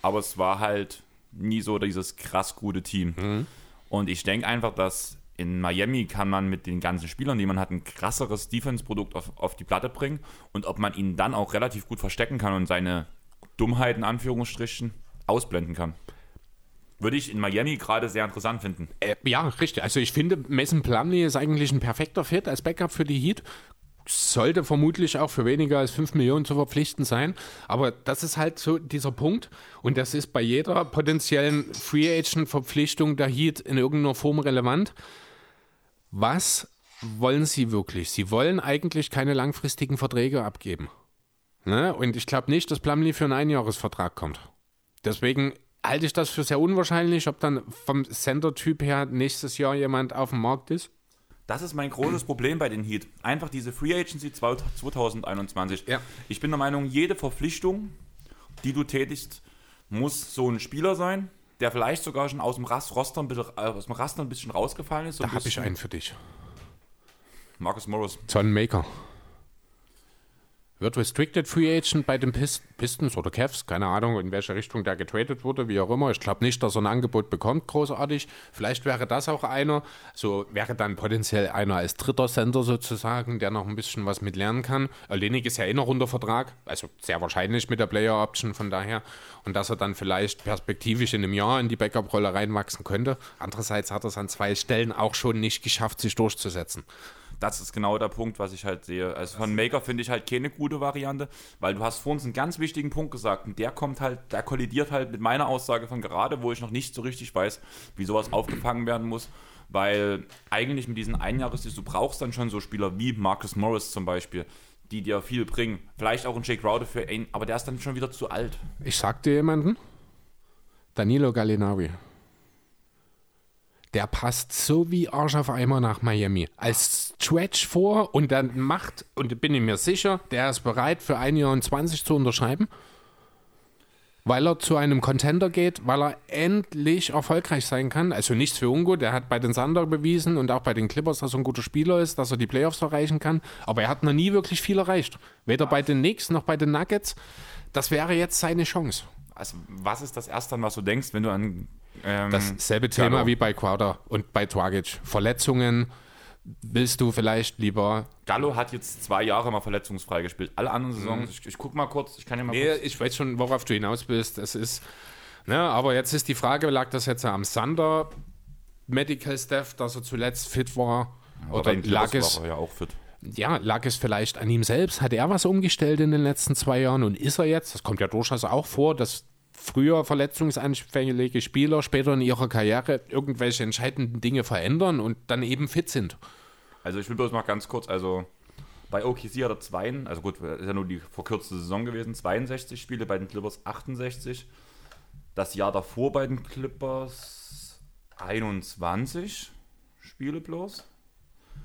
Aber es war halt nie so dieses krass gute Team. Und ich denke einfach, dass in Miami kann man mit den ganzen Spielern, die man hat, ein krasseres Defense-Produkt auf, auf die Platte bringen. Und ob man ihn dann auch relativ gut verstecken kann und seine Dummheiten, Anführungsstrichen, ausblenden kann. Würde ich in Miami gerade sehr interessant finden. Äh, ja, richtig. Also ich finde, Mason Plumlee ist eigentlich ein perfekter Fit als Backup für die Heat. Sollte vermutlich auch für weniger als 5 Millionen zu verpflichten sein. Aber das ist halt so dieser Punkt. Und das ist bei jeder potenziellen Free Agent-Verpflichtung der Heat in irgendeiner Form relevant. Was wollen sie wirklich? Sie wollen eigentlich keine langfristigen Verträge abgeben. Ne? Und ich glaube nicht, dass Plumlee für einen Einjahresvertrag kommt. Deswegen halte ich das für sehr unwahrscheinlich, ob dann vom Center-Typ her nächstes Jahr jemand auf dem Markt ist. Das ist mein großes Problem bei den Heat. Einfach diese Free Agency 2021. Ja. Ich bin der Meinung, jede Verpflichtung, die du tätigst, muss so ein Spieler sein, der vielleicht sogar schon aus dem Rast, Roster, ein bisschen, äh, aus dem Raster ein bisschen rausgefallen ist. So Da habe ich einen für dich. Marcus Morris. John Maker. Wird Restricted Free Agent bei den Pist Pistons oder Cavs, keine Ahnung, in welche Richtung der getradet wurde, wie auch immer. Ich glaube nicht, dass er ein Angebot bekommt, großartig. Vielleicht wäre das auch einer. So wäre dann potenziell einer als dritter Center sozusagen, der noch ein bisschen was mit lernen kann. Olenik ist ja eh noch unter Vertrag, also sehr wahrscheinlich mit der Player Option von daher. Und dass er dann vielleicht perspektivisch in einem Jahr in die Backup-Rolle reinwachsen könnte. Andererseits hat er es an zwei Stellen auch schon nicht geschafft, sich durchzusetzen das ist genau der Punkt, was ich halt sehe. Also von Maker finde ich halt keine gute Variante, weil du hast vor uns einen ganz wichtigen Punkt gesagt und der kommt halt, der kollidiert halt mit meiner Aussage von gerade, wo ich noch nicht so richtig weiß, wie sowas aufgefangen werden muss. Weil eigentlich mit diesen Einjahres, du brauchst dann schon so Spieler wie Marcus Morris zum Beispiel, die dir viel bringen. Vielleicht auch ein Jake Crowder für ihn, aber der ist dann schon wieder zu alt. Ich sag dir jemanden, Danilo Gallinari der passt so wie Arsch auf Eimer nach Miami. Als Stretch vor und dann macht, und bin ich mir sicher, der ist bereit für ein Jahr und 20 zu unterschreiben, weil er zu einem Contender geht, weil er endlich erfolgreich sein kann. Also nichts für Ungo, der hat bei den Sander bewiesen und auch bei den Clippers, dass er ein guter Spieler ist, dass er die Playoffs erreichen kann, aber er hat noch nie wirklich viel erreicht. Weder bei den Knicks noch bei den Nuggets. Das wäre jetzt seine Chance. Also, was ist das Erste, an was du denkst, wenn du an ähm, Dasselbe Thema Gallo. wie bei Crowder und bei Twagic. Verletzungen willst du vielleicht lieber. Gallo hat jetzt zwei Jahre mal verletzungsfrei gespielt. Alle anderen Saisons, mhm. ich, ich guck mal kurz, ich kann ja mal nee, kurz. ich weiß schon, worauf du hinaus bist. Es ist, ne, aber jetzt ist die Frage, lag das jetzt am Sander Medical Staff, dass er zuletzt fit war? Ja, oder lag es, ja auch fit. Ja, lag es vielleicht an ihm selbst? Hat er was umgestellt in den letzten zwei Jahren und ist er jetzt? Das kommt ja durchaus auch vor, dass früher verletzungsanfällige Spieler später in ihrer Karriere irgendwelche entscheidenden Dinge verändern und dann eben fit sind. Also ich will bloß mal ganz kurz, also bei OKC hat er zwei, also gut, ist ja nur die verkürzte Saison gewesen, 62 Spiele, bei den Clippers 68. Das Jahr davor bei den Clippers 21 Spiele bloß.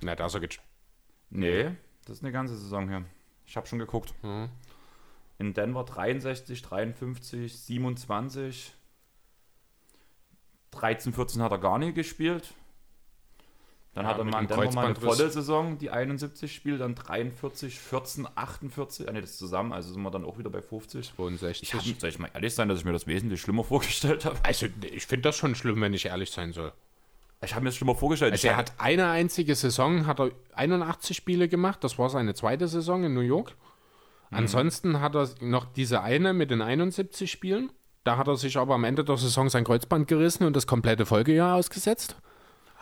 Na, da ist er geht. Nee, das ist eine ganze Saison hier. Ich habe schon geguckt. Mhm. In Denver 63, 53, 27. 13, 14 hat er gar nicht gespielt. Dann ja, hat er mal in Denver mal eine volle Saison, die 71 spielt, dann 43, 14, 48. Ah, ne, das zusammen, also sind wir dann auch wieder bei 50. 62. Ich hab, soll ich mal ehrlich sein, dass ich mir das wesentlich schlimmer vorgestellt habe? Also, ich finde das schon schlimm, wenn ich ehrlich sein soll. Ich habe mir das schlimmer vorgestellt. Also, er hat eine einzige Saison, hat er 81 Spiele gemacht, das war seine zweite Saison in New York. Mhm. Ansonsten hat er noch diese eine mit den 71 Spielen. Da hat er sich aber am Ende der Saison sein Kreuzband gerissen und das komplette Folgejahr ausgesetzt.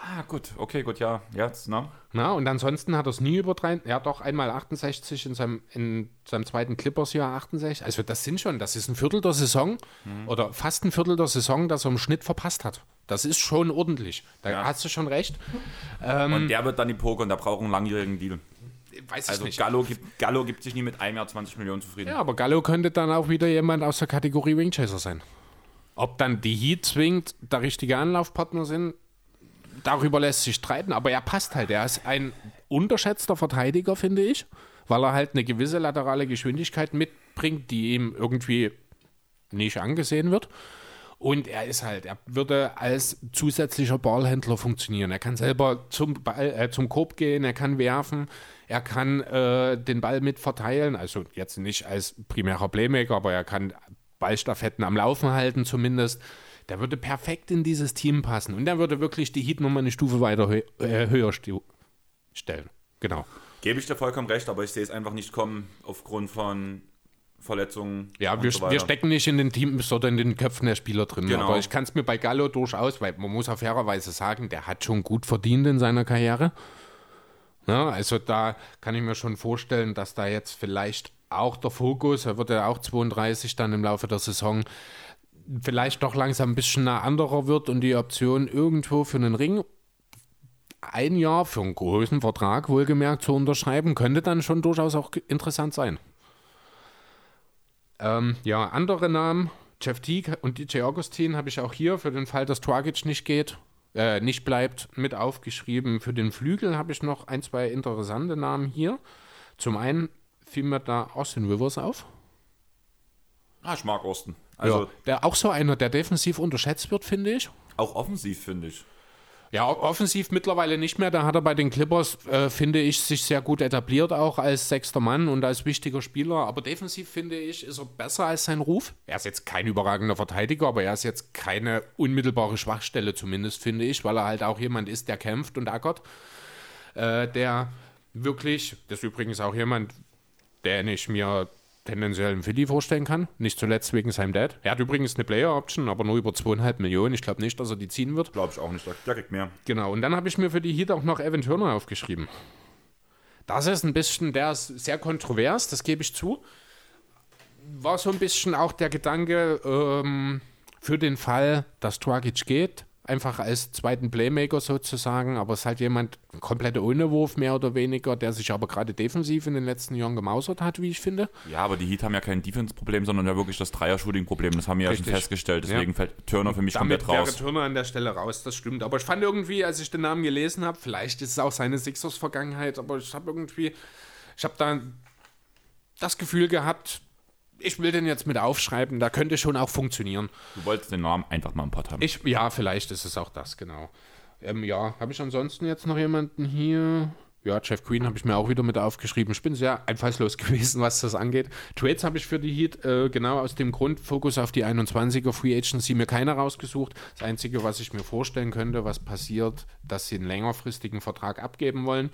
Ah, gut, okay, gut, ja, jetzt, ne? Na, und ansonsten hat er es nie über drei, er hat doch einmal 68 in seinem, in seinem zweiten Clippers-Jahr 68. Also, das sind schon, das ist ein Viertel der Saison mhm. oder fast ein Viertel der Saison, das er im Schnitt verpasst hat. Das ist schon ordentlich. Da ja. hast du schon recht. Ähm, und der wird dann die Poker und der braucht einen langjährigen Deal weiß also ich nicht. Gallo gibt, Gallo gibt sich nie mit einem Jahr 20 Millionen zufrieden. Ja, aber Gallo könnte dann auch wieder jemand aus der Kategorie Wingchaser sein. Ob dann die Heat zwingend der richtige Anlaufpartner sind, darüber lässt sich streiten, aber er passt halt. Er ist ein unterschätzter Verteidiger, finde ich, weil er halt eine gewisse laterale Geschwindigkeit mitbringt, die ihm irgendwie nicht angesehen wird. Und er ist halt, er würde als zusätzlicher Ballhändler funktionieren. Er kann selber zum, Ball, äh, zum Korb gehen, er kann werfen, er kann äh, den Ball mit verteilen. Also jetzt nicht als primärer Playmaker, aber er kann Ballstaffetten am Laufen halten zumindest. Der würde perfekt in dieses Team passen. Und der würde wirklich die Heat nochmal eine Stufe weiter hö äh, höher stellen. Genau. Gebe ich dir vollkommen recht, aber ich sehe es einfach nicht kommen aufgrund von Verletzungen. Ja, wir, so wir, stecken nicht in den Teams oder in den Köpfen der Spieler drin. Genau. Aber ich kann es mir bei Gallo durchaus, weil man muss auf fairerweise sagen, der hat schon gut verdient in seiner Karriere. Ja, also da kann ich mir schon vorstellen, dass da jetzt vielleicht auch der Fokus, er wird ja auch 32 dann im Laufe der Saison, vielleicht doch langsam ein bisschen nah anderer wird und die Option irgendwo für einen Ring ein Jahr für einen großen Vertrag wohlgemerkt zu unterschreiben, könnte dann schon durchaus auch interessant sein. Ähm, ja, andere Namen, Jeff Teague und DJ Augustin habe ich auch hier für den Fall, dass Twagic nicht geht, äh, nicht bleibt, mit aufgeschrieben. Für den Flügel habe ich noch ein, zwei interessante Namen hier. Zum einen fiel mir da Austin Rivers auf. Ah, ich mag Austin. Also ja, der auch so einer, der defensiv unterschätzt wird, finde ich. Auch offensiv, finde ich. Ja, offensiv mittlerweile nicht mehr. Da hat er bei den Clippers, äh, finde ich, sich sehr gut etabliert, auch als sechster Mann und als wichtiger Spieler. Aber defensiv, finde ich, ist er besser als sein Ruf. Er ist jetzt kein überragender Verteidiger, aber er ist jetzt keine unmittelbare Schwachstelle, zumindest, finde ich, weil er halt auch jemand ist, der kämpft und ackert. Äh, der wirklich, das ist übrigens auch jemand, den ich mir tendenziell einen Philly vorstellen kann. Nicht zuletzt wegen seinem Dad. Er hat übrigens eine Player-Option, aber nur über zweieinhalb Millionen. Ich glaube nicht, dass er die ziehen wird. Glaube ich auch nicht. Der kriegt mehr. Genau, und dann habe ich mir für die Heat auch noch Evan Turner aufgeschrieben. Das ist ein bisschen, der ist sehr kontrovers, das gebe ich zu. War so ein bisschen auch der Gedanke ähm, für den Fall, dass Dragic geht, einfach als zweiten Playmaker sozusagen, aber es ist halt jemand komplett ohne Wurf mehr oder weniger, der sich aber gerade defensiv in den letzten Jahren gemausert hat, wie ich finde. Ja, aber die Heat haben ja kein Defense-Problem, sondern ja wirklich das Dreier-Shooting-Problem. Das haben wir Richtig. ja schon festgestellt. Deswegen Ja. fällt Turner für mich Damit komplett raus. wäre Turner an der Stelle raus, das stimmt. Aber ich fand irgendwie, als ich den Namen gelesen habe, vielleicht ist es auch seine Sixers-Vergangenheit, aber ich habe irgendwie, ich habe da das Gefühl gehabt, ich will den jetzt mit aufschreiben, da könnte schon auch funktionieren. Du wolltest den Namen einfach mal im Pod haben. Ich, ja, vielleicht ist es auch das, genau. Ähm, ja, habe ich ansonsten jetzt noch jemanden hier? Ja, Jeff Green habe ich mir auch wieder mit aufgeschrieben. Ich bin sehr einfallslos gewesen, was das angeht. Trades habe ich für die Heat äh, genau aus dem Grund, Fokus auf die 21er Free Agency, mir keiner rausgesucht. Das Einzige, was ich mir vorstellen könnte, was passiert, dass sie einen längerfristigen Vertrag abgeben wollen.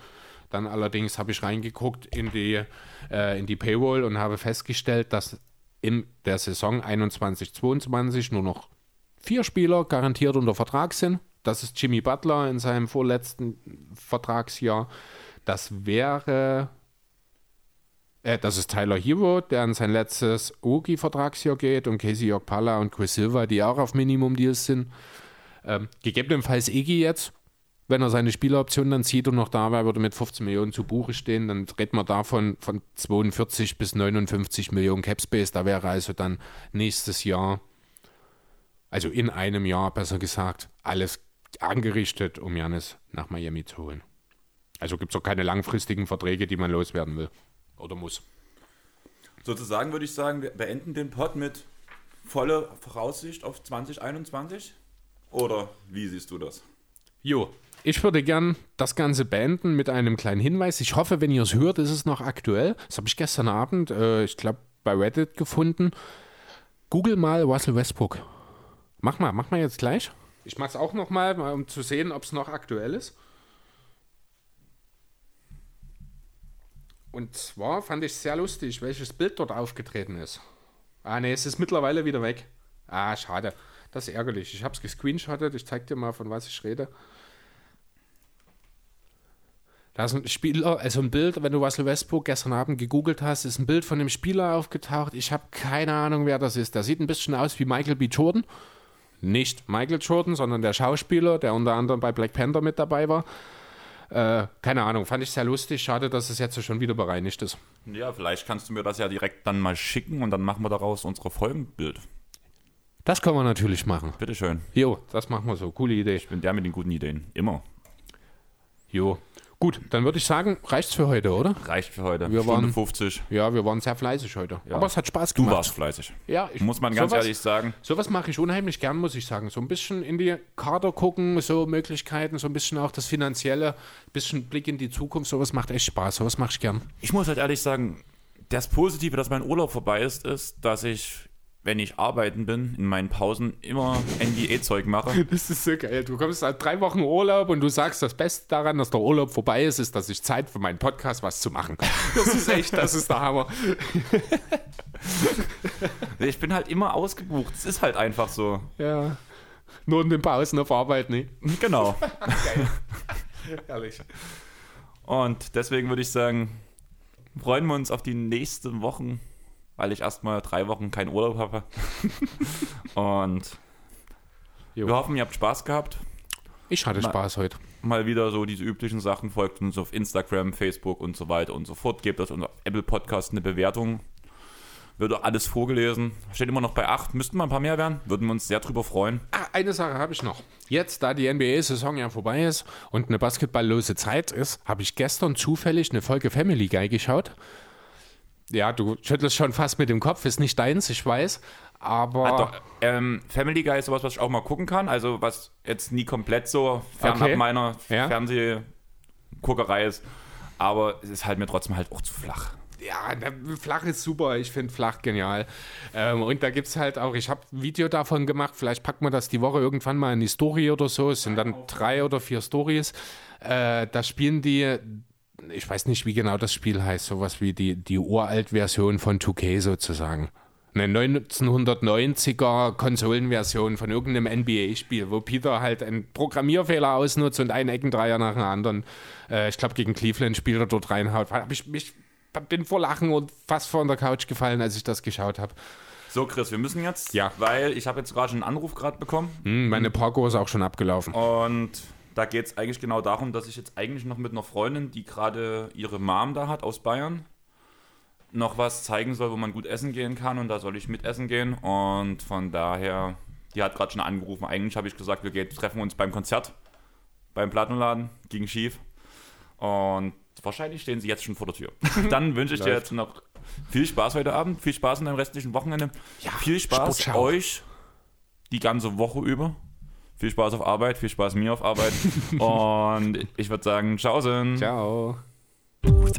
Dann allerdings habe ich reingeguckt in die, äh, in die Payroll und habe festgestellt, dass in der Saison 21-22 nur noch vier Spieler garantiert unter Vertrag sind. Das ist Jimmy Butler in seinem vorletzten Vertragsjahr. Das wäre, äh, das ist Tyler Hero, der an sein letztes Ogi-Vertragsjahr geht und Casey Okpala und Chris Silva, die auch auf Minimum-Deals sind. Ähm, gegebenenfalls Iggy jetzt, wenn er seine Spieleroption dann zieht und noch da wäre, würde mit 15 Millionen zu Buche stehen, dann redet man davon von 42 bis 59 Millionen Capspace. Da wäre also dann nächstes Jahr, also in einem Jahr besser gesagt, alles angerichtet, um Janis nach Miami zu holen. Also gibt es auch keine langfristigen Verträge, die man loswerden will oder muss. Sozusagen würde ich sagen, wir beenden den Pod mit voller Voraussicht auf 2021. Oder wie siehst du das? Jo, ich würde gern das Ganze beenden mit einem kleinen Hinweis. Ich hoffe, wenn ihr es hört, ist es noch aktuell. Das habe ich gestern Abend, äh, ich glaube, bei Reddit gefunden. Google mal Russell Westbrook. Mach mal, mach mal jetzt gleich. Ich mache es auch noch mal, um zu sehen, ob es noch aktuell ist. Und zwar fand ich sehr lustig, welches Bild dort aufgetreten ist. Ah, ne, es ist mittlerweile wieder weg. Ah, schade. Das ist ärgerlich. Ich habe es gescreenshottet. Ich zeig dir mal, von was ich rede. Da ist ein Spieler, also ein Bild, wenn du Russell Westbrook gestern Abend gegoogelt hast, ist ein Bild von dem Spieler aufgetaucht. Ich habe keine Ahnung, wer das ist. Der sieht ein bisschen aus wie Michael B. Jordan. Nicht Michael Jordan, sondern der Schauspieler, der unter anderem bei Black Panther mit dabei war. Äh, keine Ahnung, fand ich sehr lustig. Schade, dass es jetzt schon wieder bereinigt ist. Ja, vielleicht kannst du mir das ja direkt dann mal schicken und dann machen wir daraus unsere Folgenbild. Das können wir natürlich machen. Bitteschön. Jo, das machen wir so. Coole Idee. Ich bin der mit den guten Ideen. Immer. Jo. Gut, dann würde ich sagen, reicht's für heute, oder? Reicht für heute. Wir Stunde waren- 50. Ja, wir waren sehr fleißig heute. Aber es hat Spaß Du gemacht. warst fleißig. Ja, ich, Muss man ganz sowas, ehrlich sagen. Sowas mache ich unheimlich gern, muss ich sagen. So ein bisschen in die Kader gucken, so Möglichkeiten, so ein bisschen auch das Finanzielle, bisschen Blick in die Zukunft. Sowas macht echt Spaß. Sowas mache ich gern. Ich muss halt ehrlich sagen, das Positive, dass mein Urlaub vorbei ist, ist, dass ich, wenn ich arbeiten bin, in meinen Pausen immer NBA-Zeug mache. Das ist so geil. Du kommst seit drei Wochen Urlaub und du sagst, das Beste daran, dass der Urlaub vorbei ist, ist, dass ich Zeit für meinen Podcast was zu machen. Das ist echt, das ist der Hammer. Ich bin halt immer ausgebucht. Es ist halt einfach so. Ja. Nur in den Pausen auf Arbeit, ne? Genau. Ehrlich. Und deswegen würde ich sagen, freuen wir uns auf die nächsten Wochen, weil ich erstmal drei Wochen keinen Urlaub habe. Und Jo. wir hoffen, ihr habt Spaß gehabt. Ich hatte Ma- Spaß heute. Mal wieder so diese üblichen Sachen. Folgt uns auf Instagram, Facebook und so weiter und so fort. Gebt uns auf Apple Podcast eine Bewertung. Wird auch alles vorgelesen. Steht immer noch bei 8. Müssten mal ein paar mehr werden. Würden wir uns sehr drüber freuen. Ah, eine Sache habe ich noch. Jetzt, da die NBA-Saison ja vorbei ist und eine basketballlose Zeit ist, habe ich gestern zufällig eine Folge Family Guy geschaut. Ja, du schüttelst schon fast mit dem Kopf, ist nicht deins, ich weiß. Aber. Ah, doch, ähm, Family Guy ist sowas, was ich auch mal gucken kann. Also, was jetzt nie komplett so fernab Okay. meiner Ja. Fernsehguckerei ist. Aber es ist halt mir trotzdem halt auch zu flach. Ja, flach ist super. Ich finde flach genial. Ähm, und da gibt es halt auch, ich habe ein Video davon gemacht. Vielleicht packt man das die Woche irgendwann mal in die Story oder so. Es sind dann drei oder vier Stories. Äh, da spielen die, ich weiß nicht, wie genau das Spiel heißt, sowas wie die, die uralt-Version von 2K sozusagen. Eine 1990er Konsolenversion von irgendeinem NBA-Spiel, wo Peter halt einen Programmierfehler ausnutzt und einen Eckendreier nach dem anderen. Äh, ich glaube, gegen Cleveland spielt er dort reinhaut. Hab ich mich bin vor Lachen und fast vor der Couch gefallen, als ich das geschaut habe. So, Chris, wir müssen jetzt, Ja. weil ich habe jetzt gerade schon einen Anruf gerade bekommen. Hm, meine Parkour ist auch schon abgelaufen. Und da geht es eigentlich genau darum, dass ich jetzt eigentlich noch mit einer Freundin, die gerade ihre Mom da hat aus Bayern, noch was zeigen soll, wo man gut essen gehen kann. Und da soll ich mit essen gehen. Und von daher, die hat gerade schon angerufen. Eigentlich habe ich gesagt, wir gehen, treffen uns beim Konzert, beim Plattenladen, ging schief. Und wahrscheinlich stehen sie jetzt schon vor der Tür. Dann wünsche ich dir jetzt noch viel Spaß heute Abend, viel Spaß in deinem restlichen Wochenende. Ja, viel Spaß Sportschau. euch die ganze Woche über. Viel Spaß auf Arbeit, viel Spaß mir auf Arbeit. und ich würde sagen, tschaußen. Ciao. Ciao.